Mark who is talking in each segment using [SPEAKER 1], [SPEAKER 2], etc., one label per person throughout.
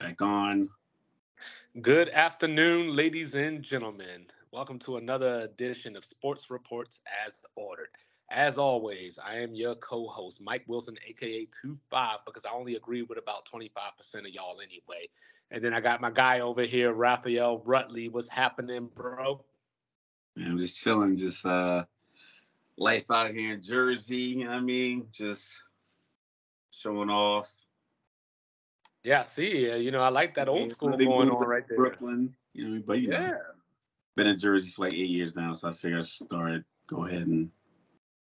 [SPEAKER 1] Back on.
[SPEAKER 2] Good afternoon, ladies and gentlemen. Welcome to another edition of Sports Reports as ordered. As always, I am your co-host, Mike Wilson, aka 25, because I only agree with about 25% of y'all anyway. And then I got my guy over here, Raphael Rutley. What's happening, bro?
[SPEAKER 1] Man, I'm just chilling, just uh life out here in Jersey, you know what I mean? Just showing off.
[SPEAKER 2] Yeah, see, you know, I like that old school going on right there.
[SPEAKER 1] Brooklyn, you know, but you
[SPEAKER 2] Yeah.
[SPEAKER 1] know, been in Jersey for like eight years now, so I figured I should start go ahead and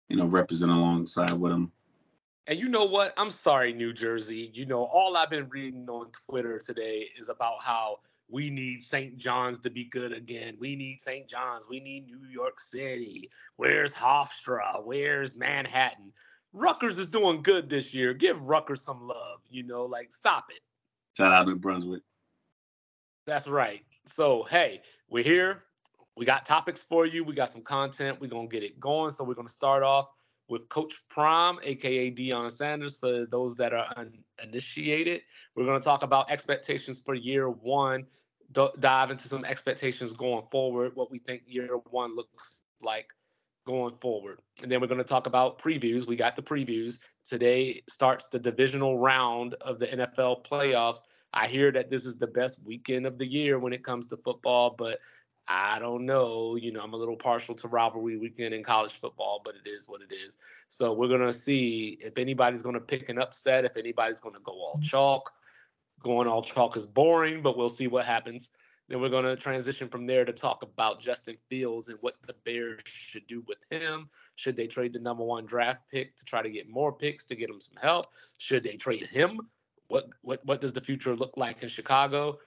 [SPEAKER 1] you know represent alongside with them.
[SPEAKER 2] And you know what? I'm sorry, New Jersey. You know, all I've been reading on Twitter today is about how we need St. John's to be good again. We need St. John's. We need New York City. Where's Hofstra? Where's Manhattan? Rutgers is doing good this year. Give Rutgers some love. You know, like stop it.
[SPEAKER 1] Shout out New Brunswick.
[SPEAKER 2] That's right. So, hey, we're here. We got topics for you. We got some content. We're going to get it going. So, we're going to start off with Coach Prime, aka Deion Sanders, for those that are uninitiated. We're going to talk about expectations for year one, d- dive into some expectations going forward, what we think year one looks like going forward. And then we're going to talk about previews. We got the previews. Today starts the divisional round of the NFL playoffs. I hear that this is the best weekend of the year when it comes to football, but I don't know. You know, I'm a little partial to rivalry weekend in college football, but it is what it is. So we're gonna see if anybody's gonna pick an upset, if anybody's gonna go all chalk. Going all chalk is boring, but we'll see what happens. Then we're gonna transition from there to talk about Justin Fields and what the Bears should do with him. Should they trade the number one draft pick to try to get more picks to get him some help? Should they trade him? What what what does the future look like in Chicago?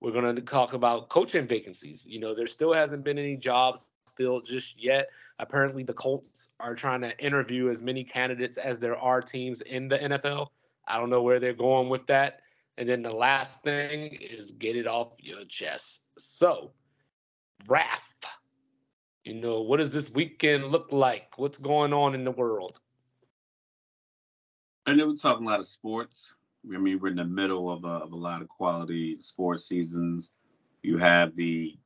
[SPEAKER 2] We're going to talk about coaching vacancies. You know, there still hasn't been any jobs filled just yet. Apparently, the Colts are trying to interview as many candidates as there are teams in the NFL. I don't know where they're going with that. And then the last thing is get it off your chest. So, Raph, you know, what does this weekend look like? What's going on in the world?
[SPEAKER 1] I know we're talking a lot of sports. I mean, we're in the middle of a, of a lot of quality sports seasons. You have the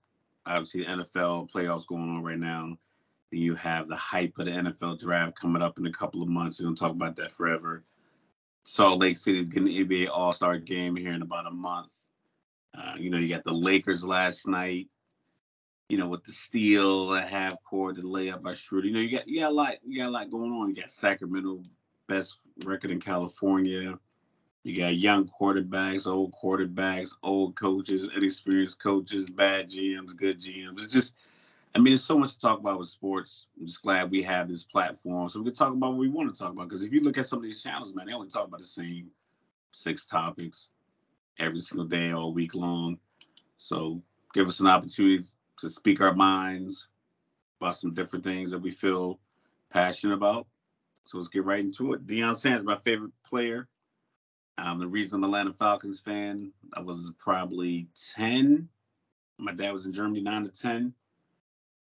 [SPEAKER 1] obviously the NFL playoffs going on right now. You have the hype of the NFL draft coming up in a couple of months. We're gonna talk about that forever. Salt Lake City is getting the NBA All Star game here in about a month. Uh, you know, you got the Lakers last night. You know, with the steal at half court, the layup by Schroeder. You know, you got you got a lot you got a lot going on. You got Sacramento best record in California. You got young quarterbacks, old quarterbacks, old coaches, inexperienced coaches, bad GMs, good GMs. It's just, I mean, there's so much to talk about with sports. I'm just glad we have this platform so we can talk about what we want to talk about. Because if you look at some of these channels, man, they only talk about the same six topics every single day, all week long. So give us an opportunity to speak our minds about some different things that we feel passionate about. So let's get right into it. Deion Sanders, my favorite player. Um, the reason I'm an Atlanta Falcons fan, I was probably 10. My dad was in Germany, 9 to 10.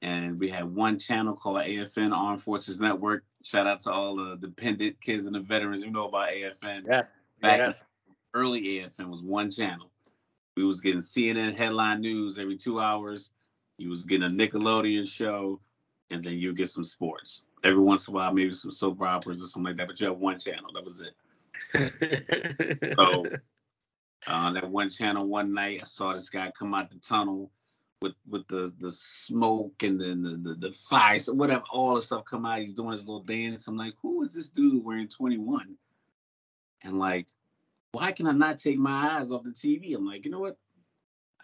[SPEAKER 1] And we had one channel called AFN Armed Forces Network. Shout out to all the dependent kids and the veterans who know about AFN.
[SPEAKER 2] Yeah.
[SPEAKER 1] Back
[SPEAKER 2] yes.
[SPEAKER 1] early AFN was one channel. We was getting CNN headline news every two hours. You was getting a Nickelodeon show, and then you get some sports. Every once in a while, maybe some soap operas or something like that. But you have one channel. That was it. So on that one channel one night, I saw this guy come out the tunnel with with the the smoke and then the, the the fire, so whatever, all the stuff come out. He's doing his little dance. I'm like, who is this dude wearing 21? And like, why can I not take my eyes off the TV? I'm like, you know what?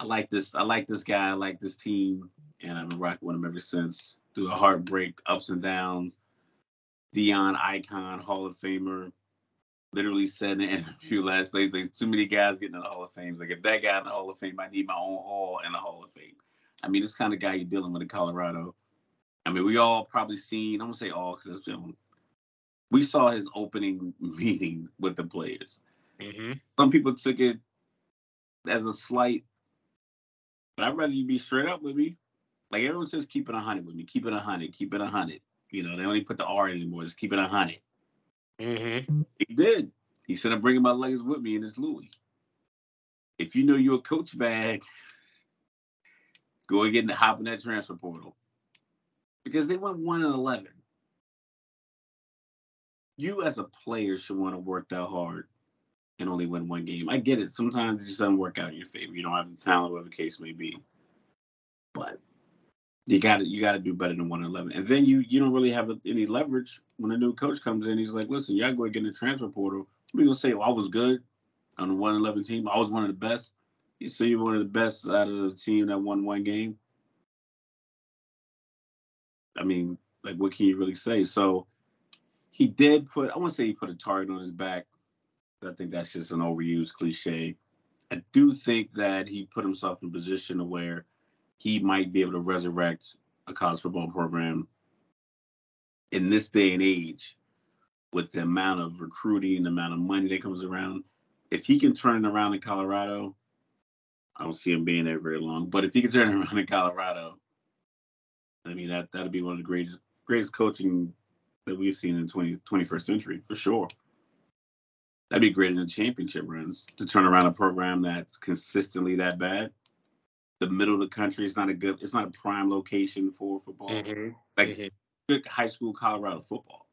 [SPEAKER 1] I like this. I like this guy. I like this team, and I've been rocking with him ever since. Through the heartbreak, ups and downs. Deion icon, Hall of Famer literally said in the interview last night, there's too many guys getting in the Hall of Fame. Like if that guy in the Hall of Fame, I need my own hall in the Hall of Fame. I mean, this kind of guy you're dealing with in Colorado. I mean, we all probably seen. I'm gonna say all because we saw his opening meeting with the players.
[SPEAKER 2] hmm
[SPEAKER 1] Some people took it as a slight, but I'd rather you be straight up with me. Like everyone says, keep it a hundred with me. Keep it a hundred. Keep it a hundred. You know, they only put the R anymore. Just keep it a hundred.
[SPEAKER 2] hmm
[SPEAKER 1] He did. He said, I'm bringing my legs with me in this Louis. if you know you're a coach bag, go and in the hop in that transfer portal because they went one and eleven. You as a player should want to work that hard and only win one game. I get it. Sometimes it just doesn't work out in your favor. You don't have the talent, whatever the case may be. But you got to you got to do better than one and eleven. And then you you don't really have any leverage when a new coach comes in. He's like, listen, y'all go and get in the transfer portal. We gonna say, well, I was good on the one eleven team. I was one of the best. See, you're one of the best out of the team that won one game. I mean, like, what can you really say? So he did put, I want to say he put a target on his back. I think that's just an overused cliche. I do think that he put himself in a position where he might be able to resurrect a college football program in this day and age with the amount of recruiting, the amount of money that comes around. If he can turn it around in Colorado, I don't see him being there very long. But if he can turn around in Colorado, I mean that that'd be one of the greatest greatest coaching that we've seen in the 20, 21st century for sure. That'd be great in the championship runs to turn around a program that's consistently that bad. The middle of the country is not a good, it's not a prime location for football. Mm-hmm. Like mm-hmm. good high school Colorado football,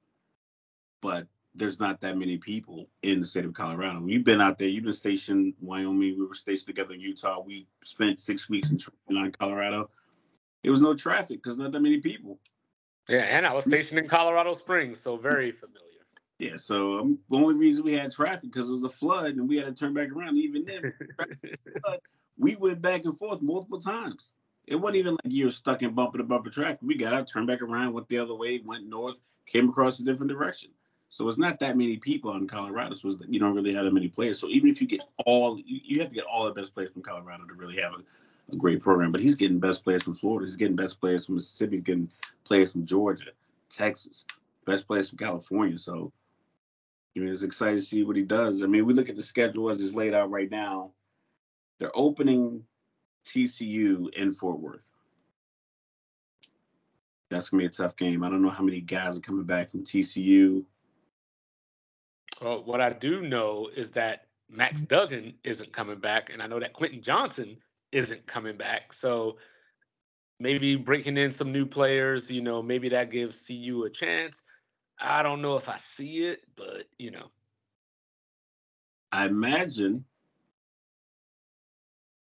[SPEAKER 1] but there's not that many people in the state of Colorado. You've been out there, you've been stationed in Wyoming, we were stationed together in Utah. We spent six weeks in Colorado. It was no traffic because not that many people.
[SPEAKER 2] Yeah, and I was stationed in Colorado Springs, so very familiar.
[SPEAKER 1] Yeah, so um, the only reason we had traffic because it was a flood and we had to turn back around. Even then, we went back and forth multiple times. It wasn't even like you're stuck in bumper to bumper traffic. We got out, turned back around, went the other way, went north, came across a different direction. So it's not that many people in Colorado. So you don't really have that many players. So even if you get all, you, have to get all the best players from Colorado to really have a a great program. But he's getting best players from Florida. He's getting best players from Mississippi. He's getting players from Georgia, Texas, best players from California. So, I mean, it's exciting to see what he does. I mean, we look at the schedule as it's laid out right now. They're opening TCU in Fort Worth. That's gonna be a tough game. I don't know how many guys are coming back from TCU.
[SPEAKER 2] Well, what I do know is that Max mm-hmm. Duggan isn't coming back, and I know that Quentin Johnston isn't coming back. So maybe breaking in some new players, you know, maybe that gives CU a chance. I don't know if I see it, but you know.
[SPEAKER 1] I imagine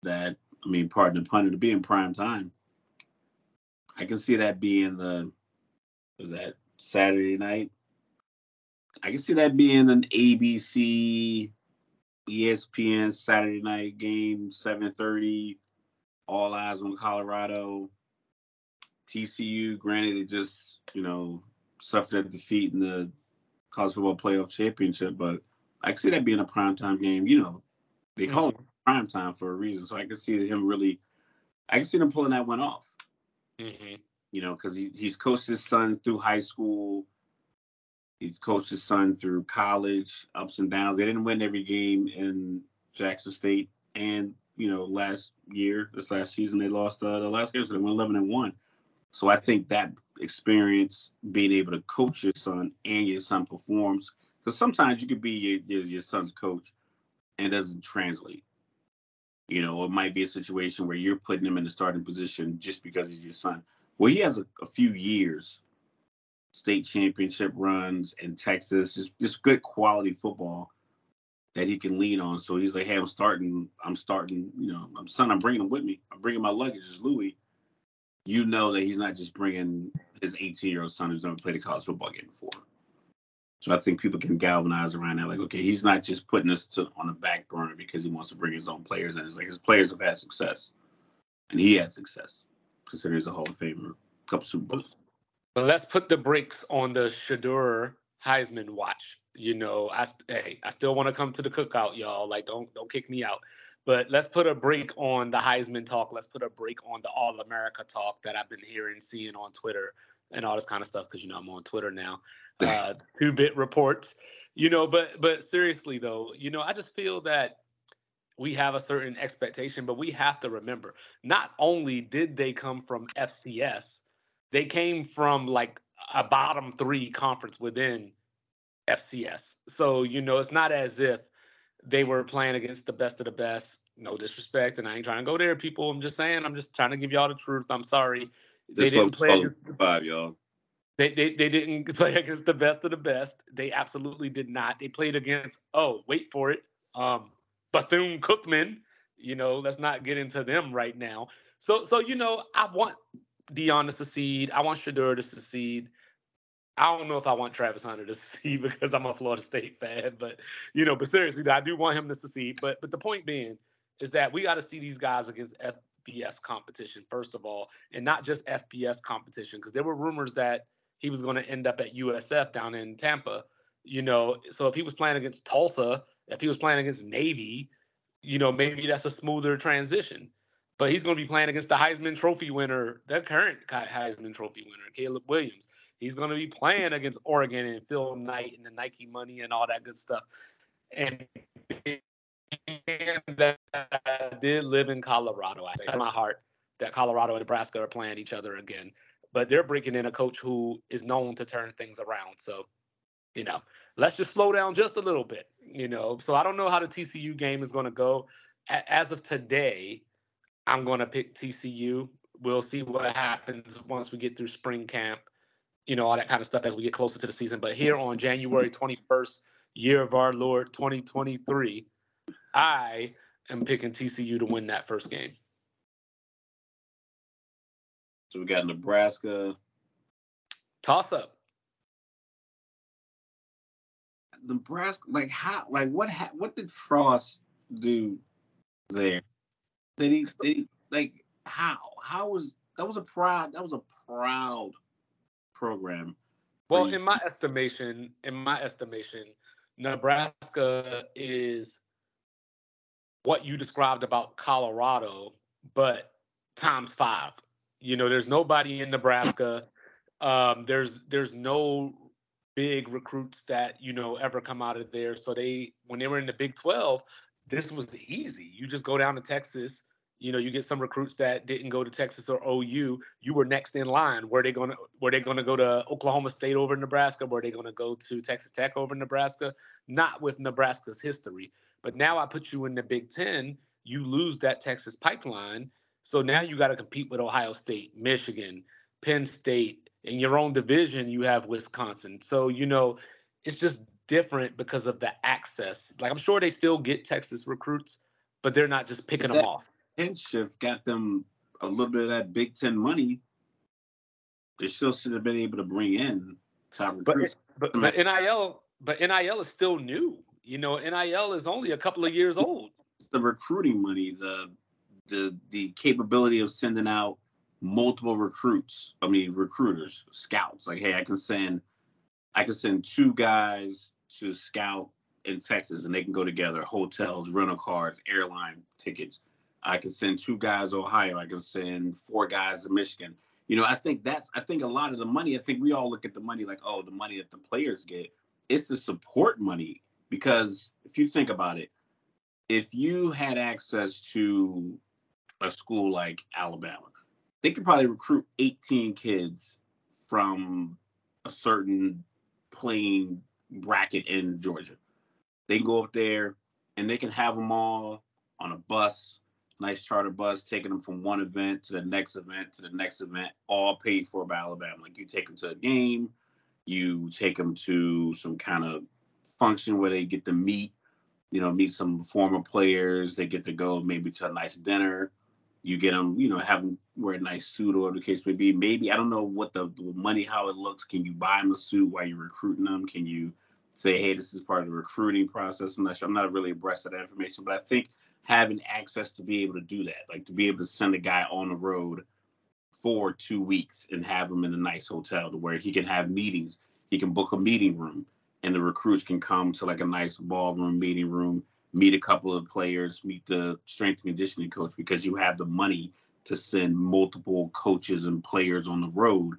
[SPEAKER 1] that I mean, pardon the pun, to be in prime time. I can see that being the was that Saturday night. I can see that being an ABC ESPN Saturday night game, 7:30 all eyes on Colorado. TCU, granted, it just you know suffered a defeat in the college football playoff championship, but I can see that being a primetime game. You know, they call mm-hmm. it prime time for a reason, so I can see him really. I can see him pulling that one off. Mm-hmm. You know, because he, he's coached his son through high school. He's coached his son through college, ups and downs. They didn't win every game in Jackson State, and you know, last year, this last season, they lost uh, the last game, so they went 11 and one. So I think that experience, being able to coach your son and your son performs, because sometimes you could be your, your, your son's coach and it doesn't translate. You know, it might be a situation where you're putting him in the starting position just because he's your son. Well, he has a, a few years, state championship runs in Texas, just just good quality football that he can lean on. So he's like, hey, I'm starting, I'm starting, you know, I'm son, I'm bringing him with me. I'm bringing my luggage as Louis. You know that he's not just bringing his 18 year old son who's never played a college football game before. So I think people can galvanize around that. Like, okay, he's not just putting us to, on the back burner because he wants to bring his own players in. It's like his players have had success, and he had success, considering he's a Hall of Famer, couple Super Bowls.
[SPEAKER 2] But let's put the brakes on the Shedeur Heisman watch. You know, I hey, I still want to come to the cookout, y'all. Like, don't don't kick me out. But let's put a break on the Heisman talk. Let's put a break on the All America talk that I've been hearing, seeing on Twitter, and all this kind of stuff. Because you know I'm on Twitter now. Uh, two bit reports. You know, but but seriously though, you know, I just feel that we have a certain expectation, but we have to remember not only did they come from FCS, they came from like a bottom three conference within FCS. So, you know, it's not as if they were playing against the best of the best No disrespect, and I ain't trying to go there, people. I'm just saying. I'm just trying to give y'all the truth. I'm sorry.
[SPEAKER 1] They didn't play against, five, y'all.
[SPEAKER 2] They, they they didn't play against the best of the best. They absolutely did not. They played against oh wait for it, um, Bethune Cookman. You know, let's not get into them right now. So so you know, I want Deion to succeed. I want Shedeur to succeed. I don't know if I want Travis Hunter to succeed because I'm a Florida State fan, but you know, but seriously, I do want him to succeed. But but the point being is that we got to see these guys against FBS competition first of all, and not just FBS competition because there were rumors that he was going to end up at USF down in Tampa. You know, so if he was playing against Tulsa, if he was playing against Navy, you know, maybe that's a smoother transition. But he's going to be playing against the Heisman Trophy winner, the current Heisman Trophy winner, Caleb Williams. He's going to be playing against Oregon and Phil Knight and the Nike money and all that good stuff. And that did live in Colorado. I say in my heart that Colorado and Nebraska are playing each other again. But they're bringing in a coach who is known to turn things around. So, you know, let's just slow down just a little bit, you know. So I don't know how the TCU game is going to go. As of today, I'm going to pick TCU. We'll see what happens once we get through spring camp, you know, all that kind of stuff as we get closer to the season. But here on January 21st, year of our Lord 2023, I am picking TCU to win that first game.
[SPEAKER 1] So we got Nebraska.
[SPEAKER 2] Toss up.
[SPEAKER 1] Nebraska, like how, like what, ha- what did Frost do there? Did he, did he, like how, how was that was a proud, that was a proud program.
[SPEAKER 2] Well, in my estimation, in my estimation, Nebraska is what you described about Colorado, but times five. You know, there's nobody in Nebraska. Um, there's there's no big recruits that you know ever come out of there. So they when they were in the Big 12, this was easy. You just go down to Texas. You know, you get some recruits that didn't go to Texas or OU. You were next in line. Were they gonna were they gonna go to Oklahoma State over Nebraska? Were they gonna go to Texas Tech over Nebraska? Not with Nebraska's history. But now I put you in the Big Ten. You lose that Texas pipeline. So now you got to compete with Ohio State, Michigan, Penn State. In your own division, you have Wisconsin. So, you know, it's just different because of the access. Like, I'm sure they still get Texas recruits, but they're not just picking them off.
[SPEAKER 1] Penn shift got them a little bit of that Big Ten money. They still should have been able to bring in top recruits.
[SPEAKER 2] But, but, but NIL, but NIL is still new. You know, NIL is only a couple of years old.
[SPEAKER 1] The recruiting money, the the the capability of sending out multiple recruits. I mean, recruiters, scouts. Like, hey, I can send I can send two guys to scout in Texas, and they can go together. Hotels, rental cars, airline tickets. I can send two guys Ohio. I can send four guys to Michigan. You know, I think that's I think a lot of the money. I think we all look at the money like, oh, the money that the players get. It's the support money because if you think about it, if you had access to a school like Alabama, they could probably recruit 18 kids from a certain playing bracket in Georgia. They can go up there and they can have them all on a bus, nice charter bus, taking them from one event to the next event to the next event, all paid for by Alabama. Like you take them to a game, you take them to some kind of function where they get to meet, you know, meet some former players. They get to go maybe to a nice dinner. You get them, you know, have them wear a nice suit or whatever the case may be. Maybe I don't know what the, the money how it looks. Can you buy them a suit while you're recruiting them? Can you say, hey, this is part of the recruiting process? I'm not sure. I'm not really abreast of that information, but I think having access to be able to do that, like to be able to send a guy on the road for two weeks and have him in a nice hotel to where he can have meetings. He can book a meeting room and the recruits can come to like a nice ballroom meeting room, meet a couple of players, meet the strength and conditioning coach because you have the money to send multiple coaches and players on the road.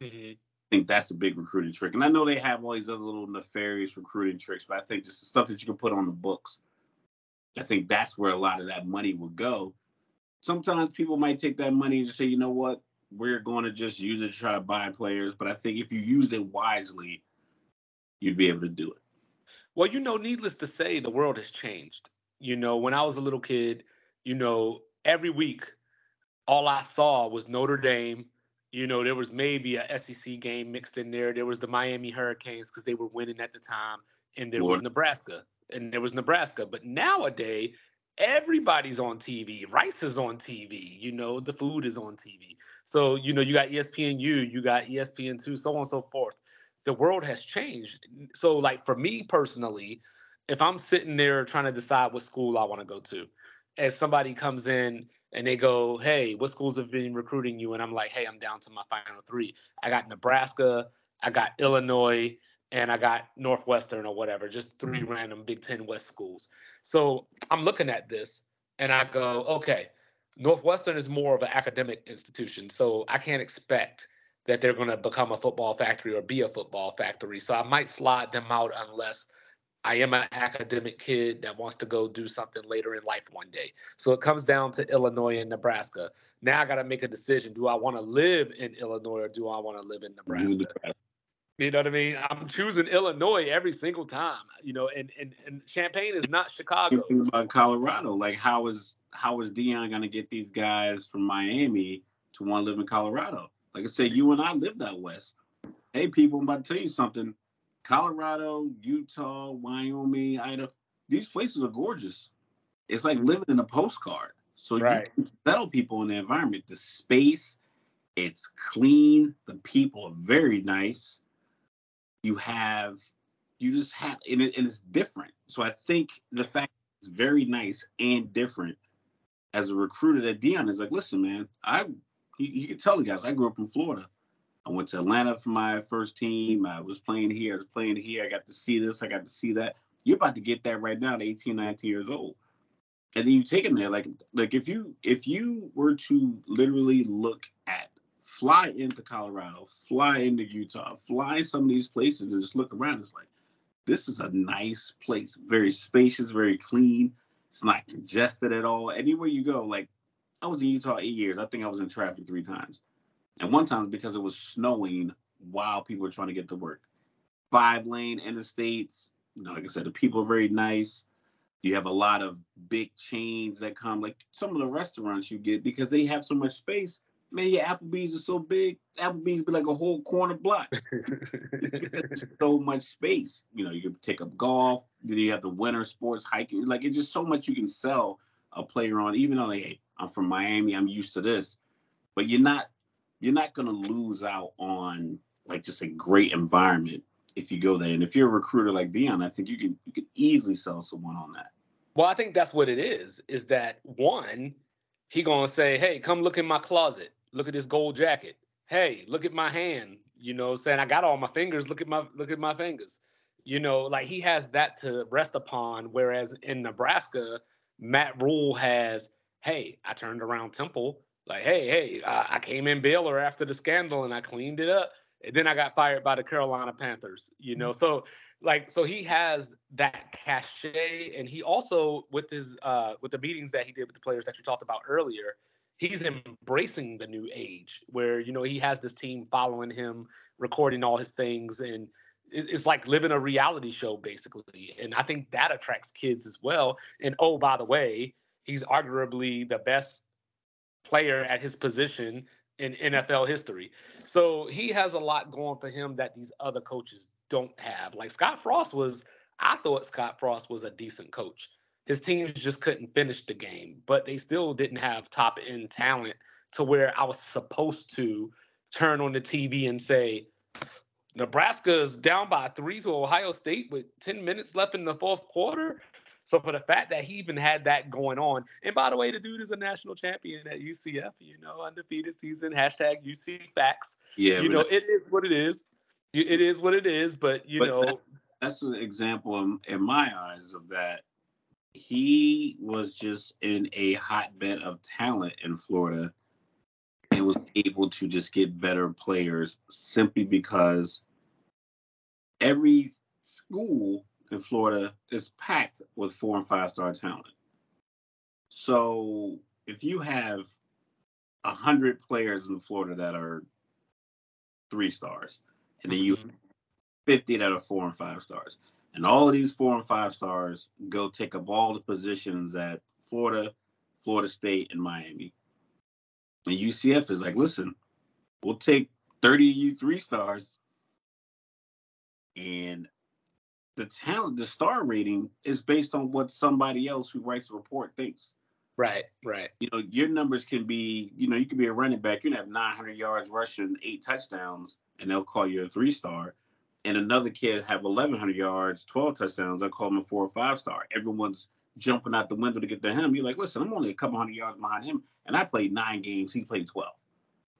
[SPEAKER 1] Mm-hmm. I think that's a big recruiting trick. And I know they have all these other little nefarious recruiting tricks, but I think just the stuff that you can put on the books. I think that's where a lot of that money would go. Sometimes people might take that money and just say, you know what, we're going to just use it to try to buy players. But I think if you used it wisely, you'd be able to do it.
[SPEAKER 2] Well, you know, needless to say, the world has changed. You know, when I was a little kid, you know, every week, all I saw was Notre Dame. You know, there was maybe a SEC game mixed in there. There was the Miami Hurricanes because they were winning at the time, and there was Nebraska, and there was Nebraska. But nowadays, everybody's on TV. Rice is on TV. You know, the food is on TV. So you know, you got ESPNU, you got ESPN2, so on and so forth. The world has changed. So like for me personally, if I'm sitting there trying to decide what school I want to go to, as somebody comes in and they go, "Hey, what schools have been recruiting you?" and I'm like, "Hey, I'm down to my final three. I got Nebraska, I got Illinois, and I got Northwestern or whatever, just 3 mm-hmm. random Big Ten West schools." So I'm looking at this and I go, "Okay, Northwestern is more of an academic institution, so I can't expect." That they're going to become a football factory or be a football factory. So I might slide them out unless I am an academic kid that wants to go do something later in life one day. So it comes down to Illinois and Nebraska. Now I got to make a decision. Do I want to live in Illinois or do I want to live in Nebraska? You know what I mean? I'm choosing Illinois every single time. You know, and and, and Champaign is not Chicago.
[SPEAKER 1] About Colorado, like how is how is Deion gonna get these guys from Miami to want to live in Colorado? Like I said, you and I lived out west. Hey, people, I'm about to tell you something. Colorado, Utah, Wyoming, Idaho, these places are gorgeous. It's like living in a postcard. So right. you can tell people in the environment. The space, it's clean. The people are very nice. You have, you just have, and, it, and it's different. So I think the fact it's very nice and different as a recruiter that Deion is like, listen, man, I, you can tell the guys, I grew up in Florida. I went to Atlanta for my first team. I was playing here. I was playing here. I got to see this. I got to see that. You're about to get that right now at 18, 19 years old. And then you take them there. Like, like if you if you were to literally look fly into Colorado, fly into Utah, fly some of these places and just look around, it's like this is a nice place. Very spacious, very clean. It's not congested at all. Anywhere you go, like I was in Utah eight years. I think I was in traffic three times. And one time because it was snowing while people were trying to get to work. Five lane interstates. You know, like I said, the people are very nice. You have a lot of big chains that come, like some of the restaurants you get because they have so much space. Man, your Applebee's is so big. Applebee's be like a whole corner block. so much space. You know, you can take up golf. Then you have the winter sports hiking. Like it's just so much you can sell a player on. Even though like, hey, I'm from Miami, I'm used to this. But you're not you're not going to lose out on like just a great environment if you go there. And if you're a recruiter like Deion, I think you can you can easily sell someone on that.
[SPEAKER 2] Well, I think that's what it is. Is that one? He gonna say, "Hey, come look in my closet. Look at this gold jacket. Hey, look at my hand. You know, saying I got all my fingers. Look at my look at my fingers. You know, like he has that to rest upon. Whereas in Nebraska, Matt Rhule has, "Hey, I turned around Temple like, hey, hey, uh, I came in Baylor after the scandal and I cleaned it up. And then I got fired by the Carolina Panthers, you know. Mm-hmm. So like so he has that cachet and he also with his uh with the meetings that he did with the players that you talked about earlier, he's embracing the new age where you know he has this team following him, recording all his things and it's like living a reality show basically. And I think that attracts kids as well. And oh, by the way, he's arguably the best player at his position in NFL history. So he has a lot going for him that these other coaches don't have. Like Scott Frost was, I thought Scott Frost was a decent coach. His teams just couldn't finish the game, but they still didn't have top end talent to where I was supposed to turn on the TV and say, Nebraska is down by three to Ohio State with 10 minutes left in the fourth quarter. So for the fact that he even had that going on, and by the way, the dude is a national champion at UCF, you know, undefeated season, hashtag UC facts. Yeah, you know, it is what it is. It is what it is, but you but know, that,
[SPEAKER 1] that's an example in, in my eyes of that. He was just in a hotbed of talent in Florida and was able to just get better players simply because every school in Florida is packed with four and five star talent. So if you have a hundred players in Florida that are three stars, and then you mm-hmm. 50 that are four and five stars, and all of these four and five stars go take up all the positions at Florida, Florida State, and Miami. And UCF is like, listen, we'll take 30 of you three stars. And the talent, the star rating is based on what somebody else who writes a report thinks.
[SPEAKER 2] Right, right.
[SPEAKER 1] You know, your numbers can be, you know, you can be a running back, you can have 900 yards rushing, eight touchdowns, and they'll call you a three star. And another kid have 1,100 yards, 12 touchdowns, they'll call him a four or five star. Everyone's jumping out the window to get to him. You're like, listen, I'm only a couple hundred yards behind him, and I played nine games, he played 12.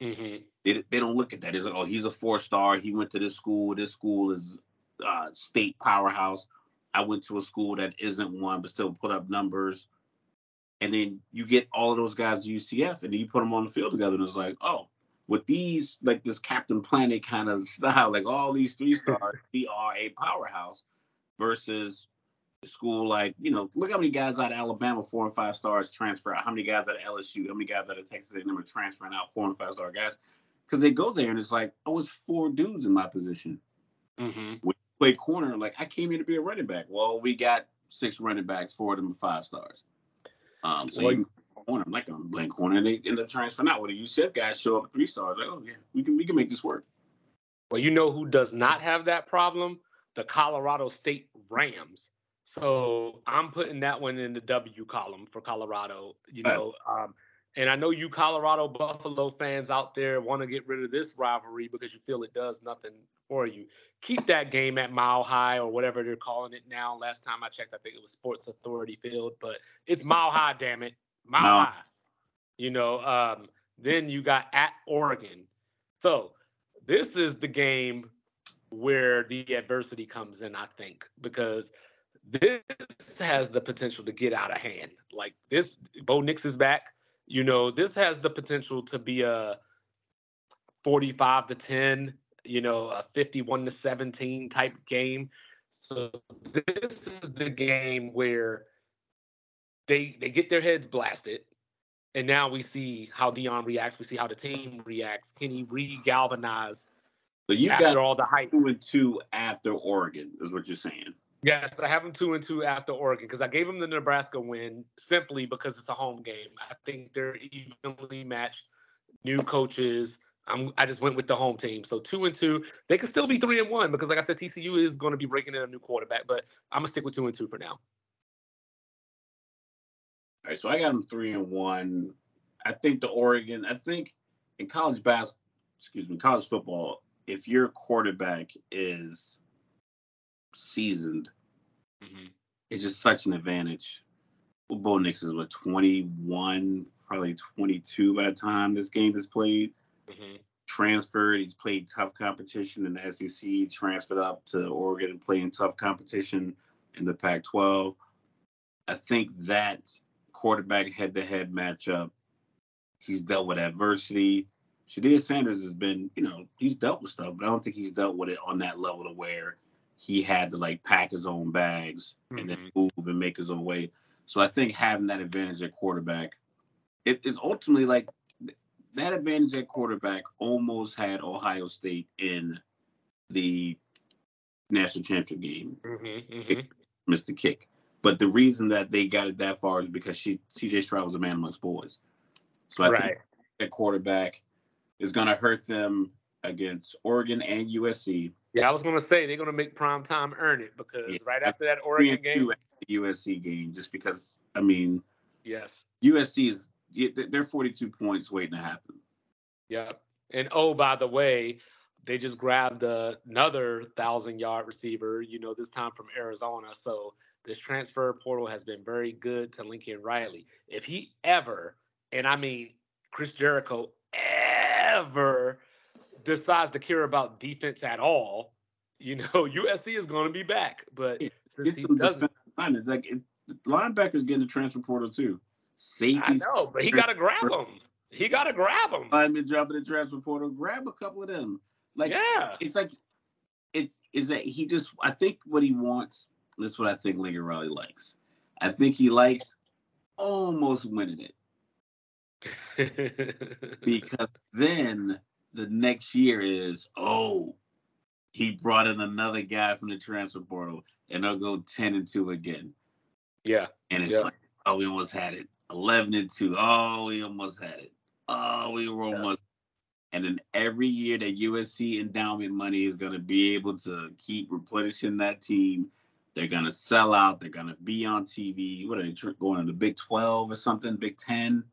[SPEAKER 2] Mm-hmm.
[SPEAKER 1] They, they don't look at that. It's like, oh, he's a four star. He went to this school. This school is uh, state powerhouse. I went to a school that isn't one, but still put up numbers. And then you get all of those guys at UCF, and then you put them on the field together, and it's like, oh, with these like this Captain Planet kind of style, like all these three stars, we are a powerhouse. Versus school like you know look how many guys out of Alabama four and five stars transfer out. How many guys out of LSU? How many guys out of Texas A&M are transferring out four and five star guys? Because they go there and it's like oh it's four dudes in my position.
[SPEAKER 2] Mm-hmm.
[SPEAKER 1] When you play corner, like I came here to be a running back. Well, we got six running backs, four of them are five stars. Um, so
[SPEAKER 2] Well,
[SPEAKER 1] you can corner, I'm like I'm playing corner, and they end up transferring out. What Well, the UCF guys show up at three stars. Like oh yeah, we can we can make this work.
[SPEAKER 2] Well, you know who does not have that problem? The Colorado State Rams. So I'm putting that one in the W column for Colorado. You know, um, and I know you Colorado Buffalo fans out there want to get rid of this rivalry because you feel it does nothing for you. Keep that game at Mile High or whatever they're calling it now. Last time I checked, I think it was Sports Authority Field, but it's Mile High, damn it, Mile- High. You know, um, then you got at Oregon. So this is the game where the adversity comes in, I think, because this has the potential to get out of hand. Like this, Bo Nix is back. You know, this has the potential to be a 45 to 10, you know, a 51 to 17 type game. So this is the game where they they get their heads blasted. And now we see how Deion reacts. We see how the team reacts. Can he re-galvanize
[SPEAKER 1] So you got
[SPEAKER 2] all the hype?
[SPEAKER 1] two and two after Oregon, is what you're saying.
[SPEAKER 2] Yes, I have them two and two after Oregon because I gave them the Nebraska win simply because it's a home game. I think they're evenly matched. New coaches. I'm, I just went with the home team. So two and two. They could still be three and one because, like I said, TCU is going to be breaking in a new quarterback. But I'm gonna stick with two and two for now.
[SPEAKER 1] All right, so I got them three and one. I think the Oregon. I think in college basketball, excuse me, college football, if your quarterback is seasoned, mm-hmm. it's just such an advantage. Well, Bo Nix is what 21, probably 22 by the time this game is played. Mm-hmm. Transferred, he's played tough competition in the SEC. Transferred up to Oregon and playing tough competition in the Pac-12. I think that quarterback head-to-head matchup, he's dealt with adversity. Shedeur Sanders has been, you know, he's dealt with stuff, but I don't think he's dealt with it on that level to where he had to like pack his own bags and then move and make his own way. So I think having that advantage at quarterback, it is ultimately like that advantage at quarterback almost had Ohio State in the national championship game,
[SPEAKER 2] Mm-hmm, mm-hmm.
[SPEAKER 1] missed the kick. But the reason that they got it that far is because she, CJ Stroud was a man amongst boys. So I
[SPEAKER 2] Right.
[SPEAKER 1] think that quarterback is going to hurt them against Oregon and USC.
[SPEAKER 2] Yeah, I was gonna say they're gonna make prime time earn it because
[SPEAKER 1] Yeah.
[SPEAKER 2] right after that Oregon game,
[SPEAKER 1] two at the USC game, just because I mean
[SPEAKER 2] yes,
[SPEAKER 1] USC is they're 42 points waiting to happen.
[SPEAKER 2] Yep. And oh, by the way, they just grabbed uh, another thousand yard receiver, you know, this time from Arizona. So this transfer portal has been very good to Lincoln Riley. If he ever, and I mean Chris Jericho, ever decides to care about defense at all, you know, USC is going to be back. But
[SPEAKER 1] Yeah,
[SPEAKER 2] since
[SPEAKER 1] Get
[SPEAKER 2] he
[SPEAKER 1] some
[SPEAKER 2] doesn't,
[SPEAKER 1] linemen. Like it, linebackers getting the transfer portal too.
[SPEAKER 2] I know, but he got to grab him. He got to grab him.
[SPEAKER 1] linemen dropping the transfer portal. Grab a couple of them. Like
[SPEAKER 2] yeah.
[SPEAKER 1] it's like it's is that he just I think what he wants. This is what I think Lincoln Riley likes. I think he likes almost winning it because then the next year is oh he brought in another guy from the transfer portal and they'll go ten and two again
[SPEAKER 2] yeah.
[SPEAKER 1] and it's
[SPEAKER 2] Yeah.
[SPEAKER 1] like oh we almost had it 11 and 2. Oh, we almost had it. Oh, we were almost. And then every year that USC endowment money is going to be able to keep replenishing that team. They're going to sell out. They're going to be on TV. What are they going to the Big 12 or something? Big 10?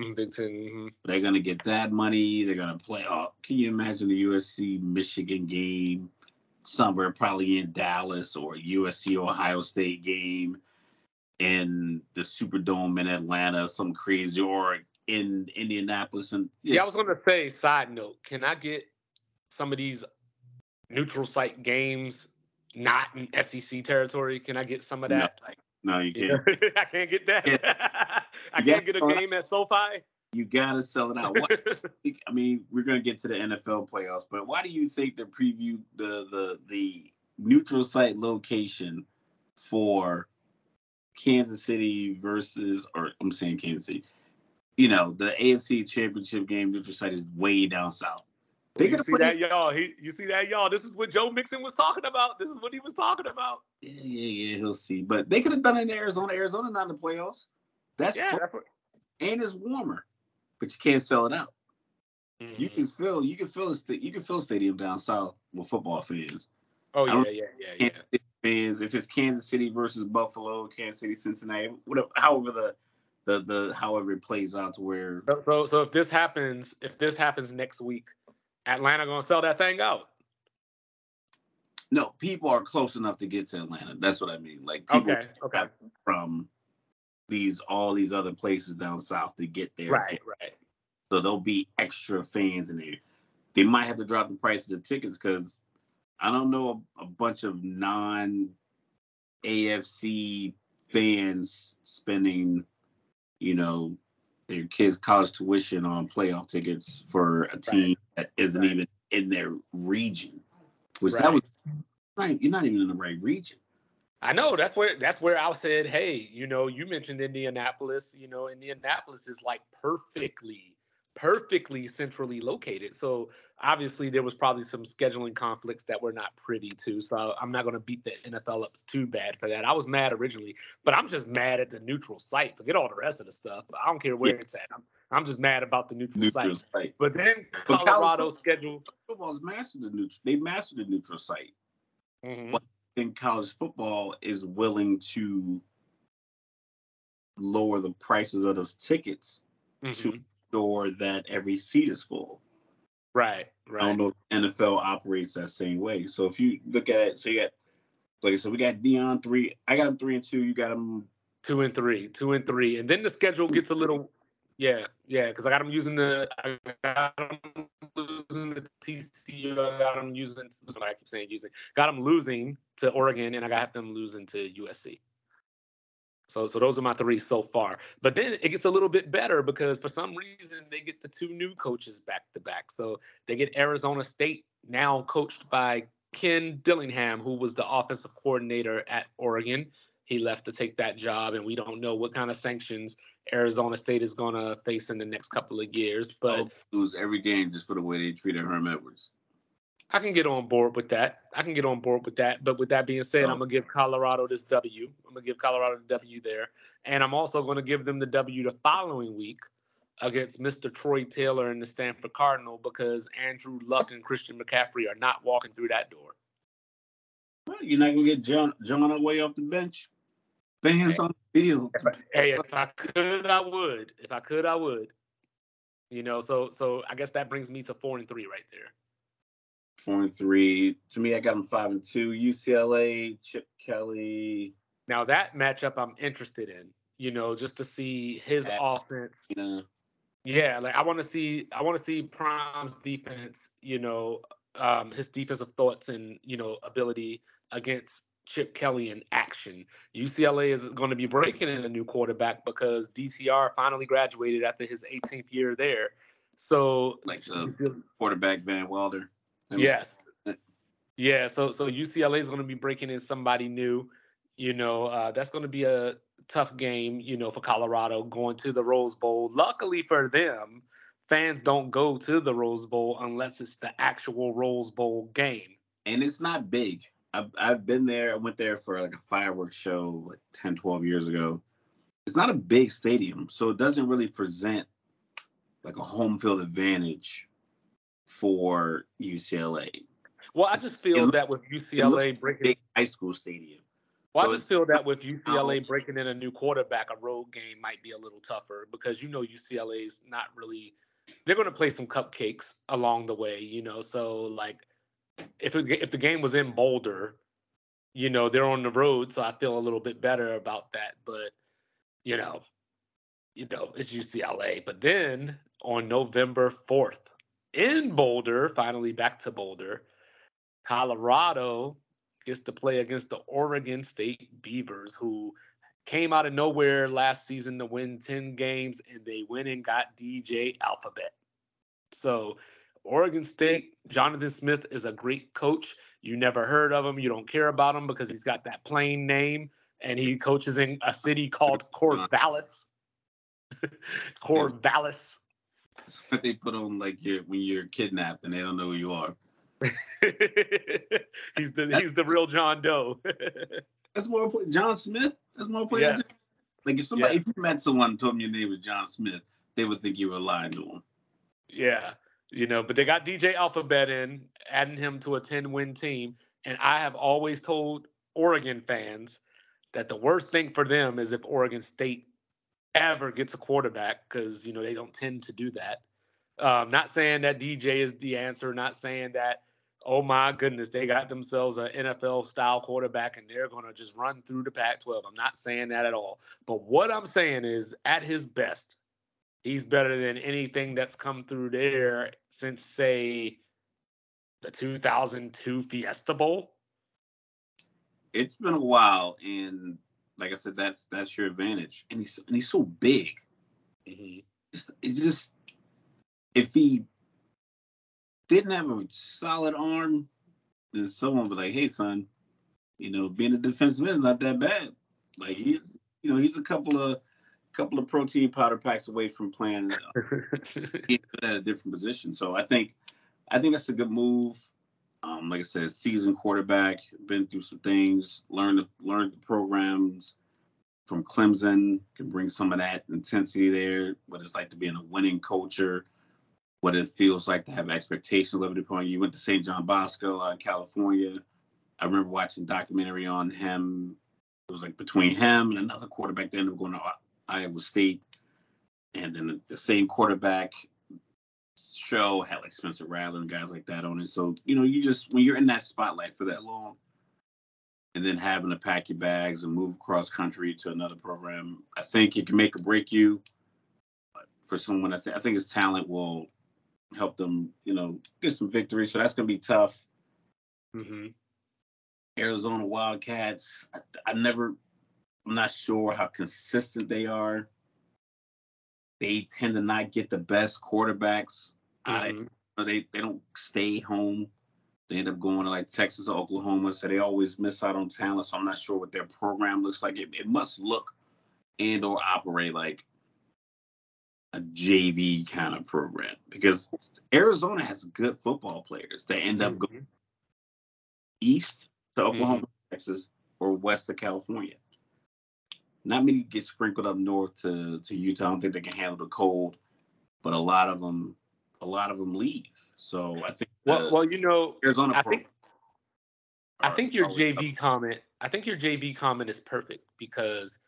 [SPEAKER 2] Mm, Big 10. Mm-hmm.
[SPEAKER 1] They're going to get that money. They're going to play. Oh, can you imagine the USC Michigan game somewhere probably in Dallas or USC Ohio State game? in the Superdome in Atlanta, some crazy, or in Indianapolis. And
[SPEAKER 2] yeah, I was gonna say, side note, can I get some of these neutral site games not in SEC territory? Can I get some of that?
[SPEAKER 1] No, no you can't.
[SPEAKER 2] I can't get that. Yeah. I can't get a game at SoFi.
[SPEAKER 1] You gotta sell it out. What, I mean, we're gonna get to the NFL playoffs, but why do you think the preview the the the neutral site location for Kansas City versus, or I'm saying Kansas City. You know, the AFC Championship game, neutral site is way down south.
[SPEAKER 2] They you see that, y'all. He, you see that, y'all. This is what Joe Mixon was talking about. This is what he was talking about.
[SPEAKER 1] Yeah, yeah, yeah. He'll see. But they could have done it in Arizona. Arizona not in the playoffs. That's
[SPEAKER 2] yeah. That's what...
[SPEAKER 1] And it's warmer, but you can't sell it out. Mm-hmm. You can fill. You can fill a You can fill a stadium down south with football fans.
[SPEAKER 2] Oh yeah, yeah, yeah, yeah
[SPEAKER 1] fans. If it's Kansas City versus Buffalo, Kansas City, Cincinnati, whatever, however the the the however it plays out to where.
[SPEAKER 2] So so if this happens, if this happens next week, Atlanta gonna sell that thing out.
[SPEAKER 1] No, people are close enough to get to Atlanta. That's what I mean. Like people
[SPEAKER 2] okay, okay.
[SPEAKER 1] from these all these other places down south to get there.
[SPEAKER 2] Right, right.
[SPEAKER 1] So there'll be extra fans in there. They might have to drop the price of the tickets because I don't know a, a bunch of non AFC fans spending, you know, their kids' college tuition on playoff tickets for a team right. That isn't right. even in their region. Which right. that was right. You're not even in the right region.
[SPEAKER 2] I know that's where that's where I said, hey, you know, you mentioned Indianapolis. You know, Indianapolis is like perfectly perfectly centrally located. So obviously there was probably some scheduling conflicts that we're not privy to. So I'm not going to beat the NFL up too bad for that. I was mad originally, but I'm just mad at the neutral site. Forget all the rest of the stuff. I don't care where yeah. it's at. I'm, I'm just mad about the neutral, neutral site. site. But then Colorado schedule
[SPEAKER 1] football's mastered the neutral. They mastered the neutral site. Mm-hmm. But then college football is willing to lower the prices of those tickets mm-hmm. to sure that every seat is full.
[SPEAKER 2] Right, right.
[SPEAKER 1] I don't know if NFL operates that same way. So if you look at it, so you got like so we got Deion three. I got him three and two. You got him
[SPEAKER 2] two and three, two and three, and then the schedule gets a little. Yeah, yeah, because I got him using the. I got him losing the TCU. I got him using. I keep saying using. Got him losing to Oregon, and I got them losing to USC. So, so those are my three so far. But then it gets a little bit better because for some reason they get the two new coaches back to back. So they get Arizona State now coached by Ken Dillingham, who was the offensive coordinator at Oregon. He left to take that job, and we don't know what kind of sanctions Arizona State is going to face in the next couple of years. But
[SPEAKER 1] lose every game just for the way they treated Herm Edwards.
[SPEAKER 2] I can get on board with that. I can get on board with that. But with that being said, oh. I'm gonna give Colorado this W. I'm gonna give Colorado the W there, and I'm also gonna give them the W the following week against Mr. Troy Taylor and the Stanford Cardinal because Andrew Luck and Christian McCaffrey are not walking through that door.
[SPEAKER 1] Well, you're not gonna get John John away off the bench. Fans on the field.
[SPEAKER 2] If I, hey, if I could, I would. If I could, I would. You know, so so I guess that brings me to four and three right there
[SPEAKER 1] four and three. To me, I got them five and two. UCLA, Chip Kelly.
[SPEAKER 2] Now that matchup, I'm interested in. You know, just to see his yeah. offense.
[SPEAKER 1] Yeah.
[SPEAKER 2] Yeah, like I want to see, I want to see Prime's defense. You know, um, his defensive thoughts and you know ability against Chip Kelly in action. UCLA is going to be breaking in a new quarterback because DTR finally graduated after his 18th year there. So
[SPEAKER 1] like the quarterback Van Wilder.
[SPEAKER 2] Yes. Yeah, so so UCLA is going to be breaking in somebody new. You know, uh, that's going to be a tough game. You know, for Colorado going to the Rose Bowl. Luckily for them, fans don't go to the Rose Bowl unless it's the actual Rose Bowl game.
[SPEAKER 1] And it's not big. I've, I've been there. I went there for like a fireworks show like 10, 12 years ago. it's not a big stadium, so it doesn't really present like a home field advantage for UCLA.
[SPEAKER 2] Well, I just feel
[SPEAKER 1] It
[SPEAKER 2] that with UCLA breaking
[SPEAKER 1] Big high school stadium.
[SPEAKER 2] Well,
[SPEAKER 1] So
[SPEAKER 2] I just feel that with. UCLA um, breaking in a new quarterback, a road game might be a little tougher because you know UCLA's not really. They're going to play some cupcakes along the way, you know. So like, if it, if the game was in Boulder, you know they're on the road, so I feel a little bit better about that. But you know, you know it's UCLA. But then on November fourth in Boulder, finally back to Boulder, Colorado gets to play against the Oregon State Beavers, who came out of nowhere last season to win 10 games, and they went and got DJ Alphabet. So, Oregon State, Jonathan Smith is a great coach. You never heard of him, you don't care about him because he's got that plain name, and he coaches in a city called Corvallis. Corvallis.
[SPEAKER 1] That's what they put on like you when you're kidnapped and they don't know who you are.
[SPEAKER 2] he's the he's the real John Doe.
[SPEAKER 1] That's more play- John Smith. That's more players.
[SPEAKER 2] Yes.
[SPEAKER 1] Like if somebody,
[SPEAKER 2] Yes.
[SPEAKER 1] if you met someone and told them your name was John Smith, they would think you were lying to them.
[SPEAKER 2] Yeah, you know, but they got DJ Alphabet in, adding him to a 10 win team. And I have always told Oregon fans that the worst thing for them is if Oregon State ever gets a quarterback, because, you know, they don't tend to do that. Um, not saying that DJ is the answer, not saying that, oh my goodness, they got themselves an NFL style quarterback and they're going to just run through the Pac 12. I'm not saying that at all. But what I'm saying is, at his best, he's better than anything that's come through there since say the 2002 Fiesta Bowl.
[SPEAKER 1] It's been a while, and like I said, that's that's your advantage. And he's and he's so big. Mm-hmm. Just, it's just if he didn't have a solid arm, then someone would be like, "Hey, son, you know, being a defensive end is not that bad. Like mm-hmm. he's, you know, he's a couple of couple of protein powder packs away from playing at a different position. So I think I think that's a good move. Um, like I said, seasoned quarterback, been through some things, learned the, learned the programs from Clemson, can bring some of that intensity there. What it's like to be in a winning culture, what it feels like to have expectations leveled upon you. You went to St. John Bosco uh, in California. I remember watching a documentary on him. It was like between him and another quarterback that ended up going to Iowa State. And then the, same quarterback show had like Spencer Rattler and guys like that on it. So, you know, you just when you're in that spotlight for that long and then having to pack your bags and move across country to another program, I think it can make or break you. But for someone, I, th- I think his talent will help them, you know, get some victory. So that's gonna be tough.
[SPEAKER 2] hmm
[SPEAKER 1] Arizona Wildcats, I, I never, I'm not sure how consistent they are. They tend to not get the best quarterbacks. I,
[SPEAKER 2] Mhm.
[SPEAKER 1] they they don't stay home. They end up going to like Texas or Oklahoma, so they always miss out on talent. So I'm not sure what their program looks like. It, it must look and or operate like a JV kind of program because Arizona has good football players. They end up going
[SPEAKER 2] Mhm.
[SPEAKER 1] east to Oklahoma, Texas, or west to California. Not many get sprinkled up north to, to Utah. I don't think they can handle the cold, but a lot of them, a lot of them leave. So I think
[SPEAKER 2] Well,
[SPEAKER 1] the
[SPEAKER 2] well, you know,
[SPEAKER 1] Arizona
[SPEAKER 2] I think I think your JV comment, I think your JV comment is perfect because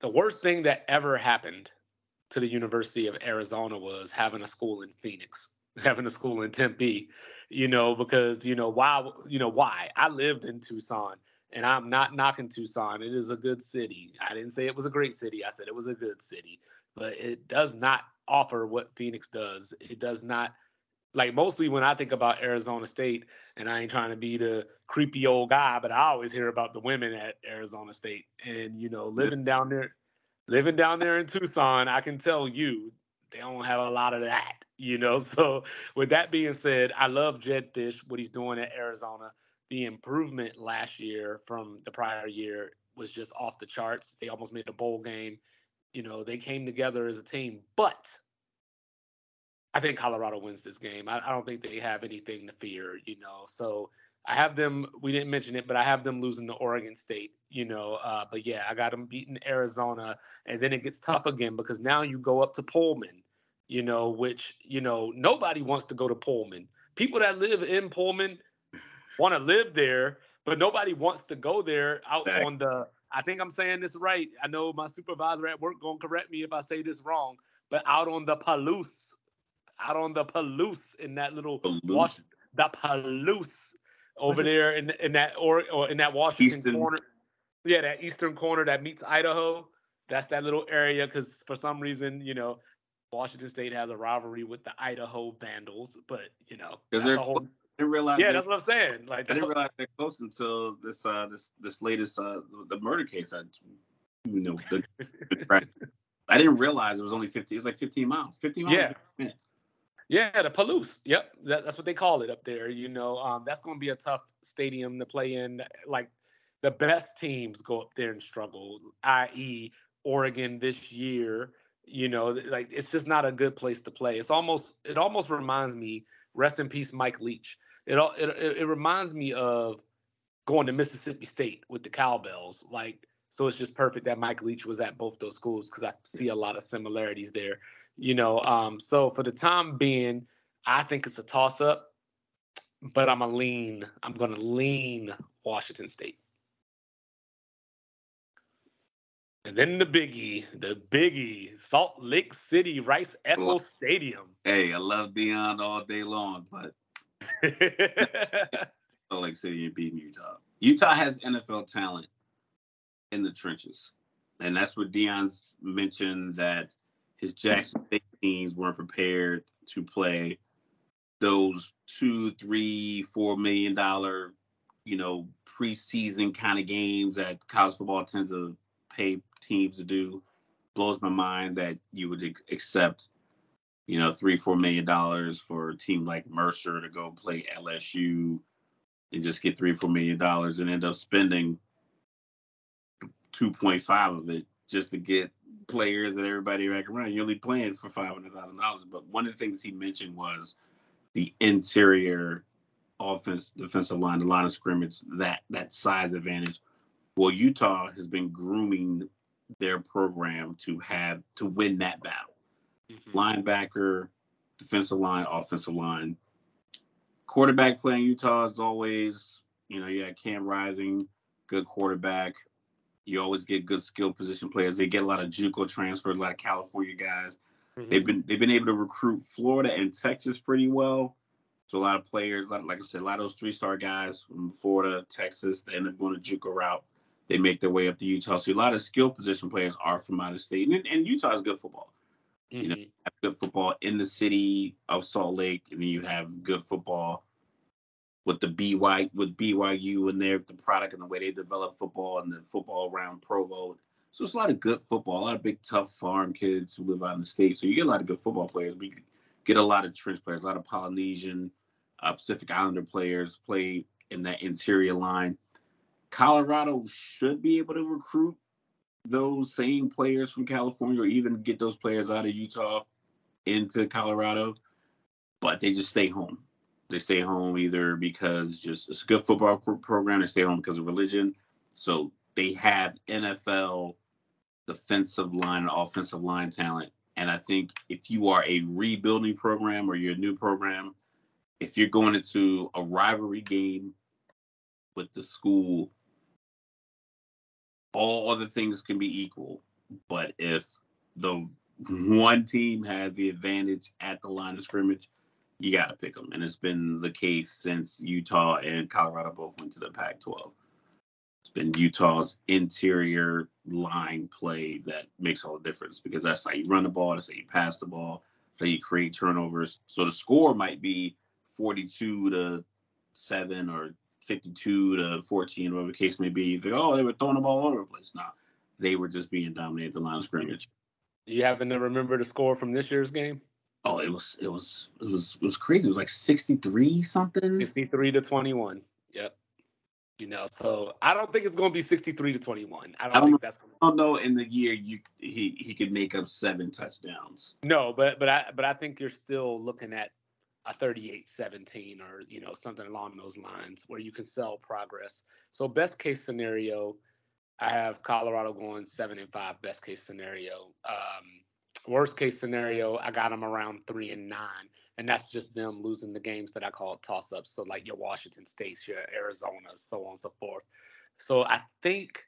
[SPEAKER 2] the worst thing that ever happened to the University of Arizona was having a school in Phoenix, having a school in Tempe, you know, because you know why, you know why? I lived in Tucson and I'm not knocking Tucson. It is a good city. I didn't say it was a great city. I said it was a good city, but it does not offer what Phoenix does. It does not like mostly when I think about Arizona State, and I ain't trying to be the creepy old guy, but I always hear about the women at Arizona State. And you know, living down there, living down there in Tucson, I can tell you they don't have a lot of that. You know, so with that being said, I love Jedd Fisch, what he's doing at Arizona. The improvement last year from the prior year was just off the charts. They almost made a bowl game. You know, they came together as a team, but I think Colorado wins this game. I, I don't think they have anything to fear, you know. So I have them. We didn't mention it, but I have them losing to Oregon State. You know, uh, but yeah, I got them beating Arizona, and then it gets tough again because now you go up to Pullman. You know, which you know nobody wants to go to Pullman. People that live in Pullman want to live there, but nobody wants to go there out on the. I think I'm saying this right. I know my supervisor at work gonna correct me if I say this wrong, but out on the Palouse, out on the Palouse in that little Palouse. the Palouse over there in in that or, or in that Washington Eastern. corner. Yeah, that eastern corner that meets Idaho. That's that little area because for some reason, you know, Washington State has a rivalry with the Idaho Vandals, but you know,
[SPEAKER 1] because they're whole, didn't realize.
[SPEAKER 2] Yeah, that's what I'm saying. Like
[SPEAKER 1] I didn't realize they're close until this uh this this latest uh the murder case. I you know the, the I didn't realize it was only 15. It was like 15 miles. 15 miles.
[SPEAKER 2] Yeah. Minutes. Yeah, the Palouse. Yep, that, that's what they call it up there. You know, um, that's going to be a tough stadium to play in. Like the best teams go up there and struggle, i.e., Oregon this year. You know, like it's just not a good place to play. It's almost it almost reminds me. Rest in peace, Mike Leach. It it it reminds me of going to Mississippi State with the Cowbells. Like, so it's just perfect that Mike Leach was at both those schools because I see a lot of similarities there. You know, um, so for the time being, I think it's a toss up, but I'm a lean. I'm gonna lean Washington State. And then the biggie, the biggie, Salt Lake City Rice Eccles Stadium.
[SPEAKER 1] Hey, I love Deion all day long, but Salt Lake City and beating Utah. Utah has NFL talent in the trenches, and that's what Deion's mentioned that his Jackson State teams weren't prepared to play those two, three, four million dollar, you know, preseason kind of games that college football tends to pay teams to do. Blows my mind that you would accept, you know, three, four million dollars for a team like Mercer to go play LSU and just get three, four million dollars and end up spending 2.5 of it just to get players and everybody back around. You're only playing for five hundred thousand dollars. But one of the things he mentioned was the interior offense, defensive line, the line of scrimmage, that that size advantage. Well, Utah has been grooming their program to have to win that battle. Mm-hmm. Linebacker, defensive line, offensive line. Quarterback playing Utah is always, you know, you yeah, Cam Rising, good quarterback. You always get good skill position players. They get a lot of JUCO transfers, a lot of California guys. Mm-hmm. They've been they've been able to recruit Florida and Texas pretty well. So a lot of players, like, like I said, a lot of those three star guys from Florida, Texas, they end up going to JUCO route. They make their way up to Utah. So a lot of skill position players are from out of state, and, and Utah is good football. Mm-hmm. You know, mm-hmm. good football in the city of Salt Lake, and then you have good football with the BY with BYU and their the product and the way they develop football and the football around Provo. So it's a lot of good football, a lot of big tough farm kids who live out in the state. So you get a lot of good football players. We get a lot of trench players, a lot of Polynesian, uh, Pacific Islander players play in that interior line. Colorado should be able to recruit those same players from California or even get those players out of Utah into Colorado, but they just stay home. They stay home either because just it's a good football program. They stay home because of religion. So they have NFL defensive line and offensive line talent. And I think if you are a rebuilding program or you're a new program, if you're going into a rivalry game with the school, all other things can be equal. But if the one team has the advantage at the line of scrimmage, you got to pick them. And it's been the case since Utah and Colorado both went to the Pac 12. It's been Utah's interior line play that makes all the difference because that's how you run the ball, that's how you pass the ball, that's how you create turnovers. So the score might be 42 to 7 or 52 to 14, whatever the case may be. You think, oh, they were throwing the ball all over the place. No, they were just being dominated at the line of scrimmage.
[SPEAKER 2] You happen to remember the score from this year's game?
[SPEAKER 1] Oh, it was it was it was it was crazy. It was like 63 something.
[SPEAKER 2] 63 to 21. Yep. You know, so I don't think it's going to be 63 to 21. I don't, I don't think that's.
[SPEAKER 1] I don't know. In the year, you he he could make up seven touchdowns.
[SPEAKER 2] No, but but I but I think you're still looking at a 38-17 or you know something along those lines where you can sell progress. So best case scenario, I have Colorado going seven and five. Best case scenario. Um, worst case scenario, I got them around three and nine, and that's just them losing the games that I call toss ups. So like your Washington States, your Arizona, so on and so forth. So I think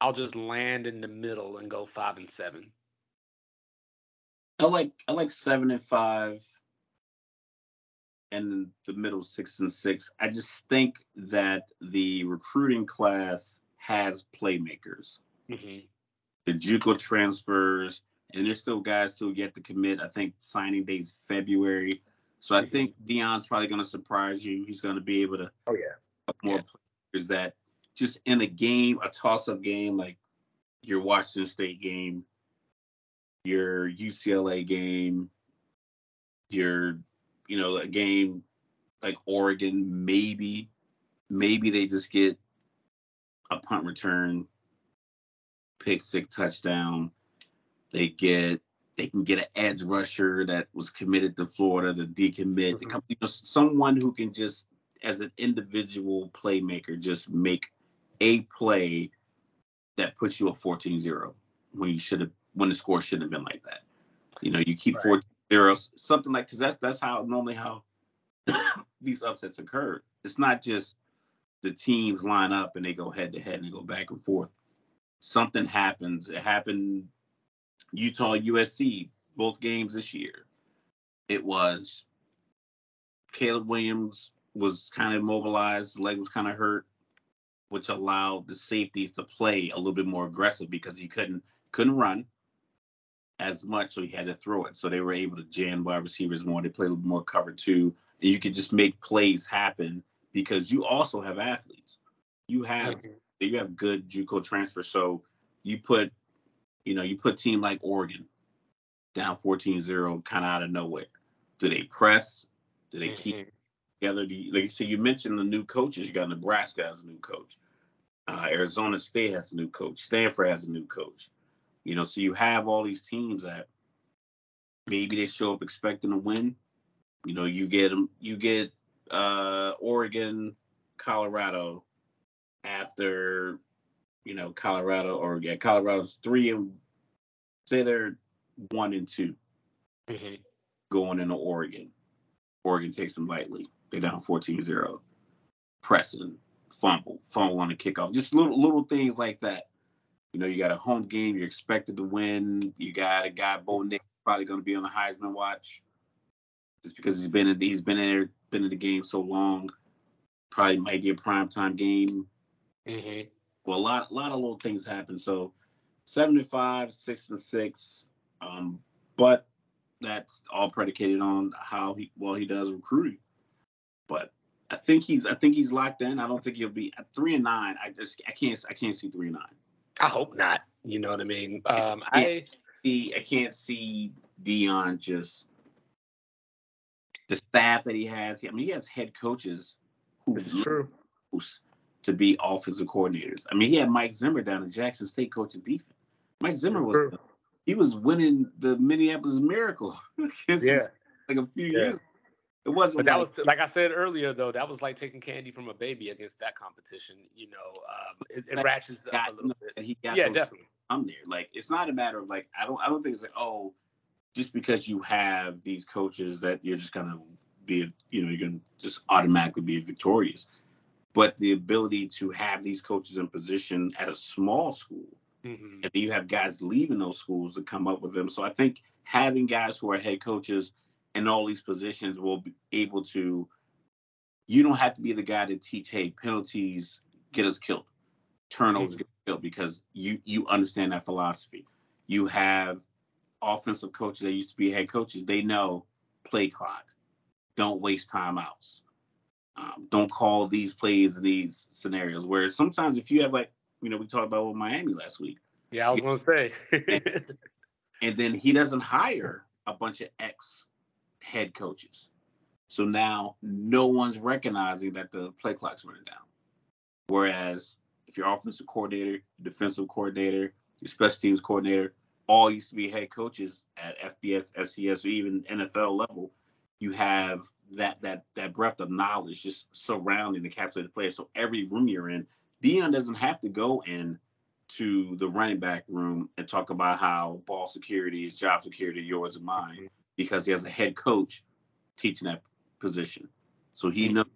[SPEAKER 2] I'll just land in the middle and go five and seven.
[SPEAKER 1] I like I like seven and five and the middle six and six. I just think that the recruiting class has playmakers. Mm-hmm. The JUCO transfers, and there's still guys still yet to commit. I think signing date's February, so I mm-hmm. think Deion's probably going to surprise you. He's going to be able to.
[SPEAKER 2] Oh yeah.
[SPEAKER 1] More
[SPEAKER 2] yeah.
[SPEAKER 1] players that just in a game, a toss-up game like your Washington State game, your UCLA game, your you know, a game like Oregon, maybe, maybe they just get a punt return, pick six touchdown. They get they can get an edge rusher that was committed to Florida, to decommit, mm-hmm. you know, someone who can just as an individual playmaker just make a play that puts you at 14-0 when you should have when the score shouldn't have been like that. You know, you keep right. 14 0 something like because that's that's how normally how these upsets occur. It's not just the teams line up and they go head to head and they go back and forth. Something happens. It happened Utah USC both games this year. It was Caleb Williams was kind of immobilized, leg was kind of hurt, which allowed the safeties to play a little bit more aggressive because he couldn't couldn't run as much, so he had to throw it. So they were able to jam wide receivers more. They played a little more cover two, and you could just make plays happen because you also have athletes. You have mm-hmm. you have good JUCO transfer, so you put you know you put team like Oregon down 14-0 kind of out of nowhere. Do they press? Do they mm-hmm. keep together? Do you, like you said, you mentioned the new coaches. You got Nebraska has a new coach. Uh, Arizona State has a new coach. Stanford has a new coach. You know, so you have all these teams that maybe they show up expecting to win. You know, you get them, you get uh, Oregon, Colorado after, you know, Colorado or yeah, Colorado's three and say they're one and 2 mm-hmm. going into Oregon. Oregon takes them lightly. They're down 14-0. Pressing, fumble, fumble on the kickoff. Just little little things like that you know, you got a home game, you're expected to win. You got a guy, Bo Nix, probably going to be on the Heisman watch, just because he's been in, he's been in there, been in the game so long. Probably might be a prime time game. Mm-hmm. Well, a lot, a lot of little things happen. So, seven and five, six and six, um, but that's all predicated on how he well he does recruiting. But I think he's I think he's locked in. I don't think he'll be at three and nine. I just I can't I can't see three and nine.
[SPEAKER 2] I hope not. You know what I mean? Um, I
[SPEAKER 1] see. I can't see Deion just the staff that he has. I mean, he has head coaches who
[SPEAKER 2] true.
[SPEAKER 1] to be offensive coordinators. I mean, he had Mike Zimmer down at Jackson State coaching defense. Mike Zimmer was true. he was winning the Minneapolis Miracle.
[SPEAKER 2] yeah,
[SPEAKER 1] like a few yeah. years it wasn't.
[SPEAKER 2] But that like, was like I said earlier, though. That was like taking candy from a baby against that competition. You know, um, it, it ratchets got, up a little bit.
[SPEAKER 1] He got
[SPEAKER 2] yeah, definitely.
[SPEAKER 1] I'm there. Like it's not a matter of like I don't I don't think it's like oh, just because you have these coaches that you're just gonna be you know you're gonna just automatically be victorious, but the ability to have these coaches in position at a small school. Mm-hmm. And then you have guys leaving those schools to come up with them. So I think having guys who are head coaches in all these positions will be able to you don't have to be the guy to teach hey penalties get us killed turnovers get killed because you you understand that philosophy. You have offensive coaches that used to be head coaches. They know play clock. Don't waste timeouts um, don't call these plays in these scenarios where sometimes if you have like you know we talked about with miami last week.
[SPEAKER 2] Yeah i was going to say.
[SPEAKER 1] And, and then he doesn't hire a bunch of ex head coaches. So now no one's recognizing that the play clock's running down. Whereas if you're offensive coordinator, defensive coordinator, your special teams coordinator, all used to be head coaches at FBS, FCS, or even NFL level, you have that that that breadth of knowledge just surrounding the capsulated player. So every room you're in, Deion doesn't have to go in to the running back room and talk about how ball security is job security, yours and mine. Because he has a head coach teaching that position. So he mm-hmm. knows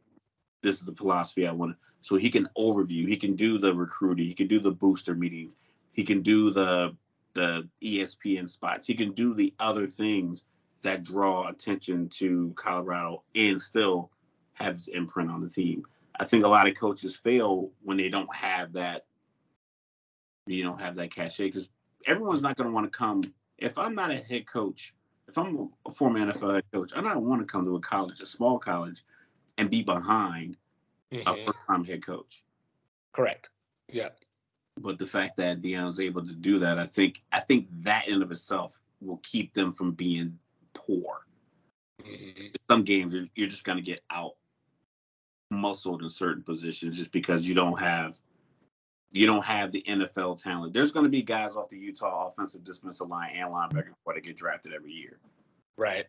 [SPEAKER 1] this is the philosophy I want. So he can overview, he can do the recruiting, he can do the booster meetings, he can do the the ESPN spots, he can do the other things that draw attention to Colorado and still have his imprint on the team. I think a lot of coaches fail when they don't have that, you don't have that cachet because everyone's not going to want to come. If I'm not a head coach, if I'm a former NFL head coach, I don't want to come to a college, a small college, and be behind mm-hmm. a first-time head coach.
[SPEAKER 2] Correct. Yeah.
[SPEAKER 1] But the fact that Deion's able to do that, I think, I think that in of itself will keep them from being poor. Mm-hmm. Some games you're just going to get out muscled in certain positions just because you don't have you don't have the NFL talent. There's going to be guys off the Utah offensive defensive line and linebacker before they get drafted every year.
[SPEAKER 2] Right.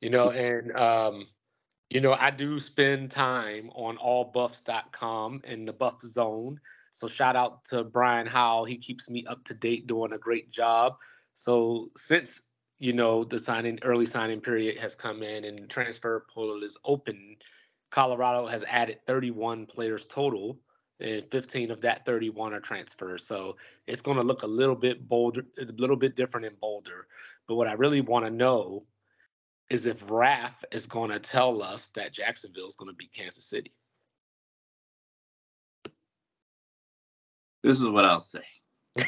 [SPEAKER 2] You know, and um, you know, I do spend time on allbuffs.com in the buff zone. So shout out to Brian Howell. He keeps me up to date, doing a great job. So since you know, the signing early signing period has come in and transfer portal is open. Colorado has added 31 players total, and 15 of that 31 are transfers. So it's going to look a little bit bolder, a little bit different in Boulder. But what I really want to know is if Raf is going to tell us that Jacksonville is going to beat Kansas City.
[SPEAKER 1] This is what I'll say.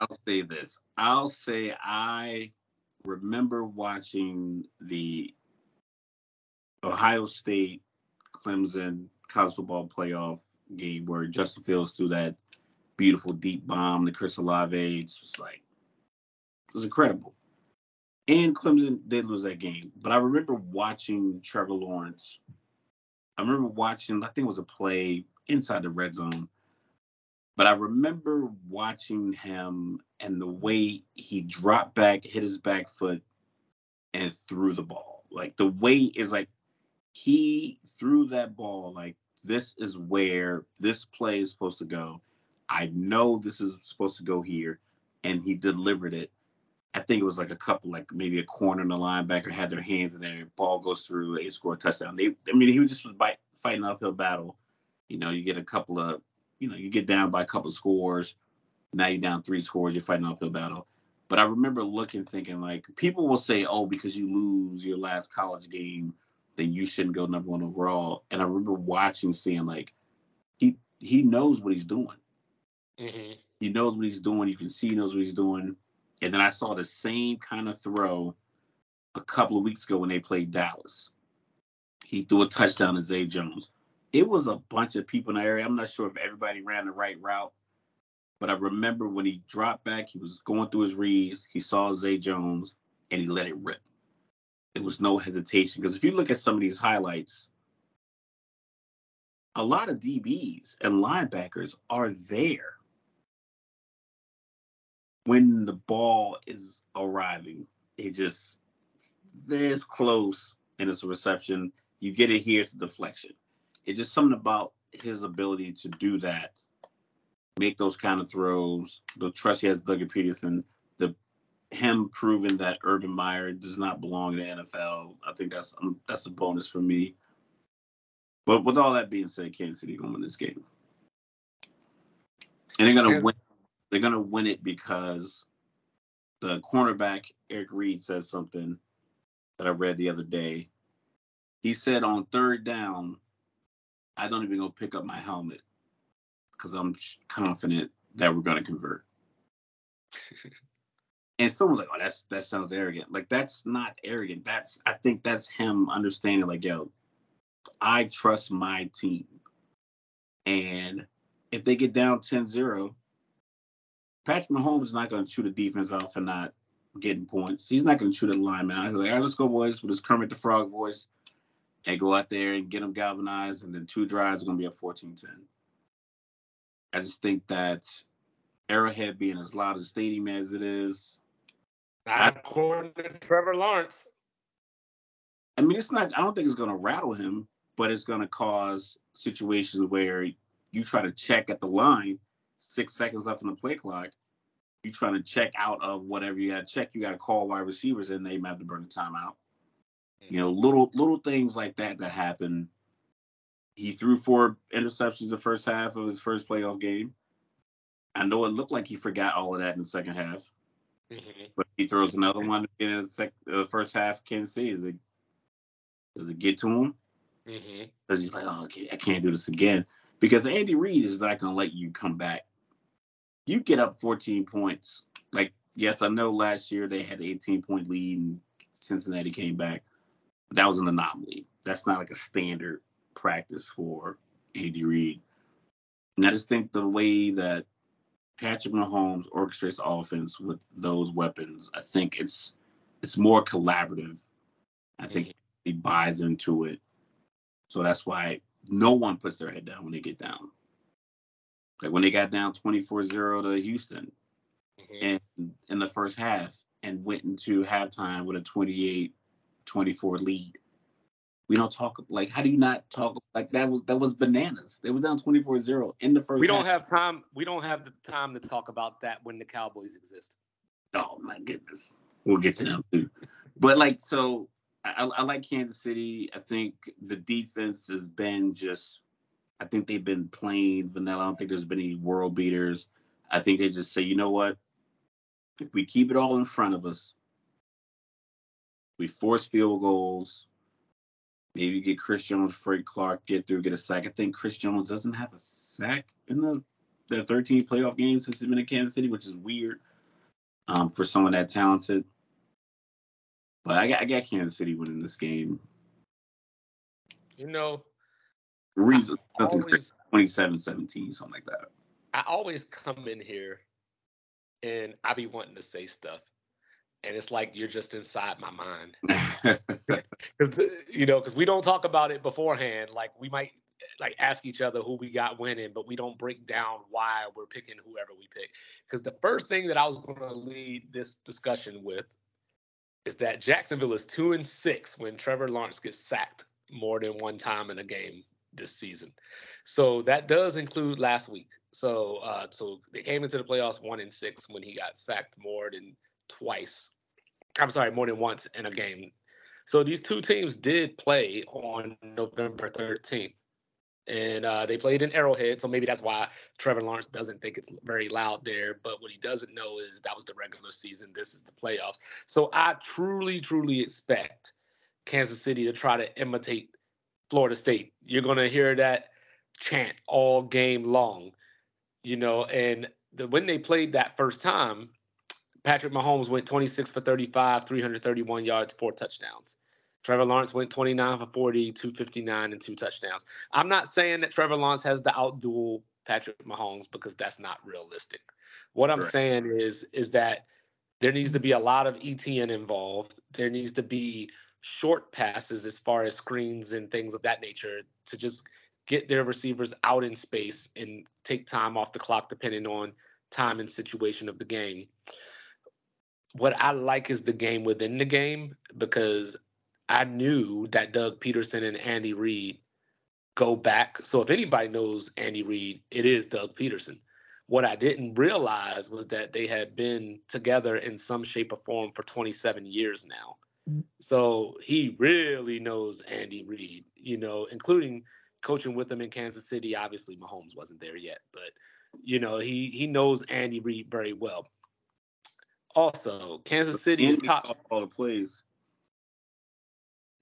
[SPEAKER 1] I'll say this. I'll say I remember watching the Ohio State Clemson college football playoff game where Justin Fields threw that beautiful deep bomb to Chris Olave. It was like it was incredible. And Clemson did lose that game, but I remember watching Trevor Lawrence. I remember watching. I think it was a play inside the red zone but I remember watching him and the way he dropped back, hit his back foot, and threw the ball. Like the way is like he threw that ball like this is where this play is supposed to go. I know this is supposed to go here, and he delivered it. I think it was like a couple, like maybe a corner and the linebacker had their hands in there. Ball goes through, they score a touchdown. They, I mean, he was just was fighting uphill battle. You know, you get a couple of you know, you get down by a couple scores. Now you're down three scores. You're fighting uphill battle. But I remember looking, thinking like people will say, "Oh, because you lose your last college game, then you shouldn't go number one overall." And I remember watching, seeing like he he knows what he's doing. Mm-hmm. He knows what he's doing. You can see he knows what he's doing. And then I saw the same kind of throw a couple of weeks ago when they played Dallas. He threw a touchdown to Zay Jones it was a bunch of people in the area. I'm not sure if everybody ran the right route, but I remember when he dropped back, he was going through his reads. He saw Zay Jones and he let it rip. There was no hesitation because if you look at some of these highlights, a lot of DBs and linebackers are there when the ball is arriving. It just this close and it's a reception. You get it here, it's a deflection it's just something about his ability to do that, make those kind of throws, the trust he has Doug Pederson, the him proving that Urban Meyer does not belong in the NFL. I think that's um, that's a bonus for me. But with all that being said, Kansas City gonna win this game, and they're gonna yeah. win. They're gonna win it because the cornerback Eric Reed says something that I read the other day. He said on third down, I don't even go pick up my helmet because I'm confident that we're gonna convert. and someone's like, "Oh, that's that sounds arrogant." Like that's not arrogant. That's I think that's him understanding like, yo, I trust my team, and if they get down 10-0, Patrick Mahomes is not gonna shoot a defense out for not getting points. He's not gonna shoot a lineman. He's like, "All right, let's go, boys," with his Kermit the Frog voice and go out there and get them galvanized, and then two drives are going to be a 14-10. I just think that Arrowhead being as loud a stadium as it is,
[SPEAKER 2] Not according to Trevor Lawrence.
[SPEAKER 1] I mean, it's not. I don't think it's going to rattle him, but it's going to cause situations where you try to check at the line, six seconds left on the play clock. You trying to check out of whatever you got to check. You got to call wide receivers, and they might have to burn the timeout. You know, little little things like that that happen. He threw four interceptions the first half of his first playoff game. I know it looked like he forgot all of that in the second half, mm-hmm. but he throws another one in the, sec- the first half. Kansas City is it does it get to him? Mm-hmm. Because he's like, oh, okay, I can't do this again. Because Andy Reid is not going to let you come back. You get up 14 points. Like, yes, I know last year they had 18 point lead and Cincinnati came back. But that was an anomaly. That's not like a standard practice for Andy Reid. And I just think the way that Patrick Mahomes orchestrates offense with those weapons, I think it's it's more collaborative. I think mm-hmm he buys into it. So that's why no one puts their head down when they get down. Like when they got down 24-0 to Houston mm-hmm. and in the first half and went into halftime with a 28-24 lead. We don't talk like how do you not talk like that was that was bananas. They was down 24-0 in the first
[SPEAKER 2] We don't
[SPEAKER 1] half.
[SPEAKER 2] have time we don't have the time to talk about that when the Cowboys exist.
[SPEAKER 1] Oh my goodness. We'll get to them too. but like so I, I like Kansas City. I think the defense has been just. I think they've been plain vanilla. I don't think there's been any world beaters. I think they just say, you know what? If we keep it all in front of us, we force field goals, maybe get Chris Jones, Frank Clark, get through, get a sack. I think Chris Jones doesn't have a sack in the the 13 playoff games since he's been in Kansas City, which is weird um, for someone that talented. But I got, I got Kansas City winning this game.
[SPEAKER 2] You know,
[SPEAKER 1] reason nothing 27 17, something like that.
[SPEAKER 2] I always come in here and I be wanting to say stuff. And it's like you're just inside my mind. Because, you know, because we don't talk about it beforehand. Like, we might like ask each other who we got winning, but we don't break down why we're picking whoever we pick. Because the first thing that I was going to lead this discussion with is that Jacksonville is two and six when Trevor Lawrence gets sacked more than one time in a game this season. So that does include last week. So uh, so they came into the playoffs one and six when he got sacked more than twice. I'm sorry, more than once in a game. So these two teams did play on November 13th and uh, they played in Arrowhead, so maybe that's why Trevor Lawrence doesn't think it's very loud there. But what he doesn't know is that was the regular season. This is the playoffs. So I truly, truly expect Kansas City to try to imitate Florida State. You're gonna hear that chant all game long, you know. And the, when they played that first time, Patrick Mahomes went 26 for 35, 331 yards, four touchdowns. Trevor Lawrence went 29 for 40, 259, and two touchdowns. I'm not saying that Trevor Lawrence has the outduel Patrick Mahomes because that's not realistic. What I'm saying is is that there needs to be a lot of ETN involved. There needs to be short passes as far as screens and things of that nature to just get their receivers out in space and take time off the clock depending on time and situation of the game. What I like is the game within the game because I knew that Doug Pederson and Andy Reid go back. So if anybody knows Andy Reid, it is Doug Pederson. What I didn't realize was that they had been together in some shape or form for 27 years now. Mm-hmm. So he really knows Andy Reid, you know, including coaching with him in Kansas City. Obviously, Mahomes wasn't there yet, but you know, he he knows Andy Reid very well. Also, Kansas City is top
[SPEAKER 1] all the plays.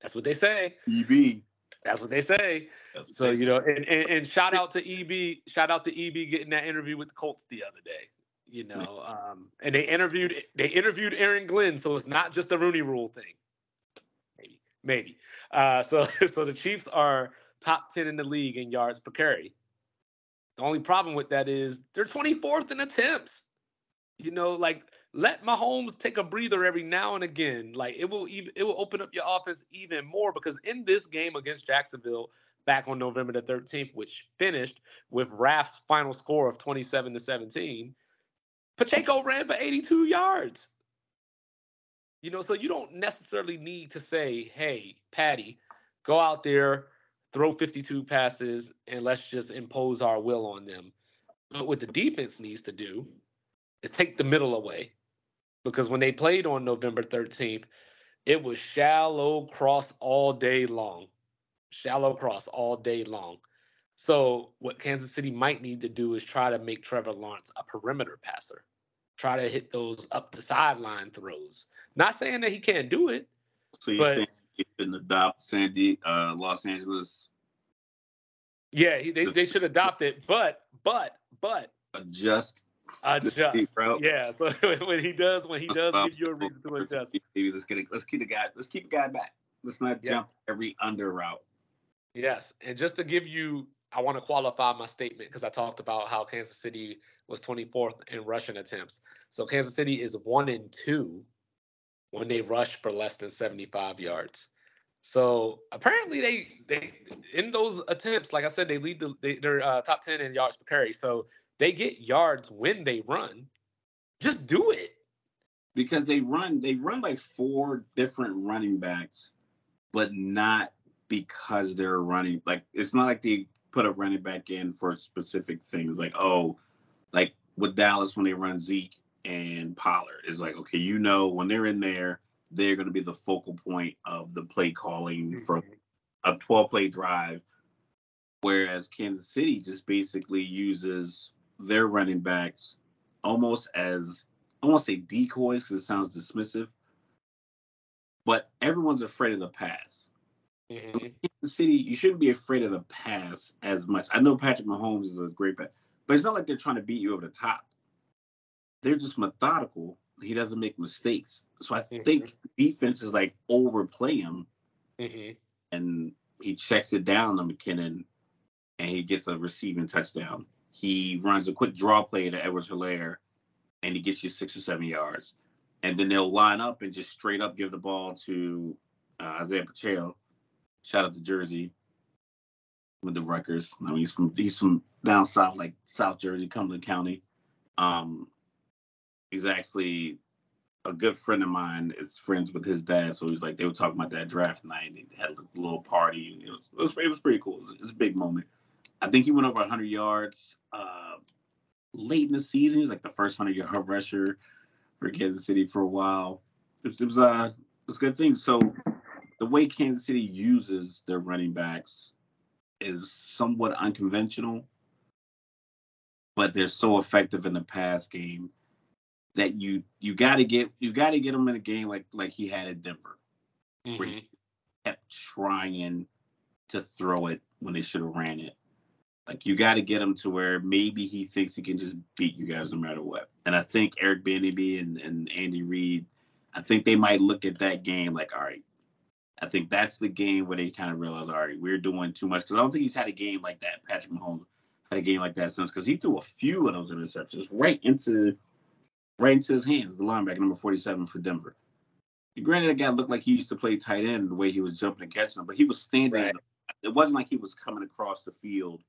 [SPEAKER 2] That's what they say.
[SPEAKER 1] EB.
[SPEAKER 2] That's what they say. What so they you say. know, and, and, and shout out to EB. Shout out to EB getting that interview with the Colts the other day. You know, um, and they interviewed they interviewed Aaron Glenn, so it's not just a Rooney Rule thing. Maybe, maybe. Uh, so so the Chiefs are top ten in the league in yards per carry. The only problem with that is they're 24th in attempts. You know, like let Mahomes take a breather every now and again. Like it will even it will open up your offense even more because in this game against Jacksonville back on November the 13th, which finished with Raft's final score of 27 to 17, Pacheco ran for 82 yards. You know, so you don't necessarily need to say, hey, Patty, go out there, throw 52 passes, and let's just impose our will on them. But what the defense needs to do is take the middle away. Because when they played on November 13th, it was shallow cross all day long. Shallow cross all day long. So what Kansas City might need to do is try to make Trevor Lawrence a perimeter passer. Try to hit those up the sideline throws. Not saying that he can't do it.
[SPEAKER 1] So you're saying you can adopt Sandy, uh, Los Angeles?
[SPEAKER 2] Yeah, he, they they should adopt it, but but but
[SPEAKER 1] adjust.
[SPEAKER 2] Adjust. Yeah. So when he does, when he does give you a reason to adjust.
[SPEAKER 1] Maybe let's get it, let's keep the guy let's keep the guy back. Let's not yeah. jump every under route.
[SPEAKER 2] Yes, and just to give you I want to qualify my statement because I talked about how Kansas City was 24th in rushing attempts. So Kansas City is one and two when they rush for less than 75 yards. So apparently they they in those attempts, like I said, they lead the they, they're uh, top 10 in yards per carry. So they get yards when they run. Just do it.
[SPEAKER 1] Because they run they run like four different running backs, but not because they're running like it's not like they put a running back in for specific things like oh like with Dallas when they run Zeke and Pollard is like okay you know when they're in there they're going to be the focal point of the play calling mm-hmm. for a 12 play drive whereas Kansas City just basically uses their running backs almost as I won't say decoys because it sounds dismissive but everyone's afraid of the pass Mm-hmm. Kansas City, you shouldn't be afraid of the pass as much. I know Patrick Mahomes is a great pass, but it's not like they're trying to beat you over the top. They're just methodical. He doesn't make mistakes. So I mm-hmm. think defenses like overplay him, mm-hmm. and he checks it down to McKinnon, and he gets a receiving touchdown. He runs a quick draw play to Edwards Helaire, and he gets you six or seven yards. And then they'll line up and just straight up give the ball to uh, Isaiah Pacheco Shout out to Jersey with the Rutgers. I mean, he's from he's from down south, like South Jersey, Cumberland County. Um, he's actually a good friend of mine. Is friends with his dad, so he's like they were talking about that draft night. And they had a little party. It was it was, it was pretty cool. It was, it a big moment. I think he went over 100 yards uh, late in the season. He was like the first 100 yard rusher for Kansas City for a while. It was, it was uh, it was a good thing. So the way Kansas City uses their running backs is somewhat unconventional, but they're so effective in the pass game that you you got to get you got to get them in a game like like he had at Denver, mm-hmm. where he mm-hmm. kept trying to throw it when they should have ran it. Like you got to get him to where maybe he thinks he can just beat you guys no matter what. And I think Eric Bieniemy and, and Andy Reid, I think they might look at that game like, all right, I think that's the game where they kind of realize, all right, we're doing too much. Because I don't think he's had a game like that. Patrick Mahomes had a game like that since, because he threw a few of those interceptions right into right into his hands. The linebacker number 47 for Denver. Granted, that guy looked like he used to play tight end the way he was jumping and catching them, but he was standing. Right. It wasn't like he was coming across the field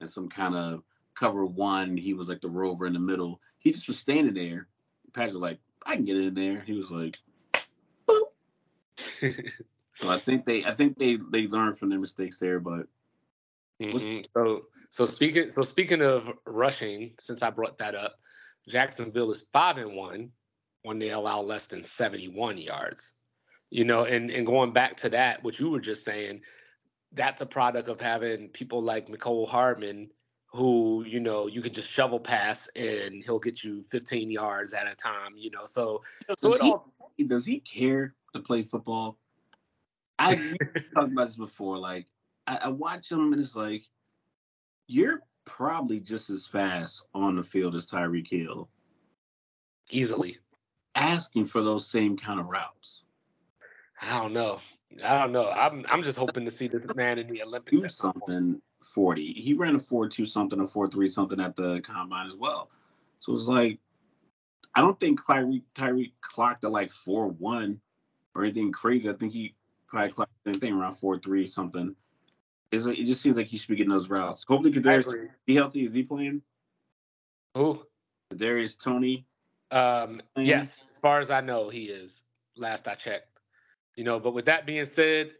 [SPEAKER 1] in some kind of cover one. He was like the rover in the middle. He just was standing there. Patrick was like, I can get in there. He was like, boop. So I think they I think they they learned from their mistakes there, but
[SPEAKER 2] mm-hmm. so so speaking so speaking of rushing, since I brought that up, Jacksonville is five and one when they allow less than 71 yards. You know, and and going back to that, what you were just saying, that's a product of having people like Mecole Hardman who you know you can just shovel pass and he'll get you 15 yards at a time you know so
[SPEAKER 1] so does, he, all, does he care to play football I talked about this before. Like, I, I watch him and it's like, you're probably just as fast on the field as Tyreek Hill.
[SPEAKER 2] Easily.
[SPEAKER 1] Asking for those same kind of routes.
[SPEAKER 2] I don't know. I don't know. I'm I'm just hoping to see this man in the Olympics.
[SPEAKER 1] Do something 40. He ran a 4-2 something, a 4-3 something at the combine as well. So it's like, I don't think Tyreek Tyreek clocked at like 4-1 or anything crazy. I think he probably clocked same thing around four three something. It's like, it just seems like he should be getting those routes. Hopefully, Kadarius be healthy. Is he playing?
[SPEAKER 2] Who?
[SPEAKER 1] Kadarius Toney.
[SPEAKER 2] Um. Playing? Yes, as far as I know, he is. last I checked. You know, but with that being said,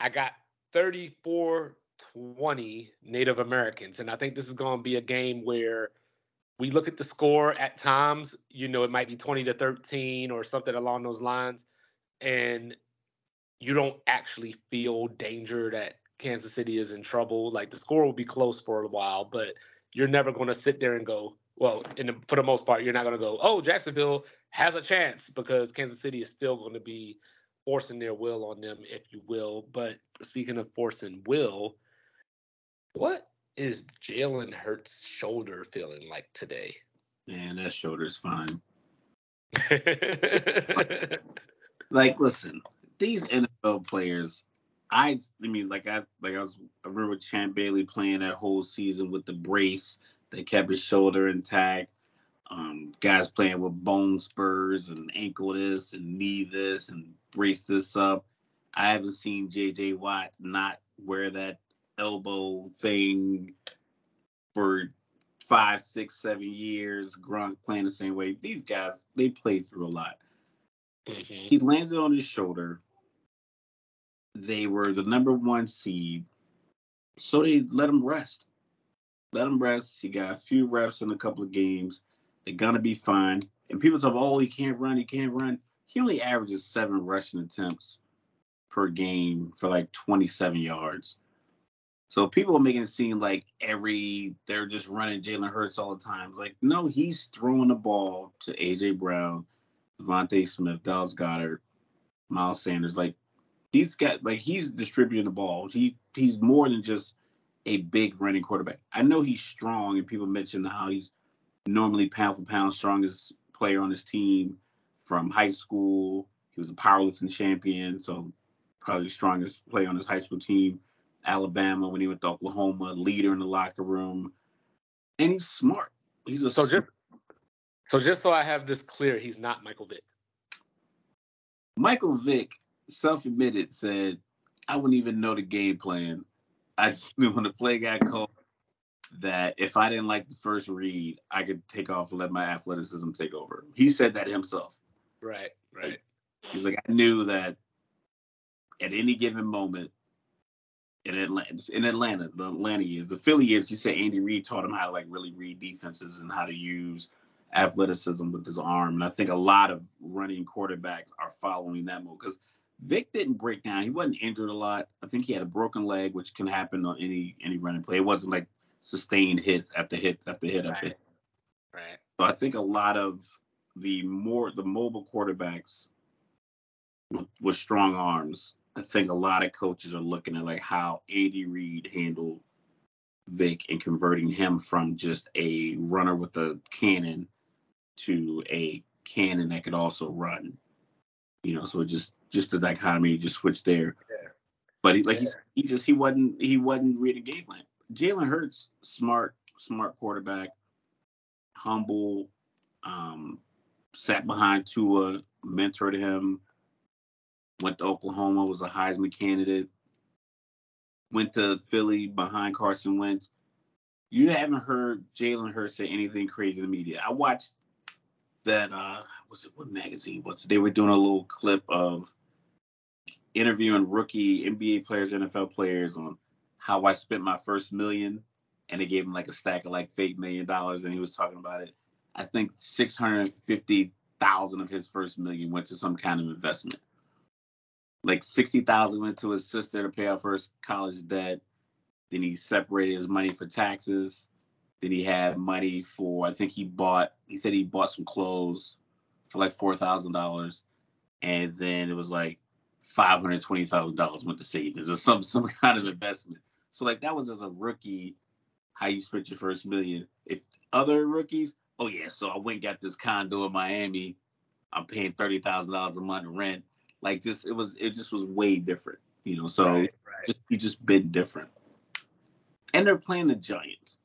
[SPEAKER 2] I got 34 20 Native Americans. And I think this is going to be a game where we look at the score at times, you know, it might be 20 to 13 or something along those lines. And you don't actually feel danger that Kansas City is in trouble. Like the score will be close for a while, but you're never going to sit there and go, well, the, for the most part, you're not going to go, oh, Jacksonville has a chance because Kansas City is still going to be forcing their will on them, if you will. But speaking of forcing will, what is Jalen Hurts' shoulder feeling like today?
[SPEAKER 1] Man, that shoulder's fine. like, listen, these NFL players, I, I mean, like I, like I was, I remember Champ Bailey playing that whole season with the brace that kept his shoulder intact. Um, guys playing with bone spurs and ankle this and knee this and brace this up. I haven't seen J.J. Watt not wear that elbow thing for five, six, seven years. Grunt playing the same way. These guys, they play through a lot. Mm-hmm. He landed on his shoulder. They were the number one seed, so they let him rest. Let him rest. He got a few reps in a couple of games. They're gonna be fine. And people talk, oh, he can't run, he can't run. He only averages seven rushing attempts per game for like 27 yards. So people are making it seem like every they're just running Jalen Hurts all the time. Like, no, he's throwing the ball to AJ Brown, DeVonta Smith, Dallas Goedert, Miles Sanders. Like he's got like he's distributing the ball. He he's more than just a big running quarterback. I know he's strong, and people mention how he's normally pound for pound strongest player on his team from high school. He was a powerlifting champion, so probably the strongest player on his high school team. Alabama when he went to Oklahoma, leader in the locker room, and he's smart. He's a
[SPEAKER 2] so just so just so I have this clear, he's not Michael Vick.
[SPEAKER 1] Michael Vick, self-admitted, said, "I wouldn't even know the game plan. I just knew when the play got called that if I didn't like the first read, I could take off and let my athleticism take over." He said that himself.
[SPEAKER 2] Right, right.
[SPEAKER 1] He's like, I knew that at any given moment, in Atlanta, in Atlanta, the Atlanta years, the Philly years, you said Andy Reid taught him how to like really read defenses and how to use athleticism with his arm. And I think a lot of running quarterbacks are following that move because Vick didn't break down. He wasn't injured a lot. I think he had a broken leg, which can happen on any any running play. It wasn't like sustained hits after hits after hit after hit.
[SPEAKER 2] Right.
[SPEAKER 1] So I think a lot of the more the mobile quarterbacks with, with strong arms I think a lot of coaches are looking at like how Andy Reid handled Vick and converting him from just a runner with a cannon to a cannon that could also run. You know, so it just just the dichotomy just switched there. Yeah. But he, like yeah. he, he just he wasn't he wasn't reading game plan. Jalen Hurts, smart smart quarterback, humble, um, sat behind Tua, mentored him, went to Oklahoma, was a Heisman candidate, went to Philly behind Carson Wentz. You haven't heard Jalen Hurts say anything crazy in the media. I watched that uh was it what magazine was it? They were doing a little clip of interviewing rookie NBA players, NFL players on how I spent my first million and they gave him like a stack of like fake million dollars and he was talking about it. I think six hundred fifty thousand of his first million went to some kind of investment like sixty thousand went to his sister to pay off her college debt. Then he separated his money for taxes. Then he had money for I think he bought he said he bought some clothes for like four thousand dollars. And then it was like five hundred twenty thousand dollars went to savings or some some kind of investment. So like that was as a rookie how you spent your first million. If other rookies, oh yeah, so I went and got this condo in Miami. I'm paying thirty thousand dollars a month rent. Like just it was it just was way different, you know. So right, right. just you just been different. And they're playing the Giants.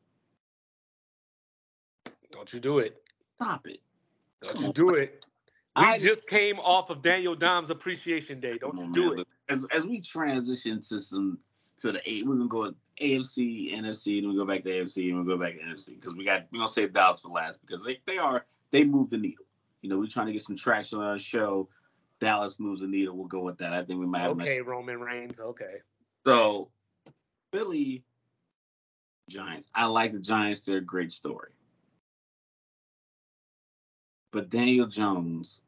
[SPEAKER 2] Don't you do it.
[SPEAKER 1] Stop it.
[SPEAKER 2] Don't Come you on. do it. We I, just came off of Daniel Dimes Appreciation Day. Don't you do man. it.
[SPEAKER 1] As as we transition to some to the eight, we're gonna go AFC, NFC, then we go back to AFC, and we go back to NFC because we got we're gonna save Dallas for last because they, they are they move the needle. You know, we're trying to get some traction on our show Dallas moves the needle. We'll go with that. I think we might have.
[SPEAKER 2] Okay, Roman Reigns. Okay.
[SPEAKER 1] So, Philly Giants. I like the Giants. They're a great story. But Daniel Jones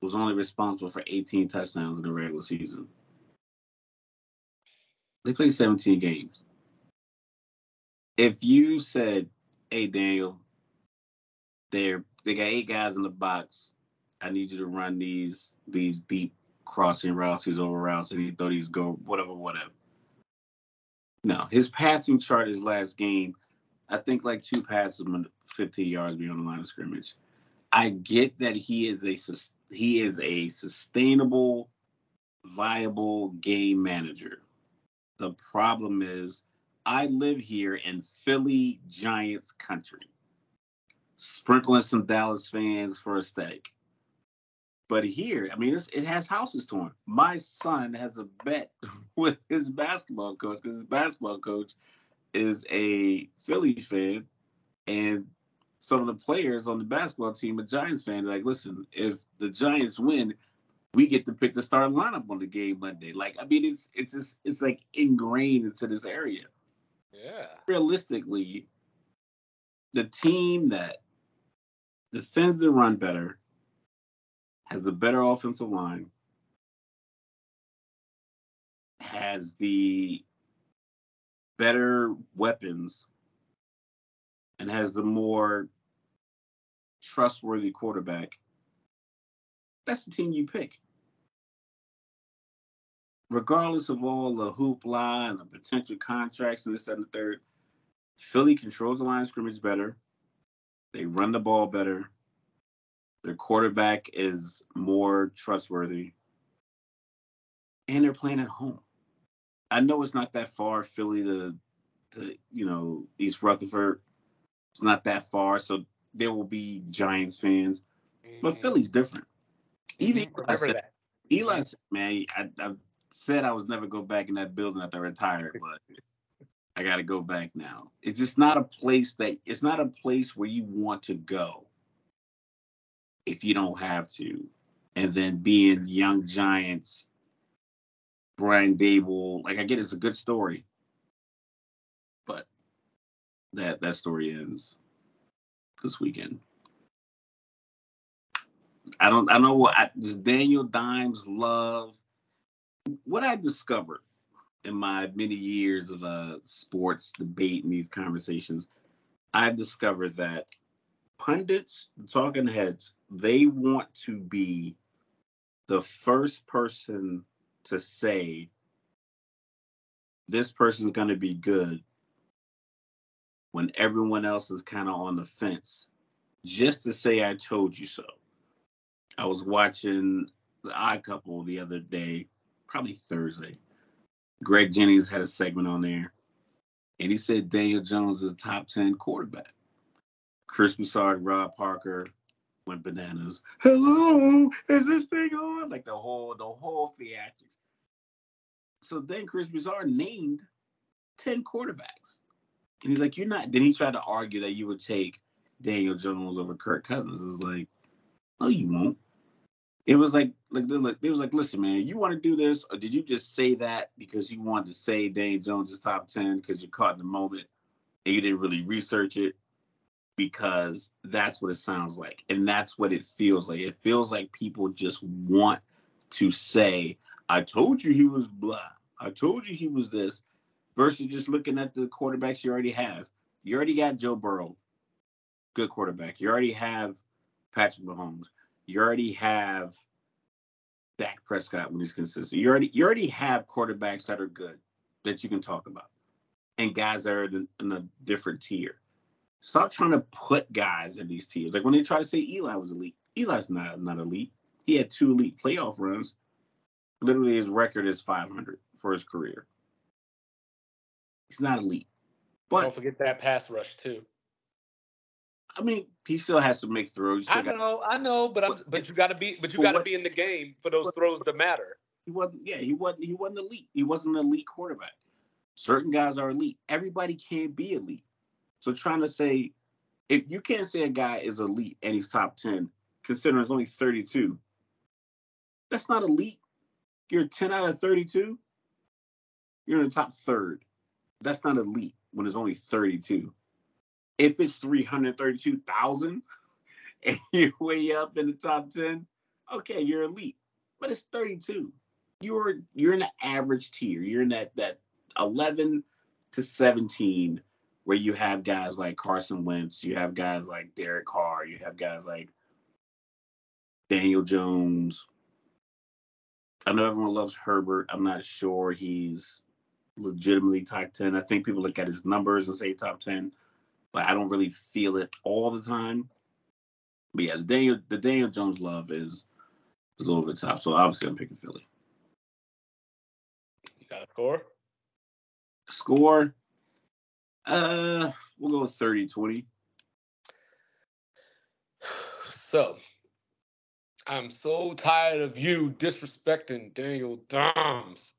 [SPEAKER 1] was only responsible for 18 touchdowns in the regular season. They played 17 games. If you said, "Hey Daniel, they're they got eight guys in the box. I need you to run these these deep crossing routes, these over routes, and you throw these go whatever, whatever." No, his passing chart his last game, I think like two passes 15 yards beyond the line of scrimmage. I get that he is a he is a sustainable, viable game manager. The problem is, I live here in Philly Giants country, sprinkling some Dallas fans for aesthetic. But here, I mean, it has houses torn. My son has a bet with his basketball coach because his basketball coach is a Philly fan, and some of the players on the basketball team are Giants fans. Like, listen, if the Giants win, we get to pick the starting lineup on the game Monday. Like, I mean, it's it's just it's like ingrained into this area.
[SPEAKER 2] Yeah.
[SPEAKER 1] Realistically, the team that defends the run better has a better offensive line, has the better weapons, and has the more trustworthy quarterback, that's the team you pick. Regardless of all the hoopla and the potential contracts and this and the third, Philly controls the line of scrimmage better. They run the ball better. Their quarterback is more trustworthy. And they're playing at home. I know it's not that far, Philly to, to you know, East Rutherford. It's not that far, so there will be Giants fans. Mm-hmm. But Philly's different. Even mm-hmm. Eli said, Eli said, man, I, I said I was never go back in that building after I retired, but I got to go back now. It's just not a place that it's not a place where you want to go if you don't have to. And then being young Giants, Brian Daboll, like I get it's a good story, but that that story ends this weekend. I don't I know what I, Daniel Dimes love what I discovered in my many years of uh, sports debate and these conversations. I've discovered that pundits, talking heads, they want to be the first person to say this person's going to be good when everyone else is kind of on the fence just to say I told you so. I was watching the Odd Couple the other day, probably Thursday. Greg Jennings had a segment on there, and he said Daniel Jones is a top 10 quarterback. Chris Broussard, Rob Parker went bananas. Hello, is this thing on? Like the whole the whole theatrics. So then Chris Broussard named ten quarterbacks, and he's like, "You're not." Then he tried to argue that you would take Daniel Jones over Kirk Cousins. It's like, no, you won't. It was like, like, they was like, listen, man, you want to do this, or did you just say that because you wanted to say Daniel Jones is top ten because you're caught in the moment and you didn't really research it? because that's what it sounds like and that's what it feels like. It feels like people just want to say, I told you he was blah. I told you he was this versus just looking at the quarterbacks you already have. You already got Joe Burrow, good quarterback. You already have Patrick Mahomes. You already have Dak Prescott when he's consistent. You already you already have quarterbacks that are good that you can talk about, and guys that are in, in a different tier. Stop trying to put guys in these tiers. Like when they try to say Eli was elite, Eli's not not elite. He had two elite playoff runs. Literally, his record is 500 for his career. He's not elite. But
[SPEAKER 2] don't forget that pass rush too.
[SPEAKER 1] I mean, he still has to make throws.
[SPEAKER 2] I know, got, I know, but I'm, but you got to be, but you got to be in the game for those throws to matter.
[SPEAKER 1] He wasn't. Yeah, he wasn't. He wasn't elite. He wasn't an elite quarterback. Certain guys are elite. Everybody can't be elite. So trying to say if you can't say a guy is elite and he's top 10, considering it's only 32, That's not elite. You're 10 out of 32. You're in the top third. That's not elite when it's only 32. If it's 332,000 and you're way up in the top 10, okay, you're elite. But it's 32. You're you're in the average tier. You're in that that 11 to 17 where you have guys like Carson Wentz, you have guys like Derek Carr, you have guys like Daniel Jones. I know everyone loves Herbert. I'm not sure he's legitimately top 10. I think people look at his numbers and say top 10, but I don't really feel it all the time. But yeah, the Daniel the Daniel Jones love is is a little bit top. So obviously I'm picking Philly.
[SPEAKER 2] You got a score?
[SPEAKER 1] Score. Uh we'll go with 30 20.
[SPEAKER 2] So I'm so tired of you disrespecting Daniel Doms.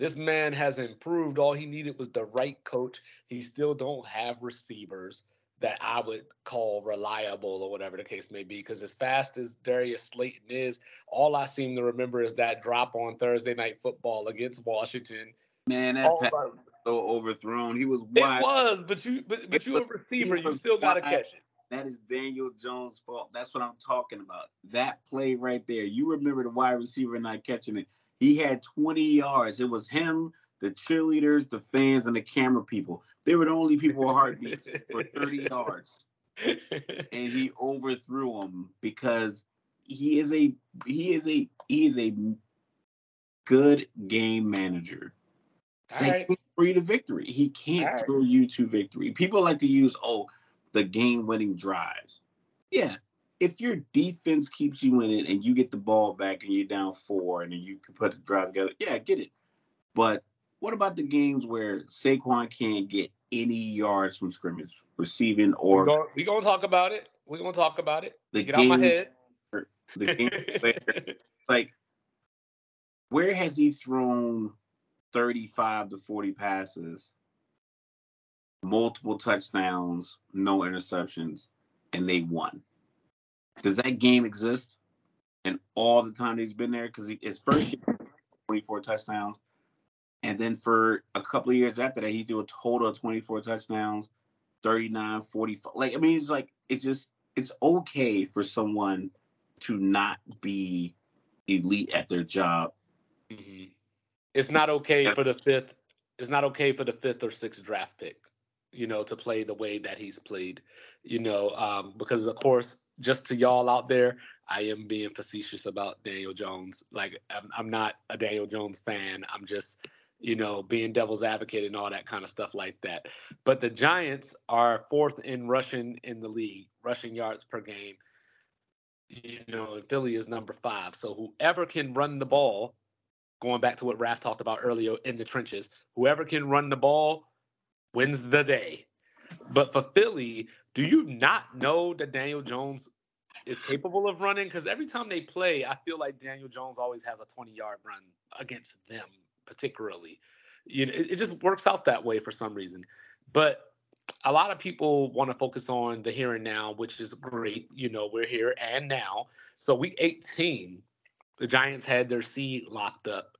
[SPEAKER 2] This man has improved. All he needed was the right coach. He still don't have receivers that I would call reliable or whatever the case may be. Because as fast as Darius Slayton is, all I seem to remember is that drop on Thursday night football against Washington.
[SPEAKER 1] Man, that pass was so overthrown. He was
[SPEAKER 2] wide. It was, but you but, but you a receiver, you still gotta catch it.
[SPEAKER 1] That is Daniel Jones' fault. That's what I'm talking about. That play right there. You remember the wide receiver not catching it. He had 20 yards. It was him, the cheerleaders, the fans, and the camera people. They were the only people with heartbeats for 30 yards. And he overthrew them because he is a he is a he is a good game manager. All they right. can't throw you to victory. He can't All throw right. you to victory. People like to use oh the game winning drives. Yeah, if your defense keeps you in it and you get the ball back and you're down four and then you can put the drive together, yeah, get it. But what about the games where Saquon can't get any yards from scrimmage, receiving or?
[SPEAKER 2] We're gonna, we gonna talk about it. We're gonna talk about it. The get game, out my head.
[SPEAKER 1] The game where, like, where has he thrown 35 to 40 passes, multiple touchdowns, no interceptions, and they won? Does that game exist? And all the time he's been there, because his first year, 24 touchdowns, and then for a couple of years after that, he threw a total of 24 touchdowns, 39, 45. Like I mean, it's like it's just it's okay for someone to not be elite at their job.
[SPEAKER 2] Mm-hmm. It's not okay for the fifth. It's not okay for the fifth or sixth draft pick, you know, to play the way that he's played, you know, um, because of course just to y'all out there, I am being facetious about Daniel Jones. Like I'm, I'm not a Daniel Jones fan. I'm just, you know, being devil's advocate and all that kind of stuff like that. But the Giants are fourth in rushing in the league, rushing yards per game. You know, and Philly is number five. So whoever can run the ball, going back to what Raph talked about earlier in the trenches, whoever can run the ball wins the day. But for Philly, do you not know that Daniel Jones is capable of running? Because every time they play, I feel like Daniel Jones always has a 20 yard run against them, particularly. You know, it, it just works out that way for some reason. But a lot of people want to focus on the here and now, which is great. You know, we're here and now. So week 18, the Giants had their seed locked up,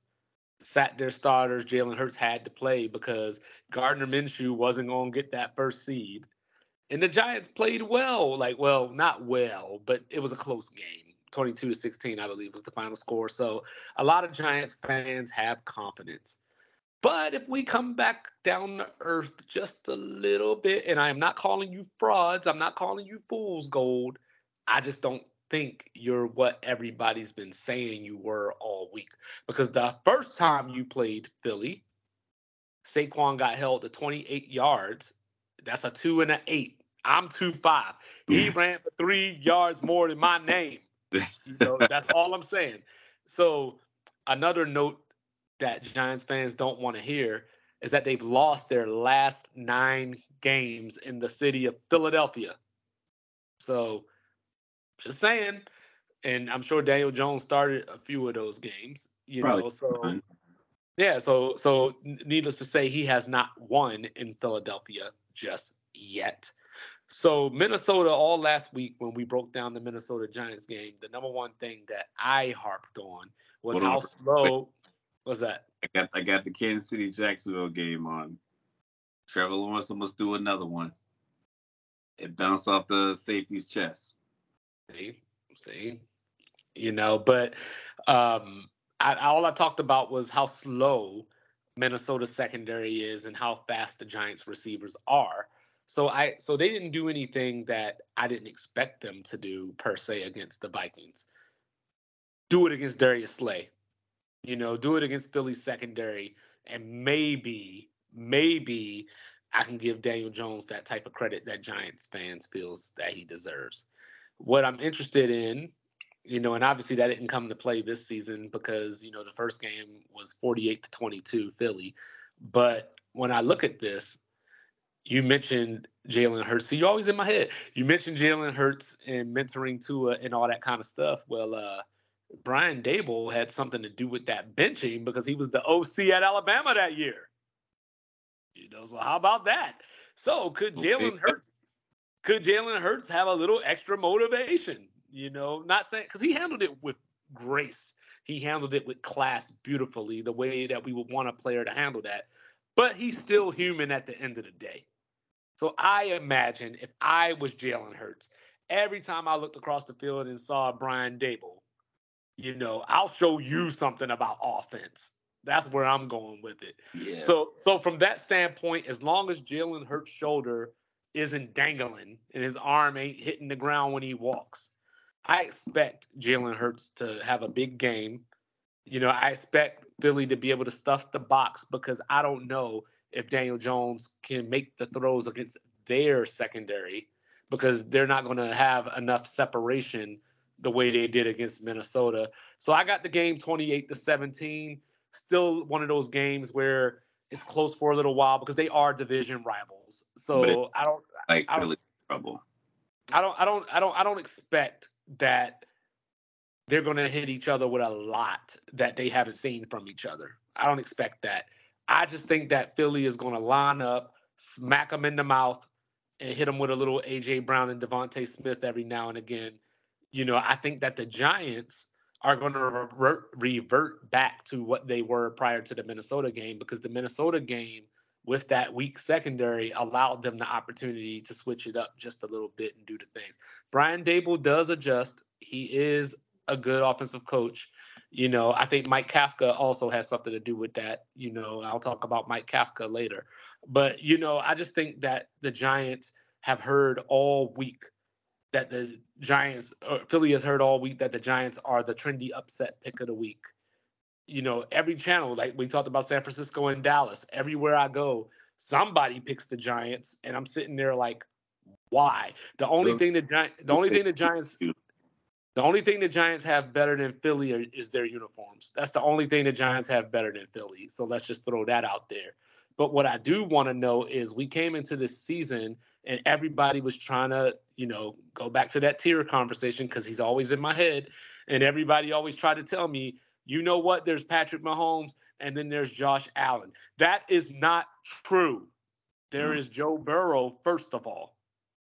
[SPEAKER 2] sat their starters. Jalen Hurts had to play because Gardner Minshew wasn't going to get that first seed. And the Giants played well, like well, not well, but it was a close game. 22 to 16, I believe, was the final score. So a lot of Giants fans have confidence. But if we come back down to earth just a little bit, and I am not calling you frauds, I'm not calling you fool's gold. I just don't think you're what everybody's been saying you were all week. Because the first time you played Philly, Saquon got held to 28 yards. That's a two and an eight. I'm two five. He ran for three yards more than my name. You know, that's all I'm saying. So another note that Giants fans don't want to hear is that they've lost their last nine games in the city of Philadelphia. So just saying. And I'm sure Daniel Jones started a few of those games. You Probably. know, so yeah, so so needless to say, he has not won in Philadelphia just yet. So Minnesota all last week when we broke down the Minnesota Giants game, the number one thing that I harped on was
[SPEAKER 1] Hold
[SPEAKER 2] how
[SPEAKER 1] on.
[SPEAKER 2] slow was that?
[SPEAKER 1] I got I got the Kansas City Jacksonville game on. Trevor Lawrence must do another one. It bounced off the safety's chest.
[SPEAKER 2] See, see, you know, but um, I, all I talked about was how slow Minnesota secondary is and how fast the Giants receivers are. So I, so they didn't do anything that I didn't expect them to do per se against the Vikings. Do it against Darius Slay, you know, do it against Philly's secondary, and maybe, maybe I can give Daniel Jones that type of credit that Giants fans feels that he deserves. What I'm interested in, you know, and obviously that didn't come to play this season because you know the first game was 48 to 22 Philly, but when I look at this, you mentioned Jalen Hurts. See, you're always in my head. You mentioned Jalen Hurts and mentoring Tua and all that kind of stuff. Well, uh, Brian Daboll had something to do with that benching because he was the OC at Alabama that year. You know, so how about that? So could Jalen Hurts could Jalen Hurts have a little extra motivation? You know, not saying because he handled it with grace. He handled it with class beautifully, the way that we would want a player to handle that. But he's still human at the end of the day. So I imagine if I was Jalen Hurts, every time I looked across the field and saw Brian Daboll, you know, I'll show you something about offense. That's where I'm going with it.
[SPEAKER 1] Yeah.
[SPEAKER 2] So so from that standpoint, as long as Jalen Hurts' shoulder isn't dangling and his arm ain't hitting the ground when he walks, I expect Jalen Hurts to have a big game. You know, I expect Philly to be able to stuff the box because I don't know if Daniel Jones can make the throws against their secondary because they're not going to have enough separation the way they did against Minnesota. So I got the game 28 to 17. Still one of those games where it's close for a little while because they are division rivals. So
[SPEAKER 1] it-
[SPEAKER 2] I don't
[SPEAKER 1] like
[SPEAKER 2] I don't-
[SPEAKER 1] trouble.
[SPEAKER 2] I don't I don't I don't I don't expect that they're going to hit each other with a lot that they haven't seen from each other. I don't expect that. I just think that Philly is going to line up, smack them in the mouth, and hit them with a little AJ Brown and DeVonta Smith every now and again. You know, I think that the Giants are going to revert, revert back to what they were prior to the Minnesota game because the Minnesota game with that weak secondary allowed them the opportunity to switch it up just a little bit and do the things. Brian Daboll does adjust. He is a good offensive coach. You know, I think Mike Kafka also has something to do with that. You know, I'll talk about Mike Kafka later. But, you know, I just think that the Giants have heard all week that the Giants, or Philly has heard all week that the Giants are the trendy upset pick of the week. You know, every channel, like we talked about San Francisco and Dallas, everywhere I go, somebody picks the Giants, and I'm sitting there like, why? The only thing the Gi- the only thing the Giants the only thing the Giants have better than Philly are, is their uniforms. That's the only thing the Giants have better than Philly. So let's just throw that out there. But what I do want to know is we came into this season and everybody was trying to, you know, go back to that tier conversation because he's always in my head. And everybody always tried to tell me, you know what, there's Patrick Mahomes and then there's Josh Allen. That is not true. There
[SPEAKER 1] Mm.
[SPEAKER 2] is Joe Burrow, first of all.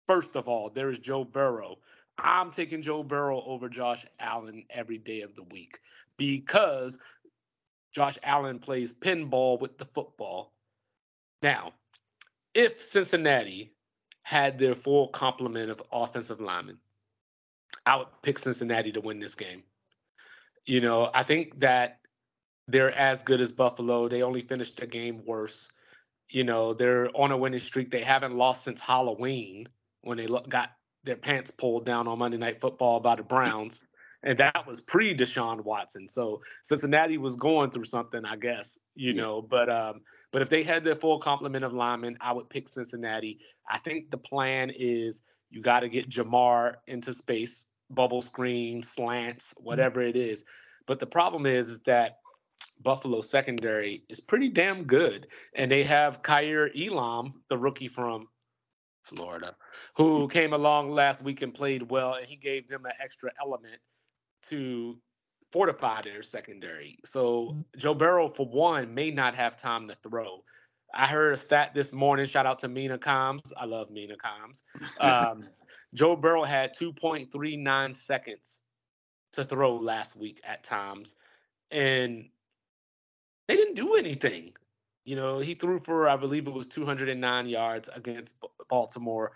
[SPEAKER 2] First of all, there is Joe Burrow. I'm taking Joe Burrow over Josh Allen every day of the week because Josh Allen plays pinball with the football. Now, if Cincinnati had their full complement of offensive linemen, I would pick Cincinnati to win this game. You know, I think that they're as good as Buffalo. They only finished the game worse. You know, they're on a winning streak. They haven't lost since Halloween when they got their pants pulled down on Monday Night Football by the Browns, and that was pre Deshaun Watson. So Cincinnati was going through something, I guess, you
[SPEAKER 1] Yeah.
[SPEAKER 2] know. But um, but if they had their full complement of linemen, I would pick Cincinnati. I think the plan is you got to get Ja'Marr into space, bubble screen, slants, mm-hmm. whatever it is. But the problem is, is that Buffalo secondary is pretty damn good, and they have Kaiir Elam, the rookie from Florida, who came along last week and played well, and he gave them an extra element to fortify their secondary. So Joe Burrow, for one, may not have time to throw. I heard a stat this morning. Shout out to Mina Kimes. I love Mina Kimes. Um, Joe Burrow had 2.39 seconds to throw last week at times, and they didn't do anything. You know, he threw for I believe it was 209 yards against Baltimore.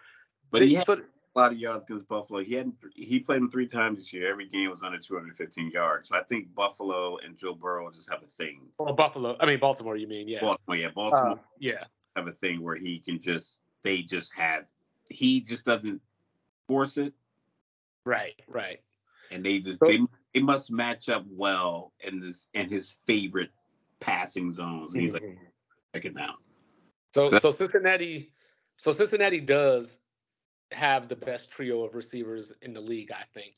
[SPEAKER 1] But he had so, a lot of yards against Buffalo. He had he played him three times this year. Every game was under 215 yards. So I think Buffalo and Joe Burrow just have a thing.
[SPEAKER 2] Well, Buffalo. I mean Baltimore. You mean yeah?
[SPEAKER 1] Baltimore. Yeah, Baltimore. Uh,
[SPEAKER 2] yeah.
[SPEAKER 1] Have a thing where he can just they just have he just doesn't force it.
[SPEAKER 2] Right. Right.
[SPEAKER 1] And they just so, they they must match up well in this in his favorite passing zones. And he's mm-hmm. like, check it out.
[SPEAKER 2] So so, so Cincinnati so Cincinnati does have the best trio of receivers in the league, I think.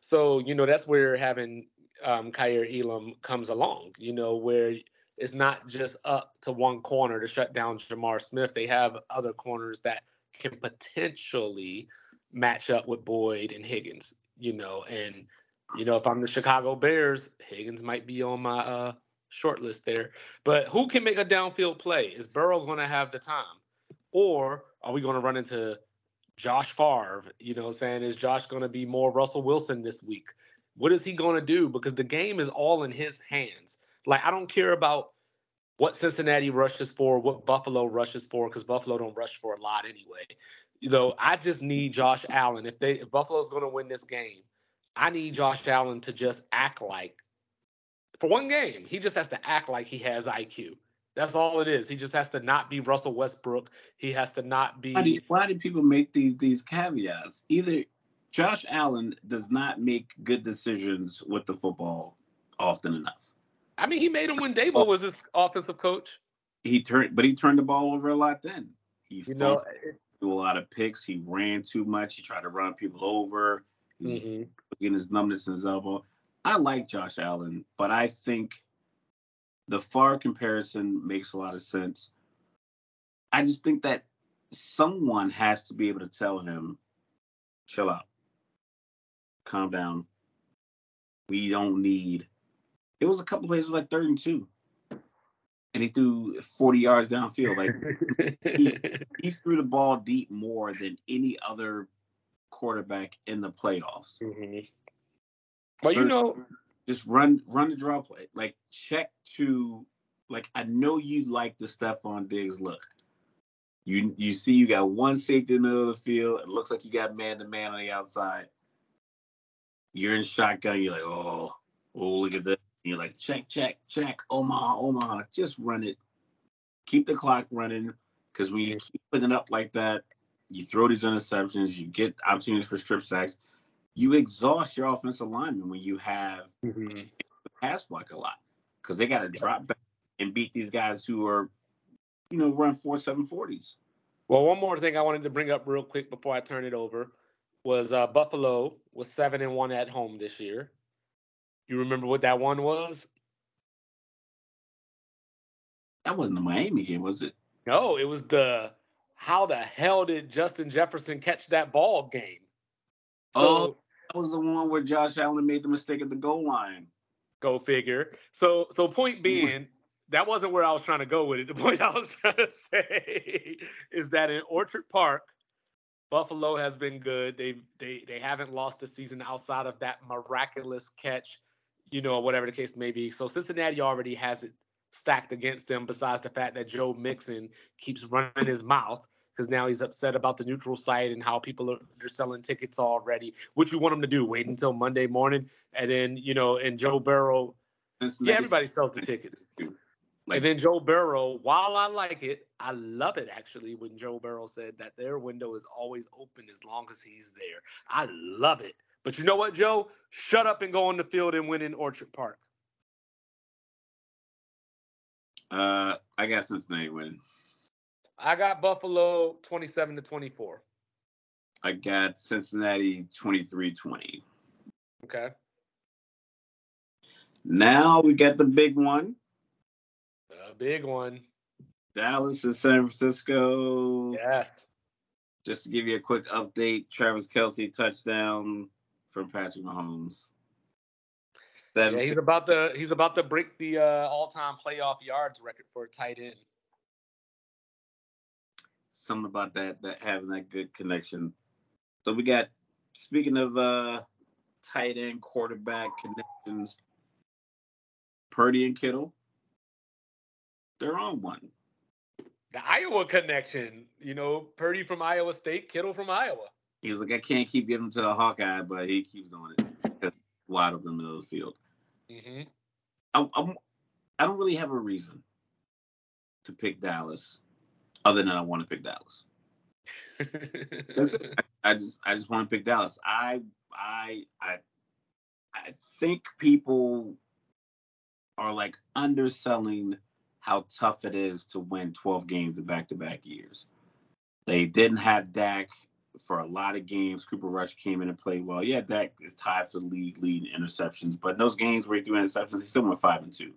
[SPEAKER 2] So, you know, that's where having um, Kaiir Elam comes along, you know, where it's not just up to one corner to shut down Ja'Marr Smith. They have other corners that can potentially match up with Boyd and Higgins, you know, and you know, if I'm the Chicago Bears, Higgins might be on my uh, short list there. But who can make a downfield play? Is Burrow going to have the time? Or are we going to run into Josh Favre. You know, saying is Josh going to be more Russell Wilson this week? What is he going to do? Because the game is all in his hands. Like I don't care about what Cincinnati rushes for, what Buffalo rushes for, because Buffalo don't rush for a lot anyway. You know, I just need Josh Allen. If they if Buffalo's going to win this game, I need Josh Allen to just act like for one game, he just has to act like he has IQ. That's all it is. He just has to not be Russell Westbrook. He has to not be.
[SPEAKER 1] Why do, why do people make these these caveats? Either Josh Allen does not make good decisions with the football often enough.
[SPEAKER 2] I mean, he made them when Daboll was his offensive coach.
[SPEAKER 1] He turned, but he turned the ball over a lot then. He you know, threw a lot of picks. He ran too much. He tried to run people over. He's mm-hmm. getting his numbness in his elbow. I like Josh Allen, but I think the Favre comparison makes a lot of sense. I just think that someone has to be able to tell him, chill out, calm down. We don't need. It was a couple plays like third and two, and he threw 40 yards downfield. Like he, he threw the ball deep more than any other quarterback in the playoffs.
[SPEAKER 2] Mm-hmm. But you know,
[SPEAKER 1] just run run the draw play. Like check to like I know you like the Stefon Diggs look. You you see you got one safety in the middle of the field. It looks like you got man to man on the outside. You're in shotgun. You're like, oh, oh, look at this. And you're like, check, check, check. Oh, Omaha, Omaha. Oh, just run it. Keep the clock running. Because when you keep putting it up like that, you throw these interceptions. You get opportunities for strip sacks you exhaust your offensive lineman when you have mm-hmm. pass block a lot because they got to drop back and beat these guys who are, you know, run four seven forties.
[SPEAKER 2] Well, one more thing I wanted to bring up real quick before I turn it over was uh, Buffalo was seven and one at home this year. You remember what that one was?
[SPEAKER 1] That wasn't the Miami game, was it?
[SPEAKER 2] No, it was the how the hell did Justin Jefferson catch that ball game?
[SPEAKER 1] So, oh, that was the one where Josh Allen made the mistake at the goal line.
[SPEAKER 2] Go figure. So, so point being, that wasn't where I was trying to go with it. The point I was trying to say is that in Orchard Park, Buffalo has been good. They they they haven't lost the season outside of that miraculous catch, you know, whatever the case may be. So Cincinnati already has it stacked against them. Besides the fact that Joe Mixon keeps running his mouth, because now he's upset about the neutral site and how people are they're selling tickets already. What you want him to do? Wait until Monday morning, and then you know, and Joe Burrow. Yeah, everybody sells the tickets. Like, and then Joe Burrow, while I like it, I love it actually when Joe Burrow said that their window is always open as long as he's there. I love it. But you know what, Joe? Shut up and go on the field and win in Orchard Park.
[SPEAKER 1] Uh, I got Cincinnati winning.
[SPEAKER 2] I got Buffalo 27 to 24.
[SPEAKER 1] I got Cincinnati 23-20.
[SPEAKER 2] Okay.
[SPEAKER 1] Now we got the big one.
[SPEAKER 2] The big one.
[SPEAKER 1] Dallas and San Francisco.
[SPEAKER 2] Yes.
[SPEAKER 1] Just to give you a quick update, Travis Kelce touchdown from Patrick Mahomes.
[SPEAKER 2] yeah, he's about to he's about to break the uh, all-time playoff yards record for a tight end.
[SPEAKER 1] Something about that that having that good connection. So we got speaking of uh tight end quarterback connections, Purdy and Kittle. They're on one.
[SPEAKER 2] The Iowa connection, you know, Purdy from Iowa State, Kittle from Iowa.
[SPEAKER 1] He was like, I can't keep giving to the Hawkeye, but he keeps doing it. Cuz wide open middle of the field.
[SPEAKER 2] Mm-hmm.
[SPEAKER 1] I, I'm, I don't really have a reason to pick Dallas, other than I want to pick Dallas. I, I just I just want to pick Dallas. I I I I think people are like underselling how tough it is to win 12 games in back-to-back years. They didn't have Dak for a lot of games. Cooper Rush came in and played well. Yeah, Dak is tied for the league lead in interceptions, but in those games where he threw interceptions, he still went five and two.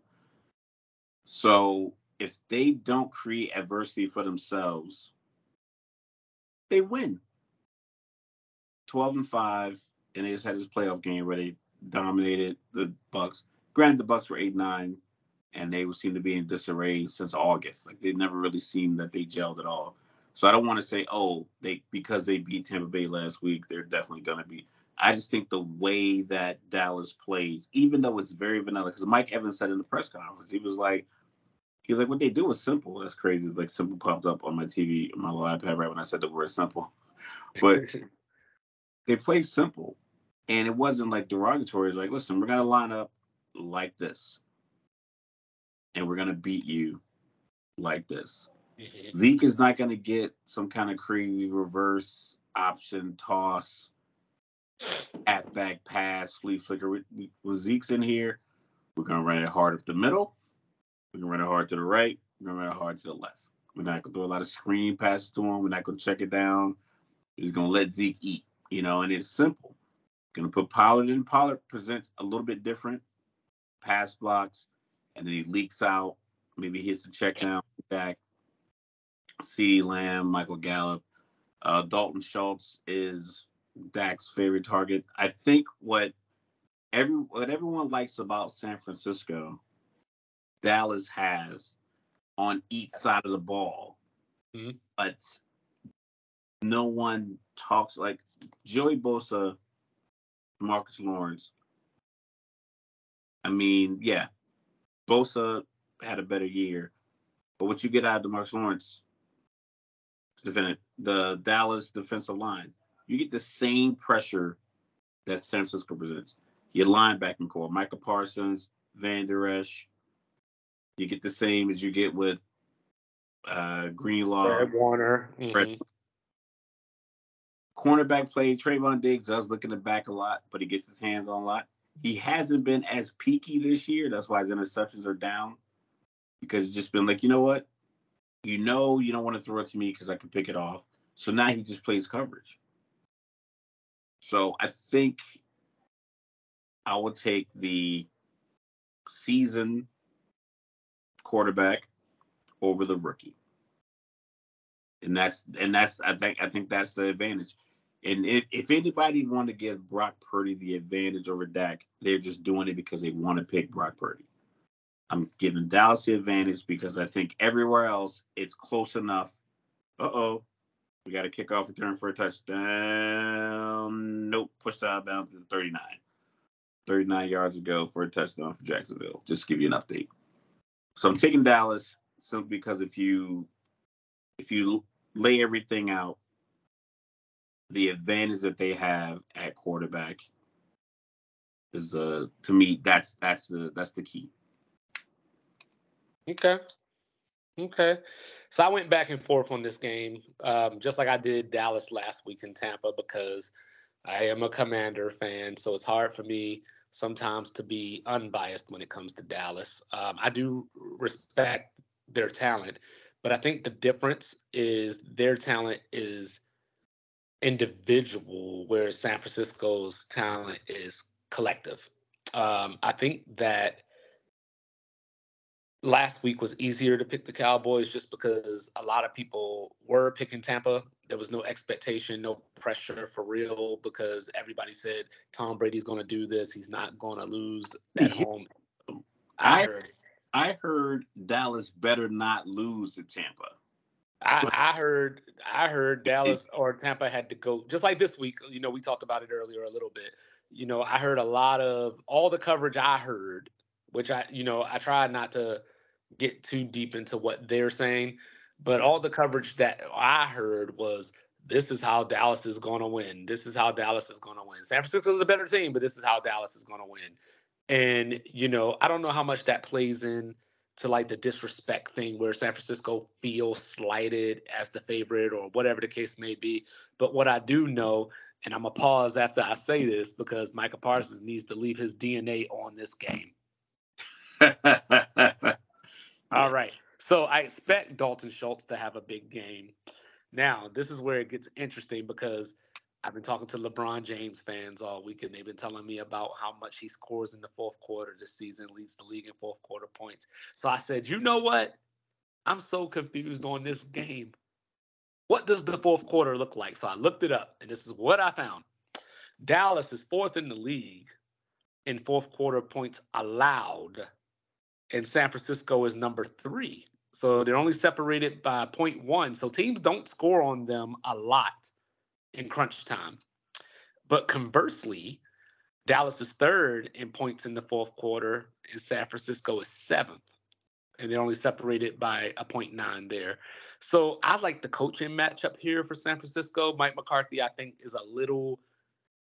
[SPEAKER 1] So if they don't create adversity for themselves, they win. 12 and 5, and they just had this playoff game where they dominated the Bucs. Granted, the Bucs were 8 9, and they seem to be in disarray since August. Like they never really seemed that they gelled at all. So I don't want to say, oh, they because they beat Tampa Bay last week, they're definitely gonna be. I just think the way that Dallas plays, even though it's very vanilla, because Mike Evans said in the press conference, he was like, he was like, what they do is simple. That's crazy. It's like simple popped up on my TV, on my little iPad right when I said the word simple. But they play simple. And it wasn't like derogatory. Like, listen, we're gonna line up like this. And we're gonna beat you like this. Zeke is not gonna get some kind of crazy reverse option toss, halfback pass, flea flicker. With, with Zeke's in here, we're gonna run it hard up the middle we're gonna run it hard to the right. We're gonna run it hard to the left. We're not gonna throw a lot of screen passes to him. We're not gonna check it down. We're just gonna let Zeke eat, you know, and it's simple. Gonna put Pollard in. Pollard presents a little bit different. Pass blocks, and then he leaks out. Maybe hits the check down back. CeeDee Lamb, Michael Gallup. Uh, Dalton Schultz is Dak's favorite target. I think what every what everyone likes about San Francisco Dallas has on each side of the ball, mm-hmm. but no one talks like Joey Bosa, Marcus Lawrence. I mean, yeah, Bosa had a better year, but what you get out of the Marcus Lawrence defendant, the Dallas defensive line, you get the same pressure that San Francisco presents. Your linebacking core, Micah Parsons, Van Der Esch, you get the same as you get with uh, Greenlaw.
[SPEAKER 2] Fred Warner. Mm-hmm.
[SPEAKER 1] Cornerback play, Trevon Diggs does look in the back a lot, but he gets his hands on a lot. He hasn't been as peaky this year. That's why his interceptions are down. Because it's just been like, you know what? You know you don't want to throw it to me because I can pick it off. So now he just plays coverage. So I think I will take the season quarterback over the rookie. And that's and that's I think I think that's the advantage. And if, if anybody want to give Brock Purdy the advantage over Dak, they're just doing it because they want to pick Brock Purdy. I'm giving Dallas the advantage because I think everywhere else it's close enough. Uh oh, we got a kickoff return for a touchdown. Nope, pushed out of bounds to 39. 39 yards ago for a touchdown for Jacksonville. Just to give you an update. So I'm taking Dallas simply because if you if you lay everything out, the advantage that they have at quarterback is the to me that's that's the that's the key.
[SPEAKER 2] Okay. Okay. So I went back and forth on this game, um, just like I did Dallas last week in Tampa, because I am a Commander fan, so it's hard for me sometimes to be unbiased when it comes to Dallas. Um, I do respect their talent, but I think the difference is their talent is individual, whereas San Francisco's talent is collective. Um, I think that last week was easier to pick the Cowboys just because a lot of people were picking Tampa. There was no expectation, no pressure for real because everybody said Tom Brady's going to do this. He's not going to lose at home.
[SPEAKER 1] I, I heard. I heard Dallas better not lose to Tampa.
[SPEAKER 2] I, I heard I heard Dallas or Tampa had to go just like this week. You know, we talked about it earlier a little bit. You know, I heard a lot of all the coverage I heard, which I you know I tried not to get too deep into what they're saying, but all the coverage that I heard was this is how Dallas is going to win. This is how Dallas is going to win. San Francisco is a better team, but this is how Dallas is going to win. And you know, I don't know how much that plays in to like the disrespect thing where San Francisco feels slighted as the favorite or whatever the case may be. But what I do know, and I'm gonna pause after I say this because Micah Parsons needs to leave his DNA on this game. All right. So I expect Dalton Schultz to have a big game. Now, this is where it gets interesting because I've been talking to LeBron James fans all week, and they've been telling me about how much he scores in the fourth quarter this season, leads the league in fourth quarter points. So I said, you know what? I'm so confused on this game. What does the fourth quarter look like? So I looked it up, and this is what I found. Dallas is fourth in the league in fourth quarter points allowed, and San Francisco is number three. So they're only separated by 0.1. So teams don't score on them a lot in crunch time. But conversely, Dallas is third in points in the fourth quarter, and San Francisco is seventh. And they're only separated by a 0.9 there. So I like the coaching matchup here for San Francisco. Mike McCarthy, I think, is a little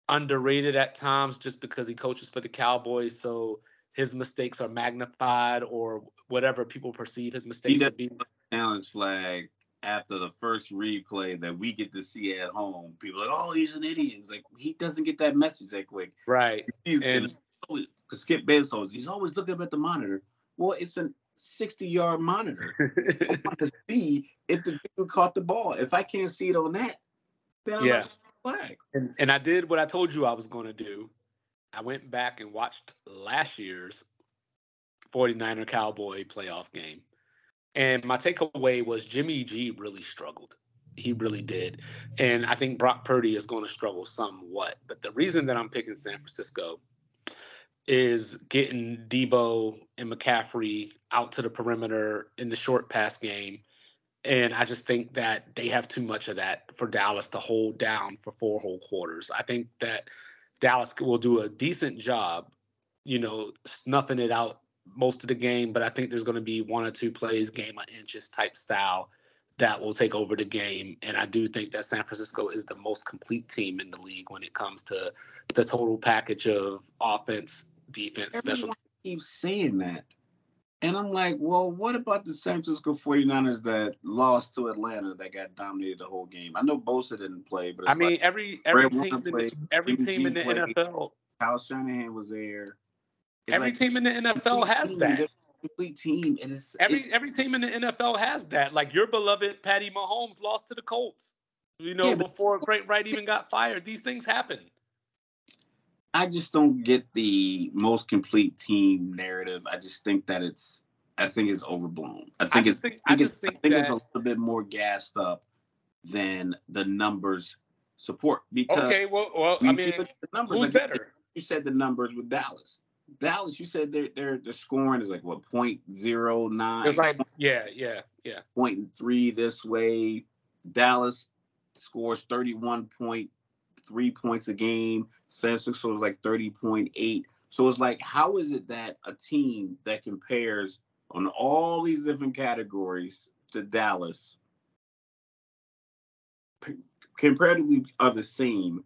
[SPEAKER 2] underrated at times just because he coaches for the Cowboys. So his mistakes are magnified or whatever people perceive his mistakes to be.
[SPEAKER 1] Challenge flag after the first replay that we get to see at home, people are like, oh, he's an idiot. Like he doesn't get that message that quick.
[SPEAKER 2] Right. He's, and
[SPEAKER 1] Skip Bayless, he's always looking at the monitor. Well, it's a 60 yard monitor. I want to see if the dude caught the ball. If I can't see it on that, then I'm
[SPEAKER 2] yeah.
[SPEAKER 1] like, flag.
[SPEAKER 2] And, and I did what I told you I was going to do. I went back and watched last year's 49er Cowboy playoff game. And my takeaway was Jimmy G really struggled. He really did. And I think Brock Purdy is going to struggle somewhat. But the reason that I'm picking San Francisco is getting Deebo and McCaffrey out to the perimeter in the short pass game. And I just think that they have too much of that for Dallas to hold down for four whole quarters. I think that Dallas will do a decent job, you know, snuffing it out most of the game, but I think there's going to be one or two plays, game of inches type style that will take over the game. And I do think that San Francisco is the most complete team in the league when it comes to the total package of offense, defense,
[SPEAKER 1] Everyone
[SPEAKER 2] special.
[SPEAKER 1] keeps saying that. And I'm like, well, what about the San Francisco 49ers that lost to Atlanta that got dominated the whole game? I know Bosa didn't play, but
[SPEAKER 2] I mean,
[SPEAKER 1] like
[SPEAKER 2] every every
[SPEAKER 1] Fred
[SPEAKER 2] team, in
[SPEAKER 1] played,
[SPEAKER 2] the, every
[SPEAKER 1] Jimmy
[SPEAKER 2] team in the
[SPEAKER 1] played.
[SPEAKER 2] NFL,
[SPEAKER 1] Kyle Shanahan was there. It's
[SPEAKER 2] every
[SPEAKER 1] like
[SPEAKER 2] team in the NFL has
[SPEAKER 1] team,
[SPEAKER 2] that.
[SPEAKER 1] Complete team, and it's
[SPEAKER 2] Every
[SPEAKER 1] it's,
[SPEAKER 2] every team in the NFL has that. Like your beloved Patty Mahomes lost to the Colts. You know,
[SPEAKER 1] Yeah,
[SPEAKER 2] before Frank Reich even got fired. These things happen.
[SPEAKER 1] I just don't get the most complete team narrative. I just think that it's I think it's overblown. I think
[SPEAKER 2] just
[SPEAKER 1] it's
[SPEAKER 2] think-
[SPEAKER 1] I
[SPEAKER 2] I
[SPEAKER 1] think, it's,
[SPEAKER 2] think
[SPEAKER 1] I think it's a little bit more gassed up than the numbers support because
[SPEAKER 2] Okay, well, well, I mean,
[SPEAKER 1] the numbers,
[SPEAKER 2] who's
[SPEAKER 1] like,
[SPEAKER 2] better?
[SPEAKER 1] You said the numbers with Dallas. Dallas, you said their their their scoring is like what point zero nine,
[SPEAKER 2] It's like, yeah, yeah, yeah.
[SPEAKER 1] point three this way. Dallas scores thirty one point three points a game. San Francisco is like thirty point eight. So it's like, how is it that a team that compares on all these different categories to Dallas p- comparatively are the same?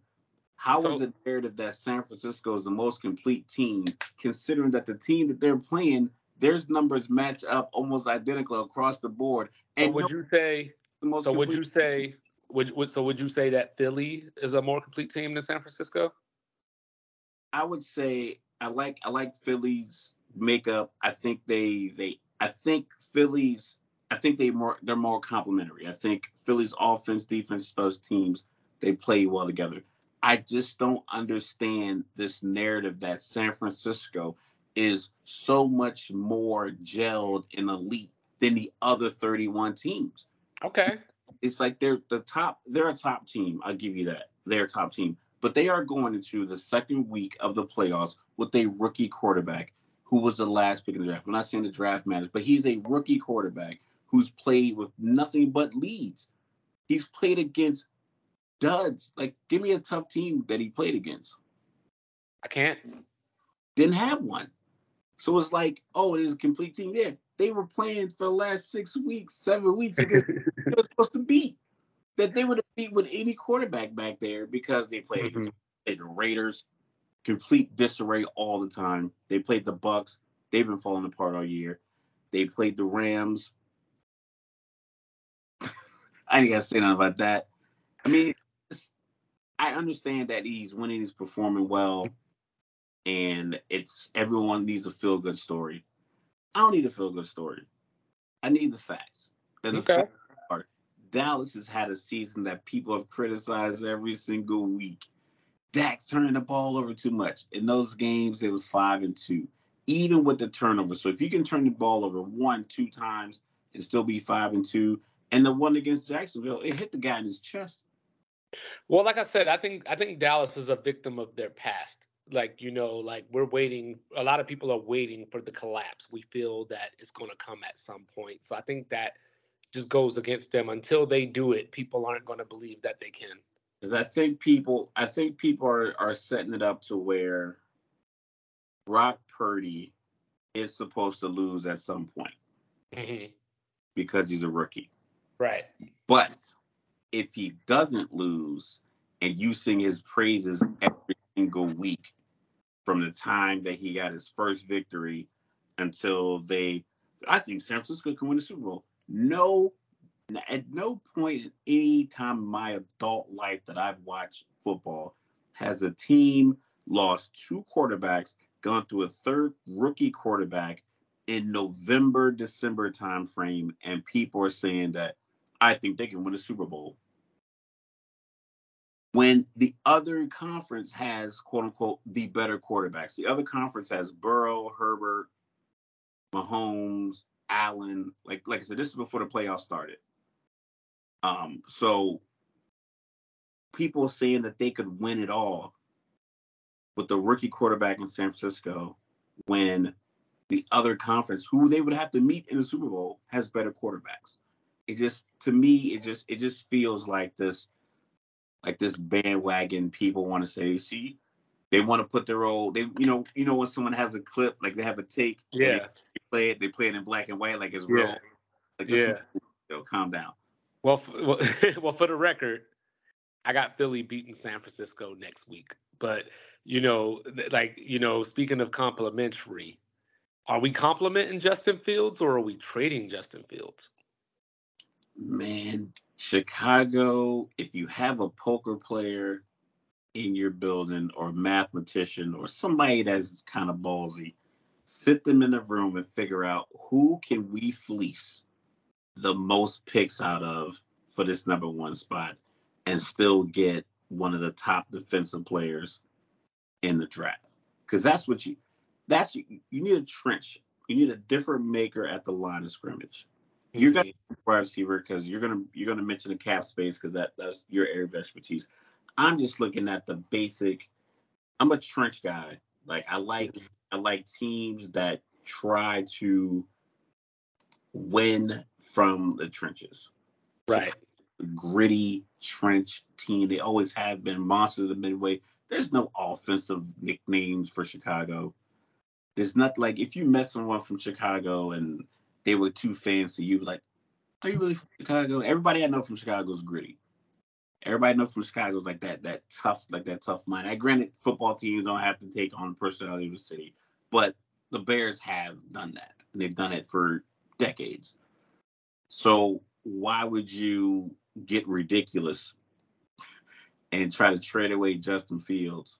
[SPEAKER 1] How is
[SPEAKER 2] So-
[SPEAKER 1] it narrative that San Francisco is the most complete team, considering that the team that they're playing, their numbers match up almost identical across the board?
[SPEAKER 2] So
[SPEAKER 1] And
[SPEAKER 2] would
[SPEAKER 1] no-
[SPEAKER 2] you say?
[SPEAKER 1] the most
[SPEAKER 2] So would you say? Would, would so would you say that Philly is a more complete team than San Francisco?
[SPEAKER 1] I would say I like I like Philly's makeup. I think they they I think Philly's I think they more they're more complementary. I think Philly's offense, defense, special teams they play well together. I just don't understand this narrative that San Francisco is so much more gelled and elite than the other 31 teams
[SPEAKER 2] Okay.
[SPEAKER 1] It's like they're the top they're a top team i'll give you that they're a top team but they are going into the second week of the playoffs with a rookie quarterback who was the last pick in the draft i'm not saying the draft matters but he's a rookie quarterback who's played with nothing but leads. He's played against duds. Like, give me a tough team that he played against.
[SPEAKER 2] I can't.
[SPEAKER 1] Didn't have one. So it's like, oh, it is a complete team. Yeah, they were playing for the last six weeks, seven weeks against they were supposed to beat. That they would have beat with any quarterback back there because they played mm-hmm. the Raiders, complete disarray all the time. They played the Bucs. They've been falling apart all year. They played the Rams. I ain't gotta say nothing about that. I mean, I understand that he's winning, he's performing well, and it's everyone needs a feel good story. I don't need a feel good story. I need the facts. And the
[SPEAKER 2] okay. facts
[SPEAKER 1] are Dallas has had a season that people have criticized every single week. Dak turning the ball over too much. In those games, it was five and two, even with the turnover. So if you can turn the ball over one, two times and still be five and two, and the one against Jacksonville, it hit the guy in his chest.
[SPEAKER 2] Well, like I said, I think I think Dallas is a victim of their past. Like you know, like we're waiting. A lot of people are waiting for the collapse. We feel that it's going to come at some point. So I think that just goes against them. Until they do it, people aren't going to believe that they can.
[SPEAKER 1] Because I think people, I think people are are setting it up to where Brock Purdy is supposed to lose at some point
[SPEAKER 2] mm-hmm.
[SPEAKER 1] because he's a rookie.
[SPEAKER 2] Right.
[SPEAKER 1] But if he doesn't lose and you sing his praises every single week from the time that he got his first victory until they I think San Francisco can win the Super Bowl. No at no point in any time in my adult life that I've watched football has a team lost two quarterbacks, gone through a third rookie quarterback in November, December timeframe, and people are saying that I think they can win a Super Bowl. When the other conference has quote unquote the better quarterbacks, the other conference has Burrow, Herbert, Mahomes, Allen. Like like I said, this is before the playoffs started. Um, so people saying that they could win it all with the rookie quarterback in San Francisco when the other conference, who they would have to meet in the Super Bowl, has better quarterbacks it just to me it just it just feels like this like this bandwagon people want to say see they want to put their old they you know you know when someone has a clip like they have a take
[SPEAKER 2] yeah
[SPEAKER 1] they play it they play it in black and white like it's real
[SPEAKER 2] yeah.
[SPEAKER 1] like
[SPEAKER 2] yeah
[SPEAKER 1] calm down.
[SPEAKER 2] Well well, well for the record I got Philly beating San Francisco next week but you know like you know speaking of complimentary are we complimenting Justin Fields or are we trading Justin Fields?
[SPEAKER 1] Man, Chicago, if you have a poker player in your building or mathematician or somebody that's kind of ballsy, sit them in a room and figure out who can we fleece the most picks out of for this number one spot and still get one of the top defensive players in the draft. Because that's what you that's you, you need a trench. You need a different maker at the line of scrimmage. You're gonna wide receiver because you're gonna you're gonna mention the cap space because that that's your area of expertise. I'm just looking at the basic. I'm a trench guy. Like I like mm-hmm. I like teams that try to win from the trenches.
[SPEAKER 2] Right.
[SPEAKER 1] So, gritty trench team. They always have been monsters of the midway. There's no offensive nicknames for Chicago. There's not like if you met someone from Chicago and they were too fancy, you like, are you really from Chicago? Everybody I know from Chicago is gritty. Everybody I know from Chicago is like that, that tough, like that tough mind. I granted football teams don't have to take on personality of the city, but the Bears have done that, and they've done it for decades. So why would you get ridiculous and try to trade away Justin Fields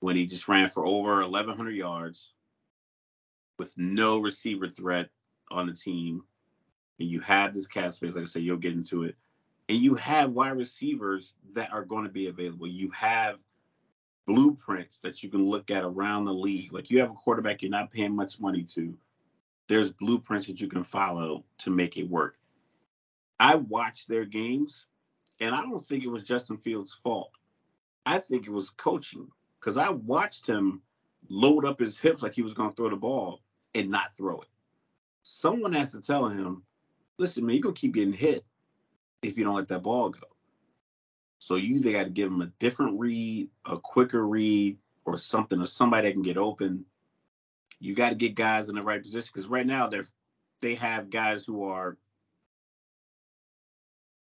[SPEAKER 1] when he just ran for over 1,100 yards with no receiver threat on the team, and you have this cap space, like I said, you'll get into it, and you have wide receivers that are going to be available. You have blueprints that you can look at around the league. Like you have a quarterback you're not paying much money to. There's blueprints that you can follow to make it work. I watched their games, and I don't think it was Justin Fields' fault. I think it was coaching because I watched him load up his hips like he was going to throw the ball and not throw it someone has to tell him, listen, man, you're gonna keep getting hit if you don't let that ball go. So you either got to give him a different read, a quicker read, or something, or somebody that can get open. You got to get guys in the right position because right now they're they have guys who are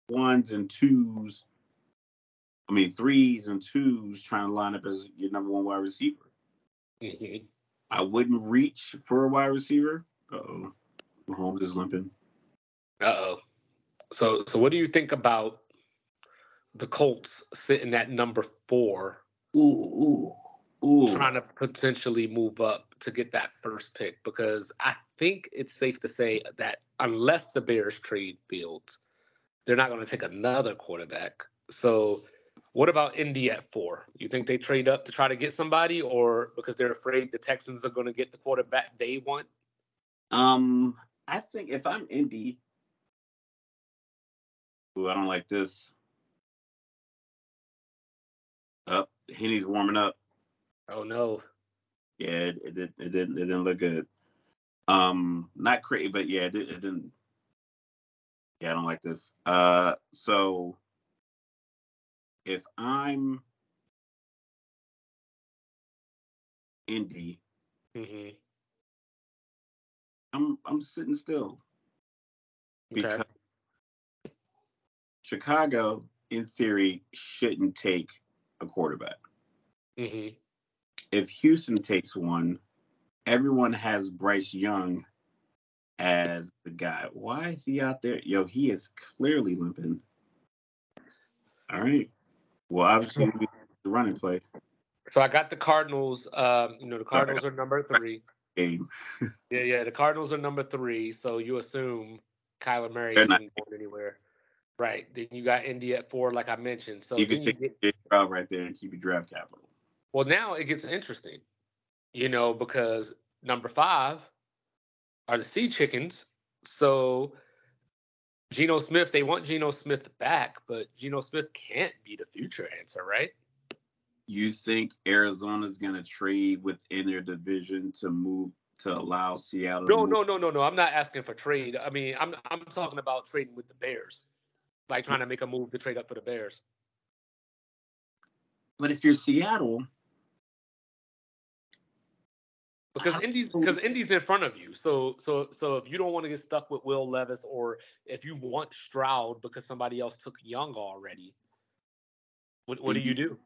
[SPEAKER 1] ones and twos. I mean threes and twos trying to line up as your number one wide receiver.
[SPEAKER 2] Mm-hmm.
[SPEAKER 1] I wouldn't reach for a wide receiver. oh, Mahomes is limping.
[SPEAKER 2] Uh oh. So so what do you think about the Colts sitting at number four,
[SPEAKER 1] Ooh, ooh, ooh.
[SPEAKER 2] trying to potentially move up to get that first pick? Because I think it's safe to say that unless the Bears trade Fields, they're not going to take another quarterback. So what about Indy at four? You think they trade up to try to get somebody, or because they're afraid the Texans are going to get the quarterback they want?
[SPEAKER 1] Um, I think if I'm Indy, ooh, I don't like this. Up, oh, Henny's warming up.
[SPEAKER 2] Oh no.
[SPEAKER 1] Yeah, it, it, did, it didn't it didn't look good. Um, not crazy, but yeah, it, it didn't. Yeah, I don't like this. Uh, so if I'm Indy,
[SPEAKER 2] hmm
[SPEAKER 1] I'm I'm sitting still because
[SPEAKER 2] Okay.
[SPEAKER 1] Chicago, in theory, shouldn't take a quarterback.
[SPEAKER 2] hmm
[SPEAKER 1] If Houston takes one, everyone has Bryce Young as the guy. Why is he out there? Yo, he is clearly limping. All right. Well, obviously, the running play
[SPEAKER 2] So I got the Cardinals. Um, you know, the Cardinals are number three.
[SPEAKER 1] Game.
[SPEAKER 2] Yeah, yeah. The Cardinals are number three. So you assume Kyler Murray
[SPEAKER 1] They're
[SPEAKER 2] isn't
[SPEAKER 1] not-
[SPEAKER 2] going anywhere. Right. Then you got Indy at four, like I mentioned. So
[SPEAKER 1] you
[SPEAKER 2] then
[SPEAKER 1] can
[SPEAKER 2] you get
[SPEAKER 1] Stroud right there and keep your draft capital.
[SPEAKER 2] well now it gets interesting. You know, because number five are the Sea Chickens. So Geno Smith, they want Geno Smith back, but Geno Smith can't be the future answer, right?
[SPEAKER 1] You think Arizona's going to trade within their division to move to allow Seattle?
[SPEAKER 2] No, no, no, no, no. I'm not asking for trade. I mean, I'm I'm talking about trading with the Bears, like trying to make a move to trade up for the Bears.
[SPEAKER 1] But if you're Seattle,
[SPEAKER 2] Because Indy's because Indy's in front of you. So so so if you don't want to get stuck with Will Levis or if you want Stroud because somebody else took Young already, what what do you do?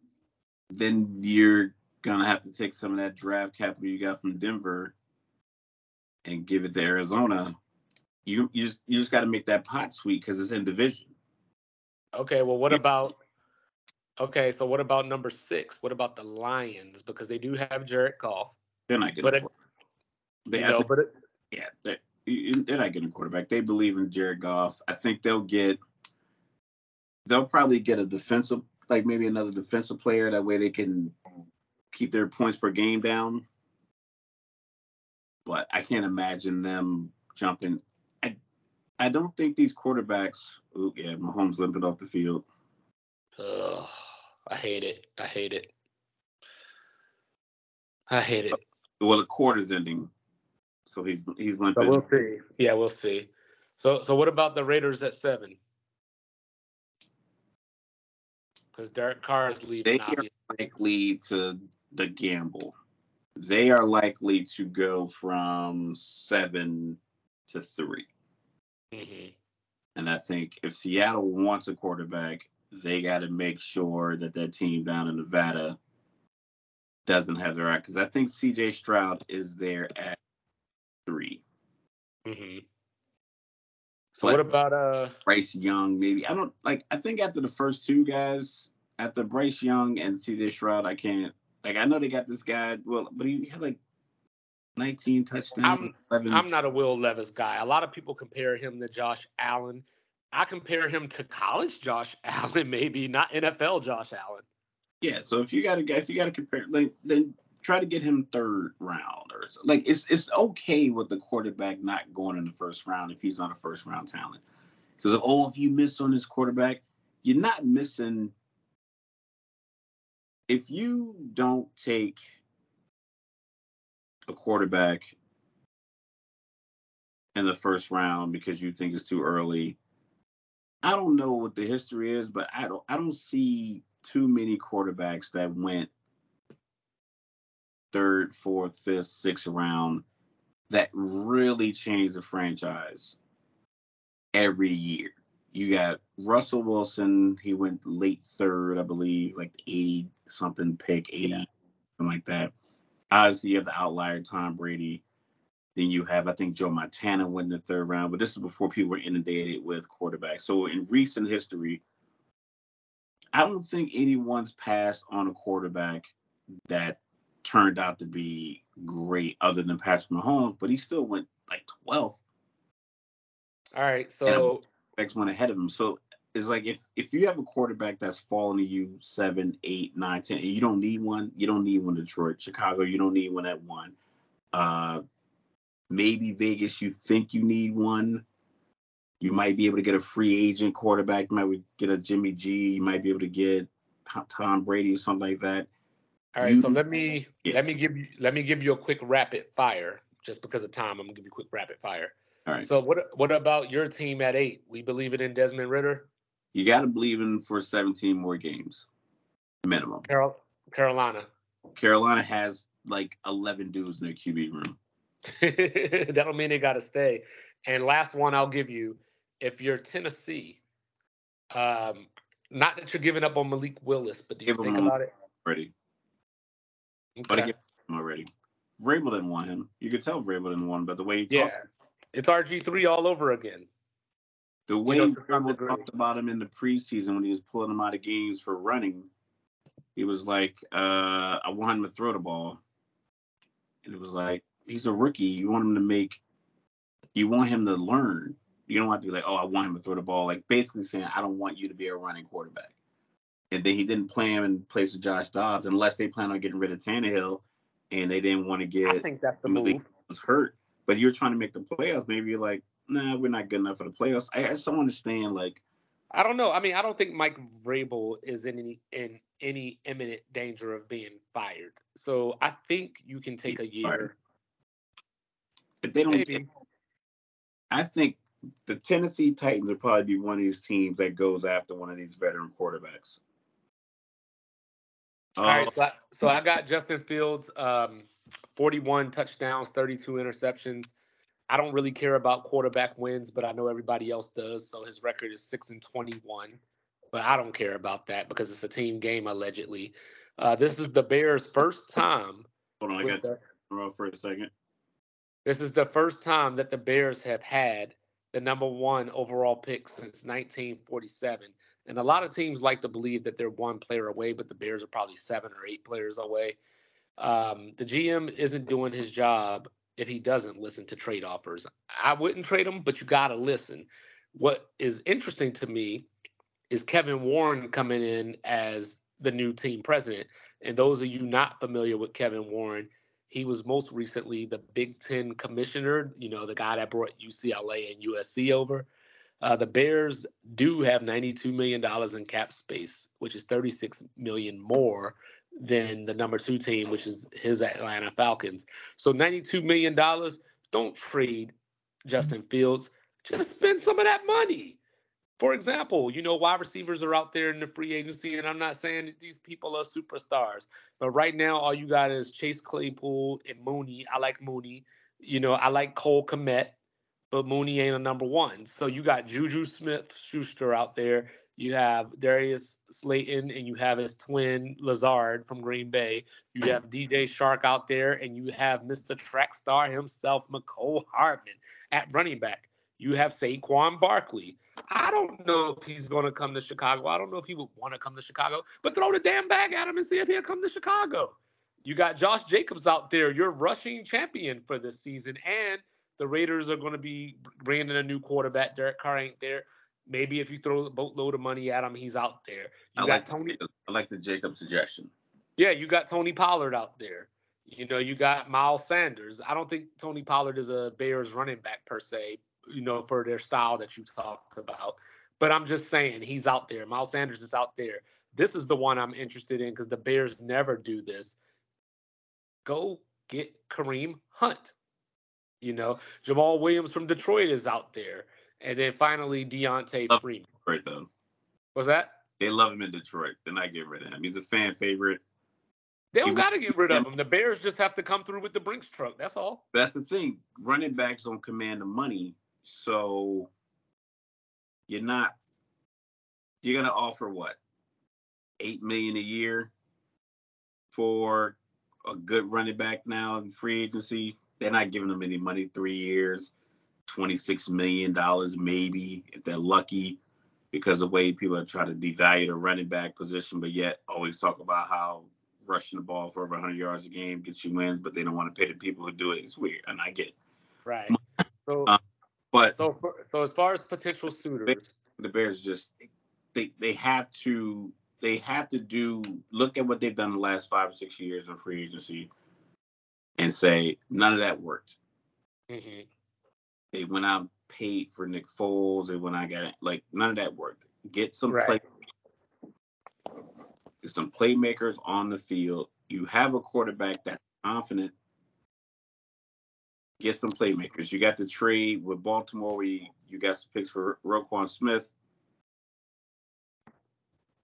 [SPEAKER 1] Then you're gonna have to take some of that draft capital you got from Denver and give it to Arizona. You you just you just got to make that pot sweet because it's in division.
[SPEAKER 2] Okay, well what about Okay, so what about number six? What about the Lions? Because they do have Jared Goff.
[SPEAKER 1] They're not getting.
[SPEAKER 2] But
[SPEAKER 1] a
[SPEAKER 2] it-
[SPEAKER 1] quarterback. They,
[SPEAKER 2] know,
[SPEAKER 1] think-
[SPEAKER 2] but it,
[SPEAKER 1] yeah, they're, they're not getting a quarterback. They believe in Jared Goff. I think they'll get. They'll probably get a defensive, like maybe another defensive player. That way they can keep their points per game down. But I can't imagine them jumping. I, I don't think these quarterbacks. Ooh, yeah, Mahomes limping off the field.
[SPEAKER 2] ugh, I hate it. I hate it. I hate it.
[SPEAKER 1] Well, the quarter's ending, so he's he's limping.
[SPEAKER 2] So we'll see. Yeah, we'll see. So so what about the Raiders at seven? Because Derek Carr is leaving.
[SPEAKER 1] They are likely to the gamble. They are likely to go from seven to three.
[SPEAKER 2] Mhm.
[SPEAKER 1] And I think if Seattle wants a quarterback, they got to make sure that that team down in Nevada doesn't have their eye. Because I think CJ Stroud is there at three.
[SPEAKER 2] Mhm. So
[SPEAKER 1] But-
[SPEAKER 2] what about uh?
[SPEAKER 1] Bryce Young, maybe. I don't like. I think after the first two guys, after Bryce Young and CJ Stroud, I can't. Like, I know they got this guy. Well, but he had like 19 touchdowns.
[SPEAKER 2] I'm-
[SPEAKER 1] 11.
[SPEAKER 2] I'm not a Will Levis guy. A lot of people compare him to Josh Allen. I compare him to college Josh Allen, maybe not NFL Josh Allen.
[SPEAKER 1] yeah. So if you got to, if you got to compare, like, then try to get him third round or so. like it's it's okay with the quarterback not going in the first round if he's not a first round talent. Because oh, if you miss on this quarterback, you're not missing. If you don't take a quarterback in the first round because you think it's too early. I don't know what the history is, but I don't I don't see too many quarterbacks that went third, fourth, fifth, sixth round that really changed the franchise every year. You got Russell Wilson, he went late third, I believe, like 80 something pick, 80, yeah. something like that. Obviously, you have the outlier Tom Brady. Then you have, I think, Joe Montana went in the third round, but this is before people were inundated with quarterbacks. So in recent history, I don't think anyone's passed on a quarterback that turned out to be great other than Patrick Mahomes, but he still went like 12th.
[SPEAKER 2] All right, so
[SPEAKER 1] X went ahead of him. So it's like if if you have a quarterback that's falling to you seven, eight, nine, ten, and you don't need one, you don't need one. Detroit, Chicago, you don't need one at one. Uh, maybe Vegas, you think you need one. You might be able to get a free agent quarterback. You might get a Jimmy G. You might be able to get Tom Brady or something like that.
[SPEAKER 2] All right, you, so let me yeah. let me give you let me give you a quick rapid fire just because of time. I'm gonna give you a quick rapid fire. All right. So what what about your team at eight? We believe it in Desmond Ridder.
[SPEAKER 1] You got to believe in for 17 more games, minimum.
[SPEAKER 2] Carol, Carolina.
[SPEAKER 1] Carolina has like 11 dudes in their QB room.
[SPEAKER 2] that don't mean they got to stay. And last one I'll give you, if you're Tennessee, um, not that you're giving up on Malik Willis, but do you Give think about it?
[SPEAKER 1] Ready. Okay. But I get him already. Vrabel didn't want him. You could tell Vrabel didn't want him, but the way he
[SPEAKER 2] yeah. talked. It's RG three all over again.
[SPEAKER 1] The way you know, Vrabel talked about him in the preseason when he was pulling him out of games for running, he was like, uh, "I want him to throw the ball," and it was like, "He's a rookie. You want him to make, you want him to learn. You don't have to be like, oh, I want him to throw the ball. Like basically saying, I don't want you to be a running quarterback." And then he didn't play him in place of Josh Dobbs unless they plan on getting rid of Tannehill and they didn't want to get I
[SPEAKER 2] think that's the move.
[SPEAKER 1] was hurt. But you're trying to make the playoffs. Maybe you're like, nah, we're not good enough for the playoffs. I, I just don't understand like
[SPEAKER 2] I don't know. I mean, I don't think Mike Vrabel is in any in any imminent danger of being fired. So I think you can take a year.
[SPEAKER 1] But they don't. Maybe. I think the Tennessee Titans would probably be one of these teams that goes after one of these veteran quarterbacks.
[SPEAKER 2] All right, so I, so I got Justin Fields, um, 41 touchdowns, 32 interceptions. I don't really care about quarterback wins, but I know everybody else does. So his record is six and 21, but I don't care about that because it's a team game allegedly. Uh, this is the Bears' first time.
[SPEAKER 1] Hold on, I got the, for a second.
[SPEAKER 2] This is the first time that the Bears have had the number one overall pick since 1947. And a lot of teams like to believe that they're one player away, but the Bears are probably seven or eight players away. Um, the GM isn't doing his job if he doesn't listen to trade offers. I wouldn't trade him, but you got to listen. What is interesting to me is Kevin Warren coming in as the new team president. And those of you not familiar with Kevin Warren, he was most recently the Big Ten commissioner, you know, the guy that brought UCLA and USC over. Uh, the Bears do have $92 million in cap space, which is 36 million more than the number two team, which is his Atlanta Falcons. So $92 million, don't trade Justin Fields. Just spend some of that money. For example, you know, wide receivers are out there in the free agency, and I'm not saying that these people are superstars, but right now all you got is Chase Claypool and Mooney. I like Mooney. You know, I like Cole Kmet but Mooney ain't a number one. So you got Juju Smith Schuster out there. You have Darius Slayton and you have his twin Lazard from Green Bay. You have DJ Chark out there and you have Mr. Track Star himself, Mecole Hardman at running back. You have Saquon Barkley. I don't know if he's going to come to Chicago. I don't know if he would want to come to Chicago, but throw the damn bag at him and see if he'll come to Chicago. You got Josh Jacobs out there, your rushing champion for this season, and – the Raiders are going to be bringing in a new quarterback. Derek Carr ain't there. Maybe if you throw a boatload of money at him, he's out there. You
[SPEAKER 1] I got like Tony. I like the Jacob suggestion.
[SPEAKER 2] Yeah, you got Tony Pollard out there. You know, you got Miles Sanders. I don't think Tony Pollard is a Bears running back per se. You know, for their style that you talked about. But I'm just saying he's out there. Miles Sanders is out there. This is the one I'm interested in because the Bears never do this. Go get Kareem Hunt. You know, Jamaal Williams from Detroit is out there, and then finally Deontay
[SPEAKER 1] Love
[SPEAKER 2] Freeman.
[SPEAKER 1] Right though.
[SPEAKER 2] Was that?
[SPEAKER 1] They love him in Detroit. They're not getting rid of him. He's a fan favorite.
[SPEAKER 2] They don't got to get rid of him. The Bears just have to come through with the Brinks truck. That's all.
[SPEAKER 1] That's the thing. Running backs don't command the money, so you're not. You're gonna offer what? Eight million a year for a good running back now in free agency. They're not giving them any money. Three years, twenty-six million dollars maybe if they're lucky, because the way people are trying to devalue the running back position, but yet always talk about how rushing the ball for over 100 yards a game gets you wins, but they don't want to pay the people who do it. It's weird, and I get it.
[SPEAKER 2] Right. So,
[SPEAKER 1] Uh, But
[SPEAKER 2] so, so as far as potential suitors,
[SPEAKER 1] the Bears just they they have to they have to do look at what they've done the last five or six years in free agency and say none of that worked.
[SPEAKER 2] hmm
[SPEAKER 1] They went out and paid for Nick Foles. and when I and got like none of that worked. Get some
[SPEAKER 2] Right.
[SPEAKER 1] play get some playmakers on the field. You have a quarterback that's confident. Get some playmakers. You got the trade with Baltimore where you, you got some picks for Roquan Smith.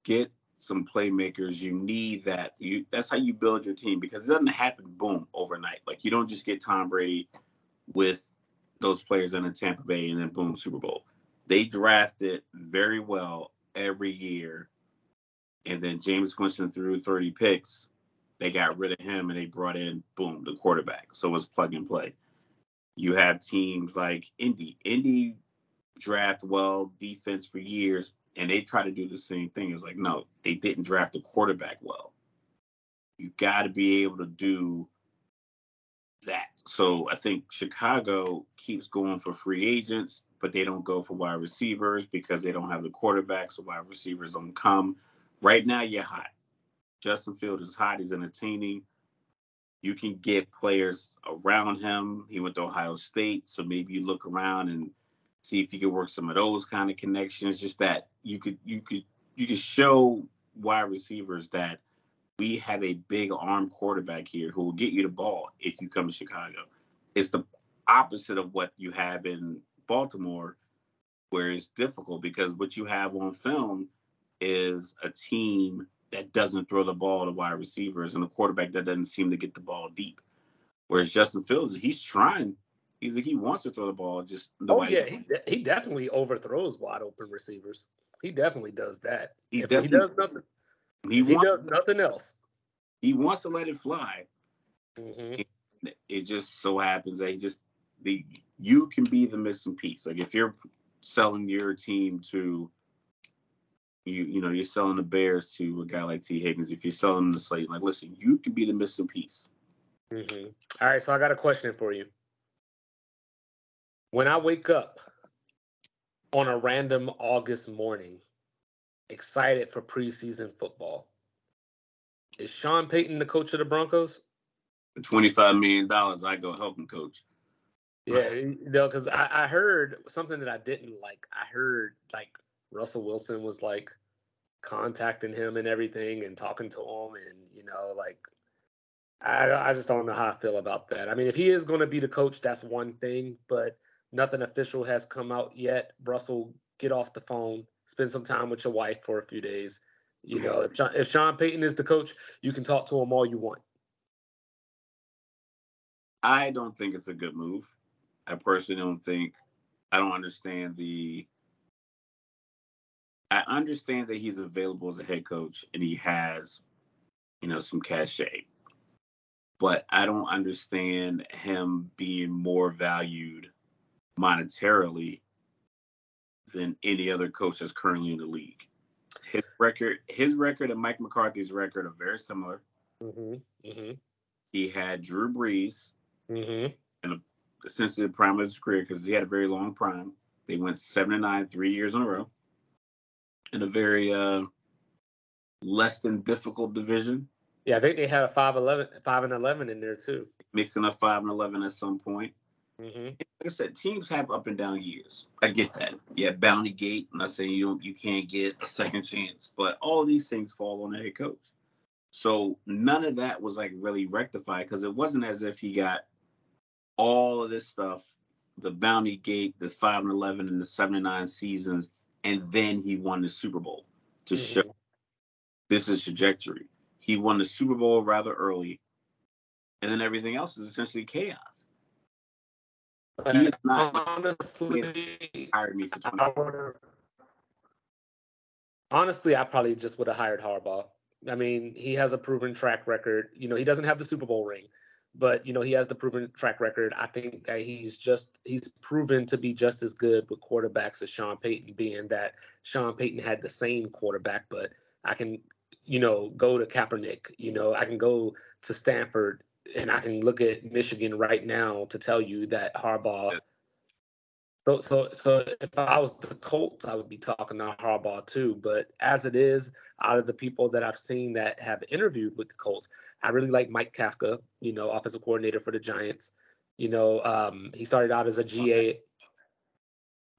[SPEAKER 1] Get some playmakers. You need that. You that's how you build your team because it doesn't happen boom overnight. Like you don't just get Tom Brady with those players in Tampa Bay and then boom Super Bowl. They drafted very well every year, and then Jameis Winston threw 30 picks. They got rid of him and they brought in boom the quarterback. So it was plug and play. You have teams like Indy. Indy draft well defense for years, and they try to do the same thing. It's like no, they didn't draft a quarterback well. You got to be able to do that. So I think Chicago keeps going for free agents, but they don't go for wide receivers because they don't have the quarterbacks. So wide receivers don't come. Right now, you're hot. Justin Field is hot. He's entertaining. You can get players around him. He went to Ohio State, so maybe you look around and see if you can work some of those kind of connections. Just that you could you could you could show wide receivers that we have a big arm quarterback here who will get you the ball if you come to Chicago. It's the opposite of what you have in Baltimore, where it's difficult because what you have on film is a team that doesn't throw the ball to wide receivers and a quarterback that doesn't seem to get the ball deep. Whereas Justin Fields, he's trying. He's like he wants to throw the ball, just the
[SPEAKER 2] oh
[SPEAKER 1] way
[SPEAKER 2] yeah, he, de- he definitely overthrows wide open receivers. He definitely does that.
[SPEAKER 1] He
[SPEAKER 2] if he does nothing,
[SPEAKER 1] he,
[SPEAKER 2] he
[SPEAKER 1] wants
[SPEAKER 2] does nothing else.
[SPEAKER 1] he wants to let it fly.
[SPEAKER 2] hmm
[SPEAKER 1] It just so happens that he just the you can be the missing piece. Like if you're selling your team to you you know you're selling the Bears to a guy like Tee Higgins. If you're selling the slate, like listen, you can be the missing piece.
[SPEAKER 2] hmm All right, so I got a question for you. When I wake up on a random August morning, excited for preseason football, is Sean Payton the coach of the Broncos?
[SPEAKER 1] For twenty five million dollars, I go help him coach.
[SPEAKER 2] Yeah, you know, because I, I heard something that I didn't like. I heard like Russell Wilson was like contacting him and everything and talking to him, and you know, like I I just don't know how I feel about that. I mean, if he is going to be the coach, that's one thing, but nothing official has come out yet. Russell, get off the phone, spend some time with your wife for a few days. You know, if Sean, if Sean Payton is the coach, you can talk to him all you want.
[SPEAKER 1] I don't think it's a good move. I personally don't think. I don't understand the. I understand that he's available as a head coach and he has, you know, some cachet. But I don't understand him being more valued monetarily than any other coach that's currently in the league. His record, his record and Mike McCarthy's record are very similar.
[SPEAKER 2] hmm hmm
[SPEAKER 1] He had Drew Brees,
[SPEAKER 2] hmm
[SPEAKER 1] essentially the prime of his career because he had a very long prime. They went seven and nine three years in a row in a very uh, less than difficult division,
[SPEAKER 2] Yeah, I think they had a 5'11, 5 and 11 in there too.
[SPEAKER 1] mixing up five and eleven at some point.
[SPEAKER 2] Hmm
[SPEAKER 1] Like I said, teams have up and down years. I get that. Yeah, Bounty Gate. I'm not saying you don't, you can't get a second chance, but all these things fall on the head coach. So none of that was like really rectified because it wasn't as if he got all of this stuff, the Bounty Gate, the 5 and 11, and the 79 seasons, and then he won the Super Bowl to
[SPEAKER 2] Mhm.
[SPEAKER 1] show this is trajectory. He won the Super Bowl rather early, and then everything else is essentially chaos. He not
[SPEAKER 2] honestly,
[SPEAKER 1] hired me for 20.
[SPEAKER 2] I honestly, I probably just would have hired Harbaugh. I mean, he has a proven track record. You know, he doesn't have the Super Bowl ring, but you know, he has the proven track record. I think that he's just he's proven to be just as good with quarterbacks as Sean Payton, being that Sean Payton had the same quarterback, but I can, you know, go to Kaepernick. You know, I can go to Stanford and I can look at Michigan right now to tell you that Harbaugh. So, so, so if I was the Colts, I would be talking to Harbaugh too. But as it is, out of the people that I've seen that have interviewed with the Colts, I really like Mike Kafka, you know, offensive coordinator for the Giants. You know, um, he started out as a GA.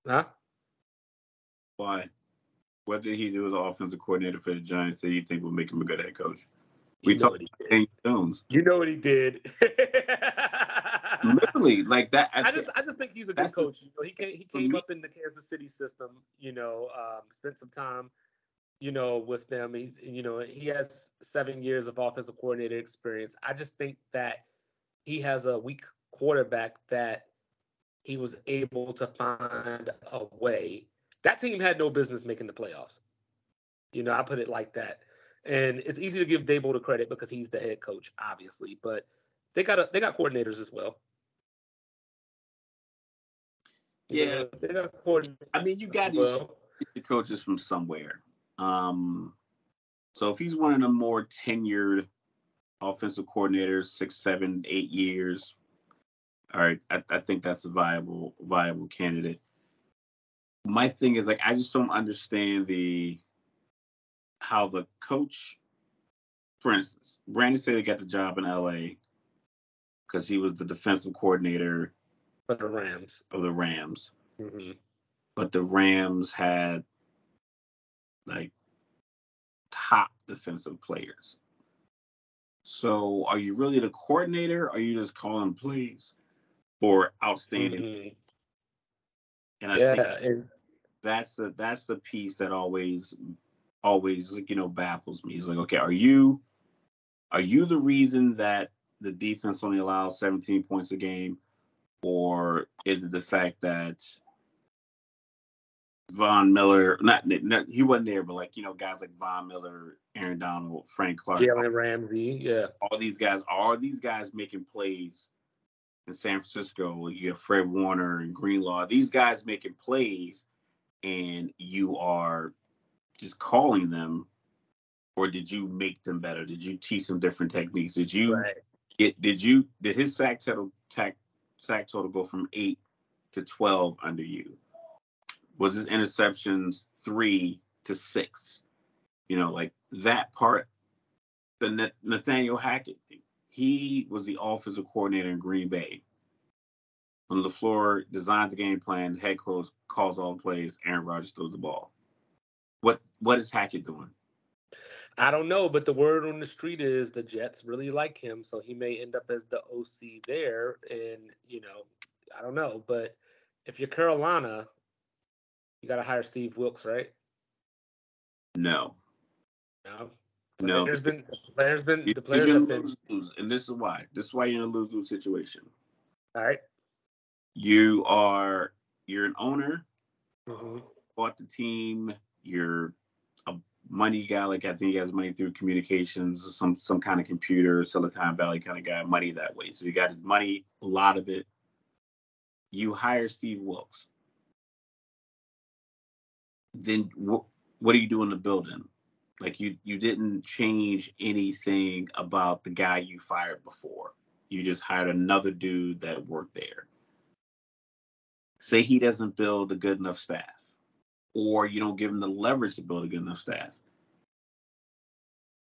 [SPEAKER 2] Huh?
[SPEAKER 1] Why? What did he do as an offensive coordinator for the Giants that you think would make him a good head coach? We talked
[SPEAKER 2] he.
[SPEAKER 1] Daniel Jones.
[SPEAKER 2] You know what he did.
[SPEAKER 1] Literally, like that.
[SPEAKER 2] I just I just think he's a good coach. You know, he came he came up in the Kansas City system. You know, um, spent some time, you know, with them. He's you know he has seven years of offensive coordinator experience. I just think that he has a weak quarterback that he was able to find a way. That team had no business making the playoffs. You know, I put it like that. And it's easy to give Daboll the credit because he's the head coach, obviously, but they got a, they got coordinators as well.
[SPEAKER 1] Yeah.
[SPEAKER 2] they got coordinators.
[SPEAKER 1] I mean, you got
[SPEAKER 2] well.
[SPEAKER 1] the coaches from somewhere. Um, so if he's one of the more tenured offensive coordinators, six, seven, eight years, all right, I, I think that's a viable viable candidate. My thing is like I just don't understand the how the coach, for instance, Brandon Staley got the job in LA because he was the defensive coordinator
[SPEAKER 2] for the Rams.
[SPEAKER 1] of the Rams.
[SPEAKER 2] hmm
[SPEAKER 1] but the Rams had like top defensive players. So are you really the coordinator? Or are you just calling plays for outstanding?
[SPEAKER 2] Mhm.
[SPEAKER 1] And I
[SPEAKER 2] Yeah,
[SPEAKER 1] think
[SPEAKER 2] and
[SPEAKER 1] that's the that's the piece that always always like, you know baffles me. He's like, okay, are you are you the reason that the defense only allows 17 points a game, or is it the fact that Von Miller, not, not he wasn't there, but like you know guys like Von Miller, Aaron Donald, Frank Clark,
[SPEAKER 2] Jalen Ramsey. Yeah.
[SPEAKER 1] all these guys, are these guys making plays in San Francisco? You have Fred Warner and Greenlaw. These guys making plays, and you are just calling them, or did you make them better? Did you teach them different techniques? Did you
[SPEAKER 2] Right.
[SPEAKER 1] get? Did you did his sack total tack, sack total go from eight to twelve under you? Was his interceptions three to six? You know, like that part the Nathaniel Hackett thing. He was the offensive coordinator in Green Bay. When LaFleur designs a game plan, head coach calls all plays, Aaron Rodgers throws the ball. What is Hackett doing?
[SPEAKER 2] I don't know, but the word on the street is the Jets really like him, so he may end up as the OC there. And you know, I don't know, but if you're Carolina, you got to hire Steve Wilks, right?
[SPEAKER 1] No.
[SPEAKER 2] No.
[SPEAKER 1] No.
[SPEAKER 2] There's been the players been the players have been
[SPEAKER 1] lose, lose, and this is why. This is why you're in a lose lose situation.
[SPEAKER 2] all right.
[SPEAKER 1] You are you're an owner,
[SPEAKER 2] Mhm.
[SPEAKER 1] bought the team, you're money guy, like I think he has money through communications, some some kind of computer, Silicon Valley kind of guy, money that way. So you got his money, a lot of it. You hire Steve Wilks. Then wh- what do you do in the building? Like you you didn't change anything about the guy you fired before. You just hired another dude that worked there. Say he doesn't build a good enough staff, or you don't give them the leverage to build a good enough staff,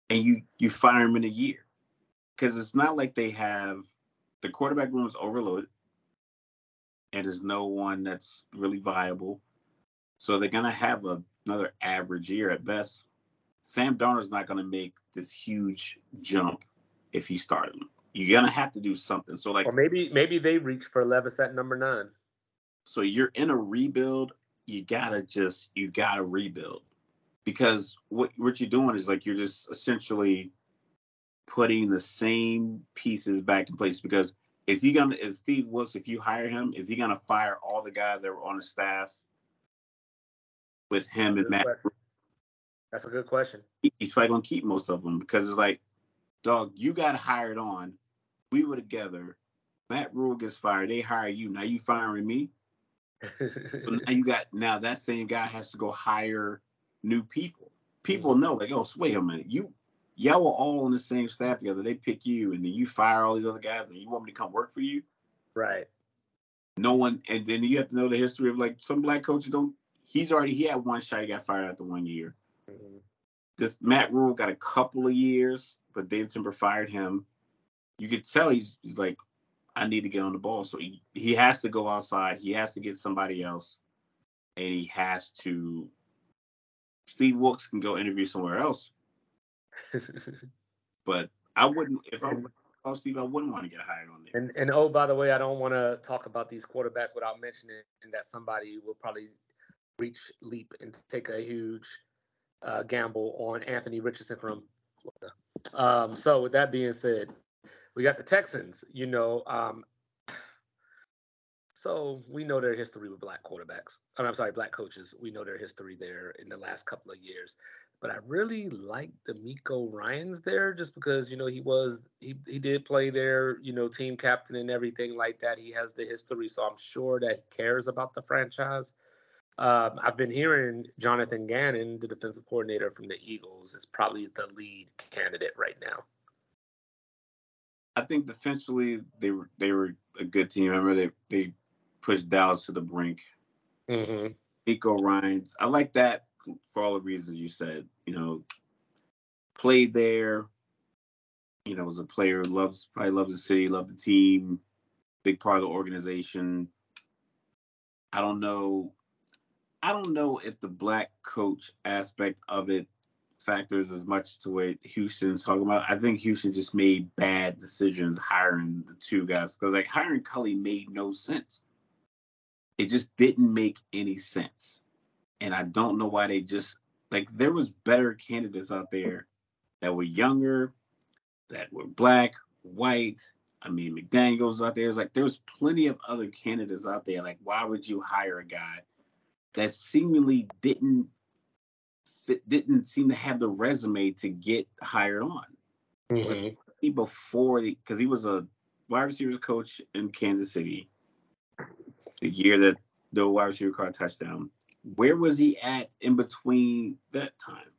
[SPEAKER 1] and you you fire them in a year, because it's not like they have the quarterback room is overloaded, and there's no one that's really viable, so they're gonna have a, another average year at best. Sam Darnold's not gonna make this huge jump if he started him. you're gonna have to do something. So like,
[SPEAKER 2] or maybe maybe they reach for Levis at number nine.
[SPEAKER 1] So you're in a rebuild. You gotta just you gotta rebuild because what what you're doing is like you're just essentially putting the same pieces back in place because is he gonna is Steve Wilks if you hire him is he gonna fire all the guys that were on the staff with him and Matt?
[SPEAKER 2] That's a good question.
[SPEAKER 1] He's probably gonna keep most of them because it's like, dog, you got hired on. We were together. Matt Rhule gets fired. They hire you. Now you firing me. So now you got now that same guy has to go hire new people. People mm-hmm. know like, oh, so wait a minute, you y'all were all on the same staff together. They pick you, and then you fire all these other guys, and you want me to come work for you?
[SPEAKER 2] Right.
[SPEAKER 1] No one, and then you have to know the history of like some black coaches don't. He's already he had one shot. He got fired after one year. Mm-hmm. This Matt Rhule got a couple of years, but Dave Tepper fired him. You could tell he's he's like, I need to get on the ball. So he, he has to go outside. He has to get somebody else, and he has to. Steve Wilks can go interview somewhere else. but I wouldn't if I oh Steve, I wouldn't want to get hired on there.
[SPEAKER 2] And and oh, by the way, I don't want to talk about these quarterbacks without mentioning that somebody will probably reach leap and take a huge uh, gamble on Anthony Richardson from Florida. Um, so with that being said, we got the Texans. You know, um, so we know their history with black quarterbacks. I I'm sorry, black coaches. We know their history there in the last couple of years. But I really like DeMeco Ryans there just because, you know, he was he he did play there, you know, team captain and everything like that. He has the history, so I'm sure that he cares about the franchise. Um, I've been hearing Jonathan Gannon, the defensive coordinator from the Eagles, is probably the lead candidate right now.
[SPEAKER 1] I think defensively they were they were a good team. I remember they they pushed Dallas to the brink.
[SPEAKER 2] Mm-hmm.
[SPEAKER 1] Nico Ryans, I like that for all the reasons you said. You know, played there. You know, was a player loves probably loves the city, loved the team, big part of the organization. I don't know I don't know if the black coach aspect of it factors as much to what Houston's talking about. I think Houston just made bad decisions hiring the two guys because like hiring Culley made no sense. It just didn't make any sense, and I don't know why they just like there was better candidates out there that were younger, that were black, white. I mean, McDaniel's out there. It's like there was plenty of other candidates out there. Like, why would you hire a guy that seemingly didn't didn't seem to have the resume to get hired on.
[SPEAKER 2] Mm-hmm.
[SPEAKER 1] Before because he was a wide receivers coach in Kansas City, the year that the wide receiver caught a touchdown. Where was he at in between that time?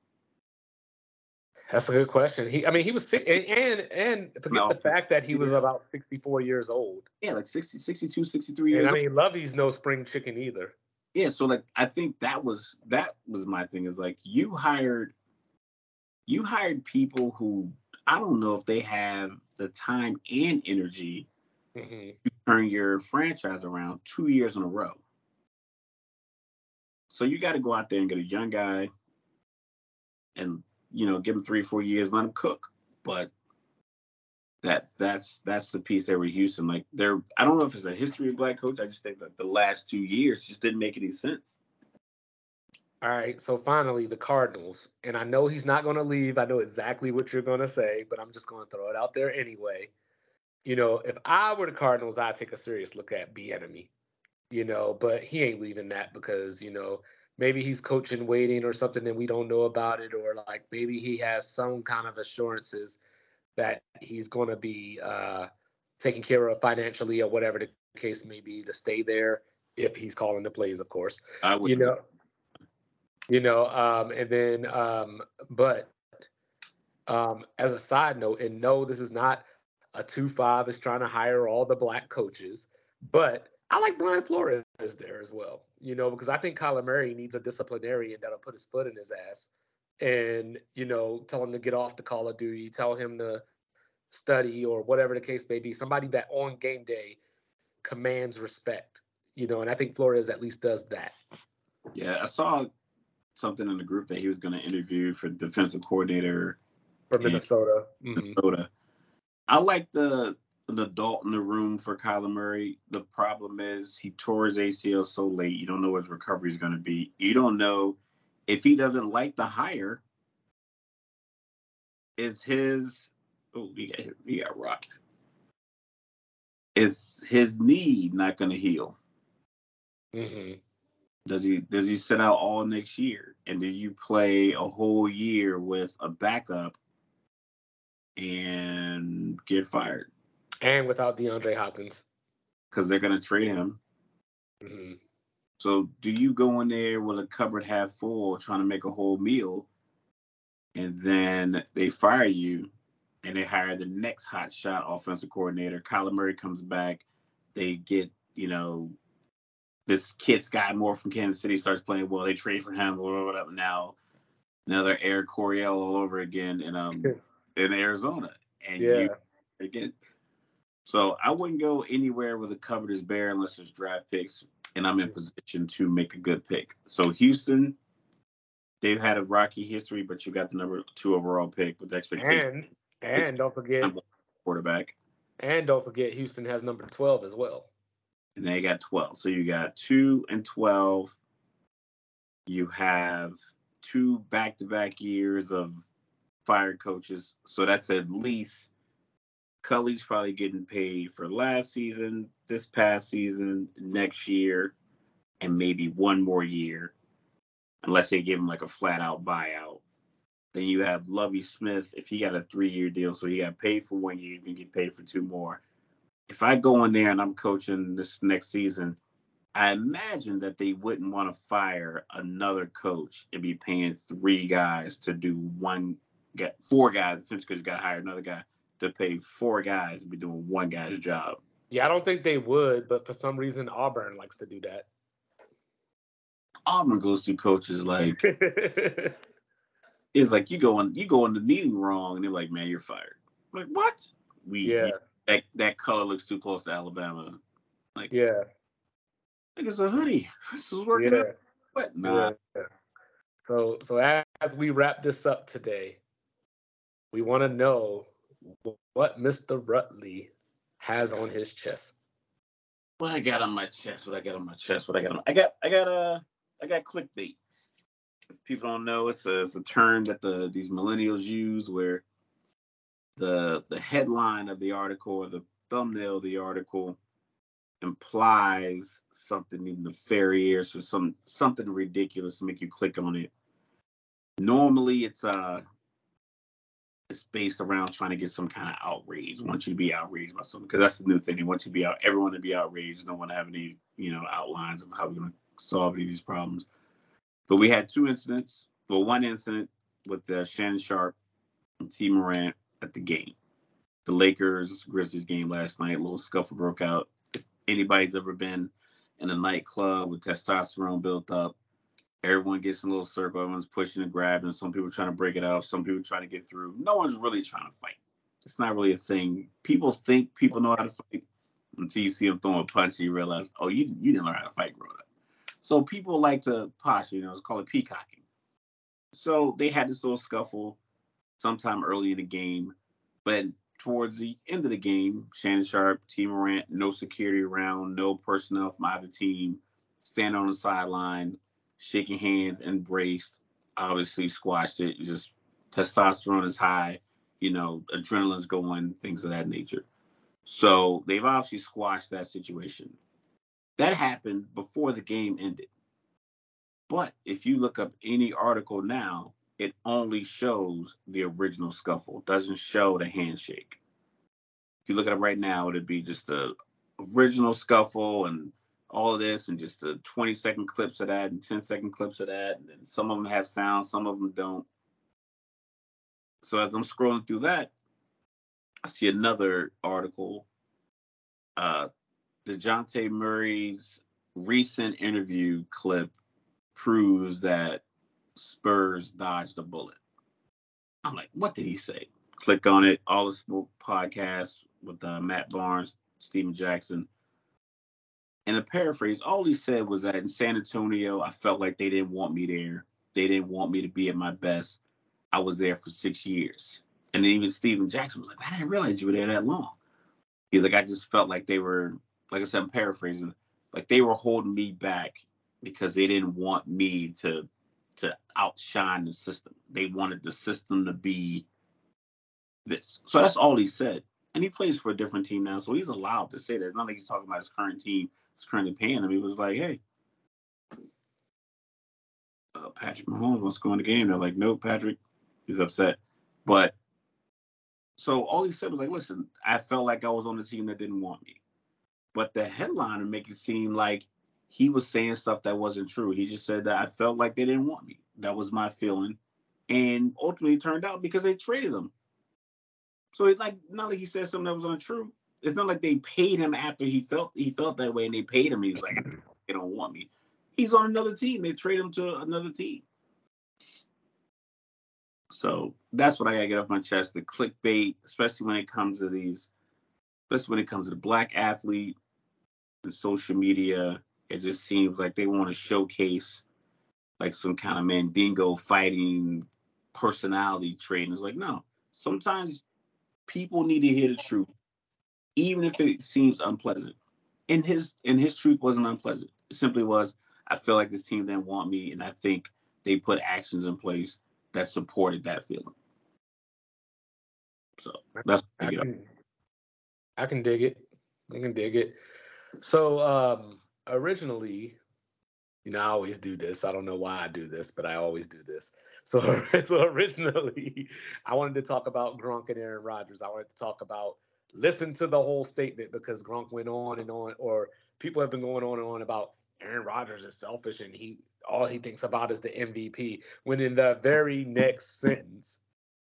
[SPEAKER 2] That's a good question. He, I mean, he was sick, and and, and forget no, the fact that he was about 64 years old.
[SPEAKER 1] Yeah, like 60, 62, 63 years.
[SPEAKER 2] And I mean, Lovie's no spring chicken either
[SPEAKER 1] yeah so like i think that was that was my thing is like you hired you hired people who i don't know if they have the time and energy mm-hmm. to turn your franchise around two years in a row so you got to go out there and get a young guy and you know give him three four years let him cook but that's that's that's the piece there with Houston. Like there, I don't know if it's a history of black coach. I just think that the last two years just didn't make any sense.
[SPEAKER 2] All right, so finally the Cardinals, and I know he's not going to leave. I know exactly what you're going to say, but I'm just going to throw it out there anyway. You know, if I were the Cardinals, I'd take a serious look at Bieniemy. You know, but he ain't leaving that because you know maybe he's coaching waiting or something that we don't know about it, or like maybe he has some kind of assurances that he's going to be uh, taken care of financially or whatever the case may be to stay there if he's calling the plays, of course.
[SPEAKER 1] I would.
[SPEAKER 2] You know. You know, um, and then, um, but um, as a side note, and no, this is not a two five is trying to hire all the black coaches, but I like Brian Flores there as well. You know, because I think Kyler Murray needs a disciplinarian that'll put his foot in his ass and you know tell him to get off the call of duty tell him to study or whatever the case may be somebody that on game day commands respect you know and i think flores at least does that
[SPEAKER 1] yeah i saw something in the group that he was going to interview for defensive coordinator
[SPEAKER 2] for minnesota
[SPEAKER 1] mm-hmm. minnesota I like the an adult in the room for Kyler Murray. The problem is he tore his ACL so late. You don't know what his recovery is going to be. You don't know if he doesn't like the hire. Is his oh he got he got rocked. Is his knee not going to heal?
[SPEAKER 2] Mm-hmm.
[SPEAKER 1] Does he does he sit out all next year? And do you play a whole year with a backup and get fired?
[SPEAKER 2] And without DeAndre Hopkins.
[SPEAKER 1] Because they're gonna trade him.
[SPEAKER 2] Mm-hmm.
[SPEAKER 1] So do you go in there with a cupboard half full trying to make a whole meal and then they fire you and they hire the next hot shot offensive coordinator. Kyler Murray comes back. They get, you know, this kid Skyy Moore from Kansas City starts playing well. They trade for him, whatever. Now, another Air Coryell all over again in um in Arizona, and
[SPEAKER 2] Yeah.
[SPEAKER 1] you again. So I wouldn't go anywhere where the cupboard is bare unless there's draft picks, and I'm in position to make a good pick. So Houston, they've had a rocky history, but you got the number two overall pick with expectations
[SPEAKER 2] And and don't forget
[SPEAKER 1] quarterback.
[SPEAKER 2] and don't forget Houston has number twelve as well.
[SPEAKER 1] and they got 12. So you got 2 and 12. You have two back to back years of fired coaches. So that's at least Culley's probably getting paid for last season, this past season, next year, and maybe one more year, unless they give him like a flat out buyout. Then you have Lovie Smith. If he got a three year deal, so he got paid for one year, you can get paid for two more if I go in there and I'm coaching this next season, I imagine that they wouldn't want to fire another coach and be paying three guys to do one, get four guys essentially because you got to hire another guy to pay four guys to be doing one guy's job.
[SPEAKER 2] Yeah, I don't think they would, but for some reason Auburn likes to do that.
[SPEAKER 1] Auburn goes through coaches like it's like you go in you go in the meeting wrong and they're like, man, you're fired. I'm like what? We
[SPEAKER 2] yeah,
[SPEAKER 1] that that color looks too close to Alabama. Like
[SPEAKER 2] yeah,
[SPEAKER 1] like it's a hoodie. This is working
[SPEAKER 2] yeah.
[SPEAKER 1] out. What? Nah.
[SPEAKER 2] Yeah. So so as we wrap this up today, we want to know what Mr. Rutley has on his chest.
[SPEAKER 1] What I got on my chest? What I got on my chest? What I got on? I got I got uh I got clickbait. If people don't know, it's a it's a term that the these millennials use where the the headline of the article or the thumbnail of the article implies something in the nefarious or some something ridiculous to make you click on it. Normally, it's uh it's based around trying to get some kind of outrage. Want you to be outraged by something because that's the new thing. They want you to be out, everyone to be outraged. Don't want to have any, you know, outlines of how we're gonna solve any of these problems. But we had two incidents. Well, one incident with uh, Shannon Sharpe and Tee Morant at the game, the Lakers Grizzlies game last night. A little scuffle broke out. If anybody's ever been in a nightclub with testosterone built up, everyone gets in a little circle. Everyone's pushing and grabbing. Some people trying to break it up. Some people trying to get through. No one's really trying to fight. It's not really a thing. People think people know how to fight until you see them throwing a punch and you realize, oh, you you didn't learn how to fight growing up. So people like to posh, you know, it's called it peacocking. So they had this little scuffle sometime early in the game, but towards the end of the game, Shannon Sharpe, Tee Morant, no security around, no personnel from either team, stand on the sideline, shaking hands, embraced, obviously squashed it. Just testosterone is high, you know, adrenaline's going, things of that nature. So they've obviously squashed that situation. That happened before the game ended. But if you look up any article now, it only shows the original scuffle, doesn't show the handshake. If you look at it right now, it'd be just a original scuffle and all of this and just the 20 second clips of that and 10 second clips of that. And some of them have sound, some of them don't. So as I'm scrolling through that, I see another article. Uh, Dejounte Murray's recent interview clip proves that Spurs dodged a bullet. I'm like, what did he say? Click on it. All the Smoke podcast with uh, Matt Barnes, Stephen Jackson. And a paraphrase, all he said was that in San Antonio, I felt like they didn't want me there. They didn't want me to be at my best. I was there for six years. And then even Stephen Jackson was like, I didn't realize you were there that long. He's like, I just felt like they were, like I said, I'm paraphrasing, like they were holding me back because they didn't want me to to outshine the system. They wanted the system to be this. So that's all he said. And he plays for a different team now, so he's allowed to say that. It's not like he's talking about his current team is currently paying him. He was like, hey, uh, Patrick Mahomes wants to go in the game. They're like, nope, Patrick. He's upset. But so all he said was like, listen, I felt like I was on the team that didn't want me. But the headline would make it seem like he was saying stuff that wasn't true. He just said that I felt like they didn't want me. That was my feeling. And ultimately turned out because they traded him. So it's like not like he said something that was untrue. It's not like they paid him after he felt he felt that way and they paid him. He was like, they don't want me. He's on another team. They trade him to another team. So that's what I gotta get off my chest. The clickbait, especially when it comes to these, especially when it comes to the black athlete, the social media, it just seems like they want to showcase like some kind of mandingo fighting personality trait. And it's like, no, sometimes people need to hear the truth, even if it seems unpleasant. And his and his truth wasn't unpleasant. It simply was, I feel like this team didn't want me, and I think they put actions in place that supported that feeling. So that's
[SPEAKER 2] I can, I can dig it. I can dig it. So um originally, you know, I always do this. I don't know why I do this, but I always do this. So, so originally, I wanted to talk about Gronk and Aaron Rodgers. I wanted to talk about listen to the whole statement because Gronk went on and on, or people have been going on and on about Aaron Rodgers is selfish and he all he thinks about is the MVP. When in the very next sentence,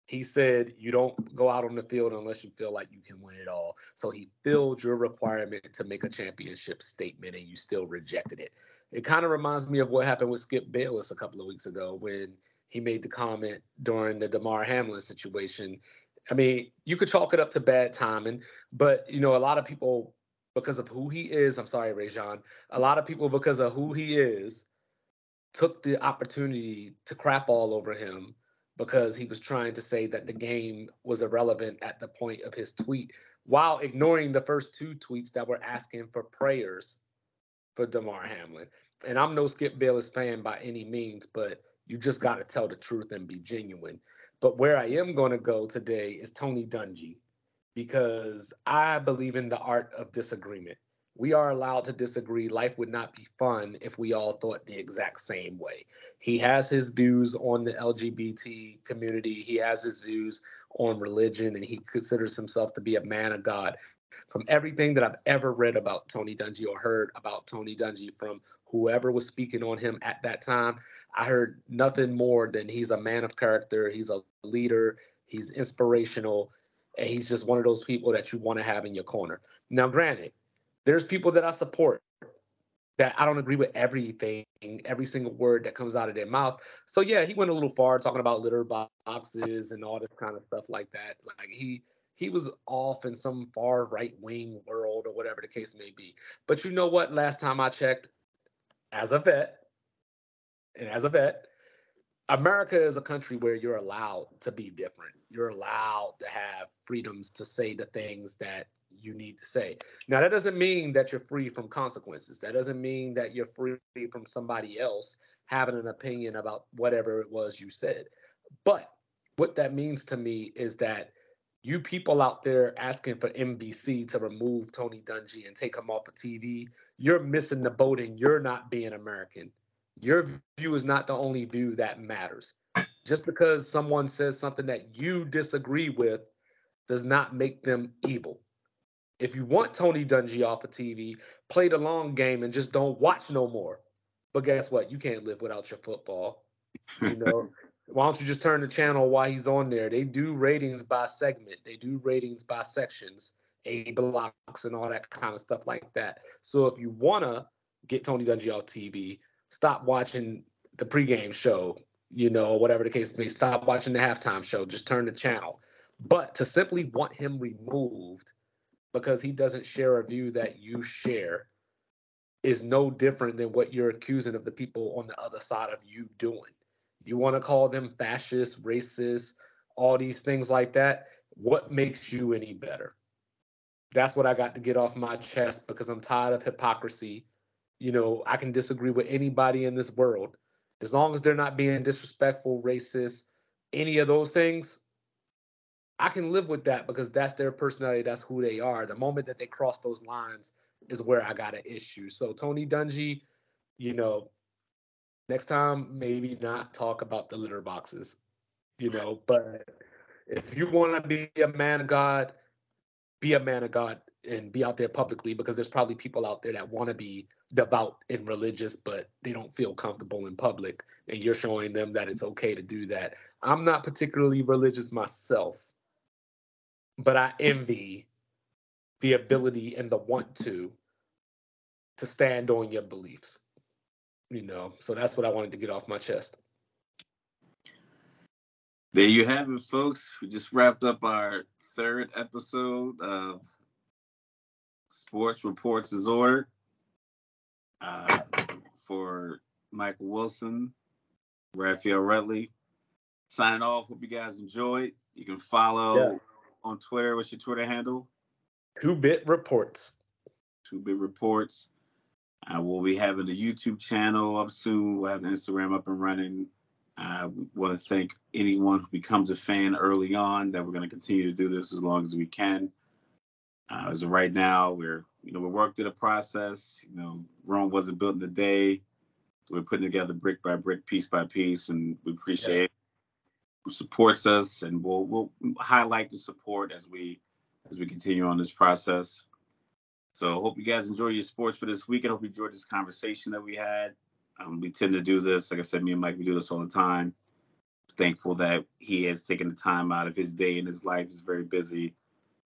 [SPEAKER 2] he said, You don't go out on the field unless you feel like you can win it all. So he filled your requirement to make a championship statement and you still rejected it. It kind of reminds me of what happened with Skip Bayless a couple of weeks ago when he made the comment during the Damar Hamlin situation. I mean, you could chalk it up to bad timing, but you know, a lot of people because of who he is, I'm sorry, Rajon, a lot of people because of who he is took the opportunity to crap all over him because he was trying to say that the game was irrelevant at the point of his tweet while ignoring the first two tweets that were asking for prayers for Damar Hamlin. And I'm no Skip Bayless fan by any means, but you just got to tell the truth and be genuine. But where I am going to go today is Tony Dungy because I believe in the art of disagreement we are allowed to disagree. Life would not be fun if we all thought the exact same way. He has his views on the LGBT community, he has his views on religion, and he considers himself to be a man of God. From everything that I've ever read about Tony Dungy or heard about Tony Dungy from whoever was speaking on him at that time, I heard nothing more than he's a man of character, he's a leader, he's inspirational, and he's just one of those people that you want to have in your corner. Now, granted, there's people that I support that I don't agree with everything, every single word that comes out of their mouth. So yeah, he went a little far talking about litter boxes and all this kind of stuff like that. Like he he was off in some far right wing world or whatever the case may be. But you know what? Last time I checked, as a vet, and as a vet, America is a country where you're allowed to be different. You're allowed to have freedoms to say the things that you need to say. Now, that doesn't mean that you're free from consequences. That doesn't mean that you're free from somebody else having an opinion about whatever it was you said. But what that means to me is that you people out there asking for NBC to remove Tony Dungy and take him off of TV, you're missing the boat and you're not being American. Your view is not the only view that matters. Just because someone says something that you disagree with does not make them evil if you want Tony Dungy off of TV, play the long game and just don't watch no more. But guess what? You can't live without your football. You know, why don't you just turn the channel while he's on there? They do ratings by segment, they do ratings by sections, A blocks, and all that kind of stuff like that. So if you wanna get Tony Dungy off TV, stop watching the pregame show, you know, whatever the case may. Stop watching the halftime show. Just turn the channel. But to simply want him removed because he doesn't share a view that you share is no different than what you're accusing of the people on the other side of you doing. You want to call them fascist, racist, all these things like that. What makes you any better? That's what I got to get off my chest because I'm tired of hypocrisy. You know, I can disagree with anybody in this world. As long as they're not being disrespectful, racist, any of those things, I can live with that because that's their personality, that's who they are. The moment that they cross those lines is where I got an issue. So Tony Dungy, you know, next time maybe not talk about the litter boxes, you know, but if you want to be a man of God, be a man of God and be out there publicly because there's probably people out there that want to be devout and religious, but they don't feel comfortable in public. And you're showing them that it's okay to do that. I'm not particularly religious myself, but I envy the ability and the want to to stand on your beliefs. You know, so that's what I wanted to get off my chest.
[SPEAKER 1] There you have it, folks. We just wrapped up our third episode of Sports Reports is Ordered uh, for Michael Wilson, Raphael Rutley. Signing off. Hope you guys enjoyed. You can follow yeah. on Twitter. What's your Twitter handle?
[SPEAKER 2] Two Bit Reports.
[SPEAKER 1] Two Bit Reports. Uh, we'll be having a YouTube channel up soon. We'll have the Instagram up and running. I want to thank anyone who becomes a fan early on that we're going to continue to do this as long as we can. Uh, as of right now, we're you know we worked through the process. You know, Rome wasn't built in a day. So we're putting together brick by brick, piece by piece, and we appreciate yeah. who supports us, and we'll we'll highlight the support as we as we continue on this process. So hope you guys enjoy your sports for this week. I hope you enjoyed this conversation that we had. Um, we tend to do this, like I said, me and Mike, we do this all the time. Thankful that he has taken the time out of his day and his life is very busy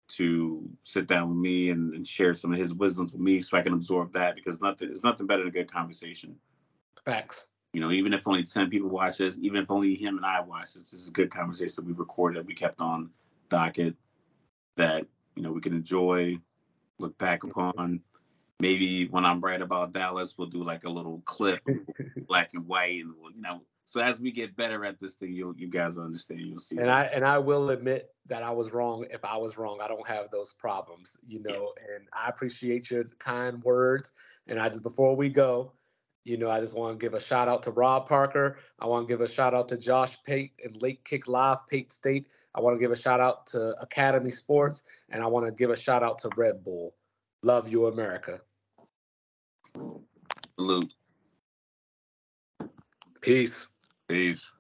[SPEAKER 1] to sit down with me and, and, share some of his wisdoms with me so I can absorb that because nothing it's nothing better than a good conversation.
[SPEAKER 2] Facts.
[SPEAKER 1] You know, even if only ten people watch this, even if only him and I watch this, this is a good conversation that we recorded, we kept on docket that, you know, we can enjoy, look back upon, maybe when I'm right about Dallas, we'll do like a little clip, black and white, and we'll, you know. So as we get better at this thing, you'll you guys will understand. You'll see.
[SPEAKER 2] And that. I and I will admit that I was wrong. If I was wrong, I don't have those problems, you know. Yeah. And I appreciate your kind words. And I just before we go, you know, I just want to give a shout out to Rob Parker. I want to give a shout out to Josh Pate and Late Kick Live, Pate State. I want to give a shout out to Academy Sports, and I want to give a shout out to Red Bull. Love you, America.
[SPEAKER 1] Salute.
[SPEAKER 2] Peace.
[SPEAKER 1] Peace.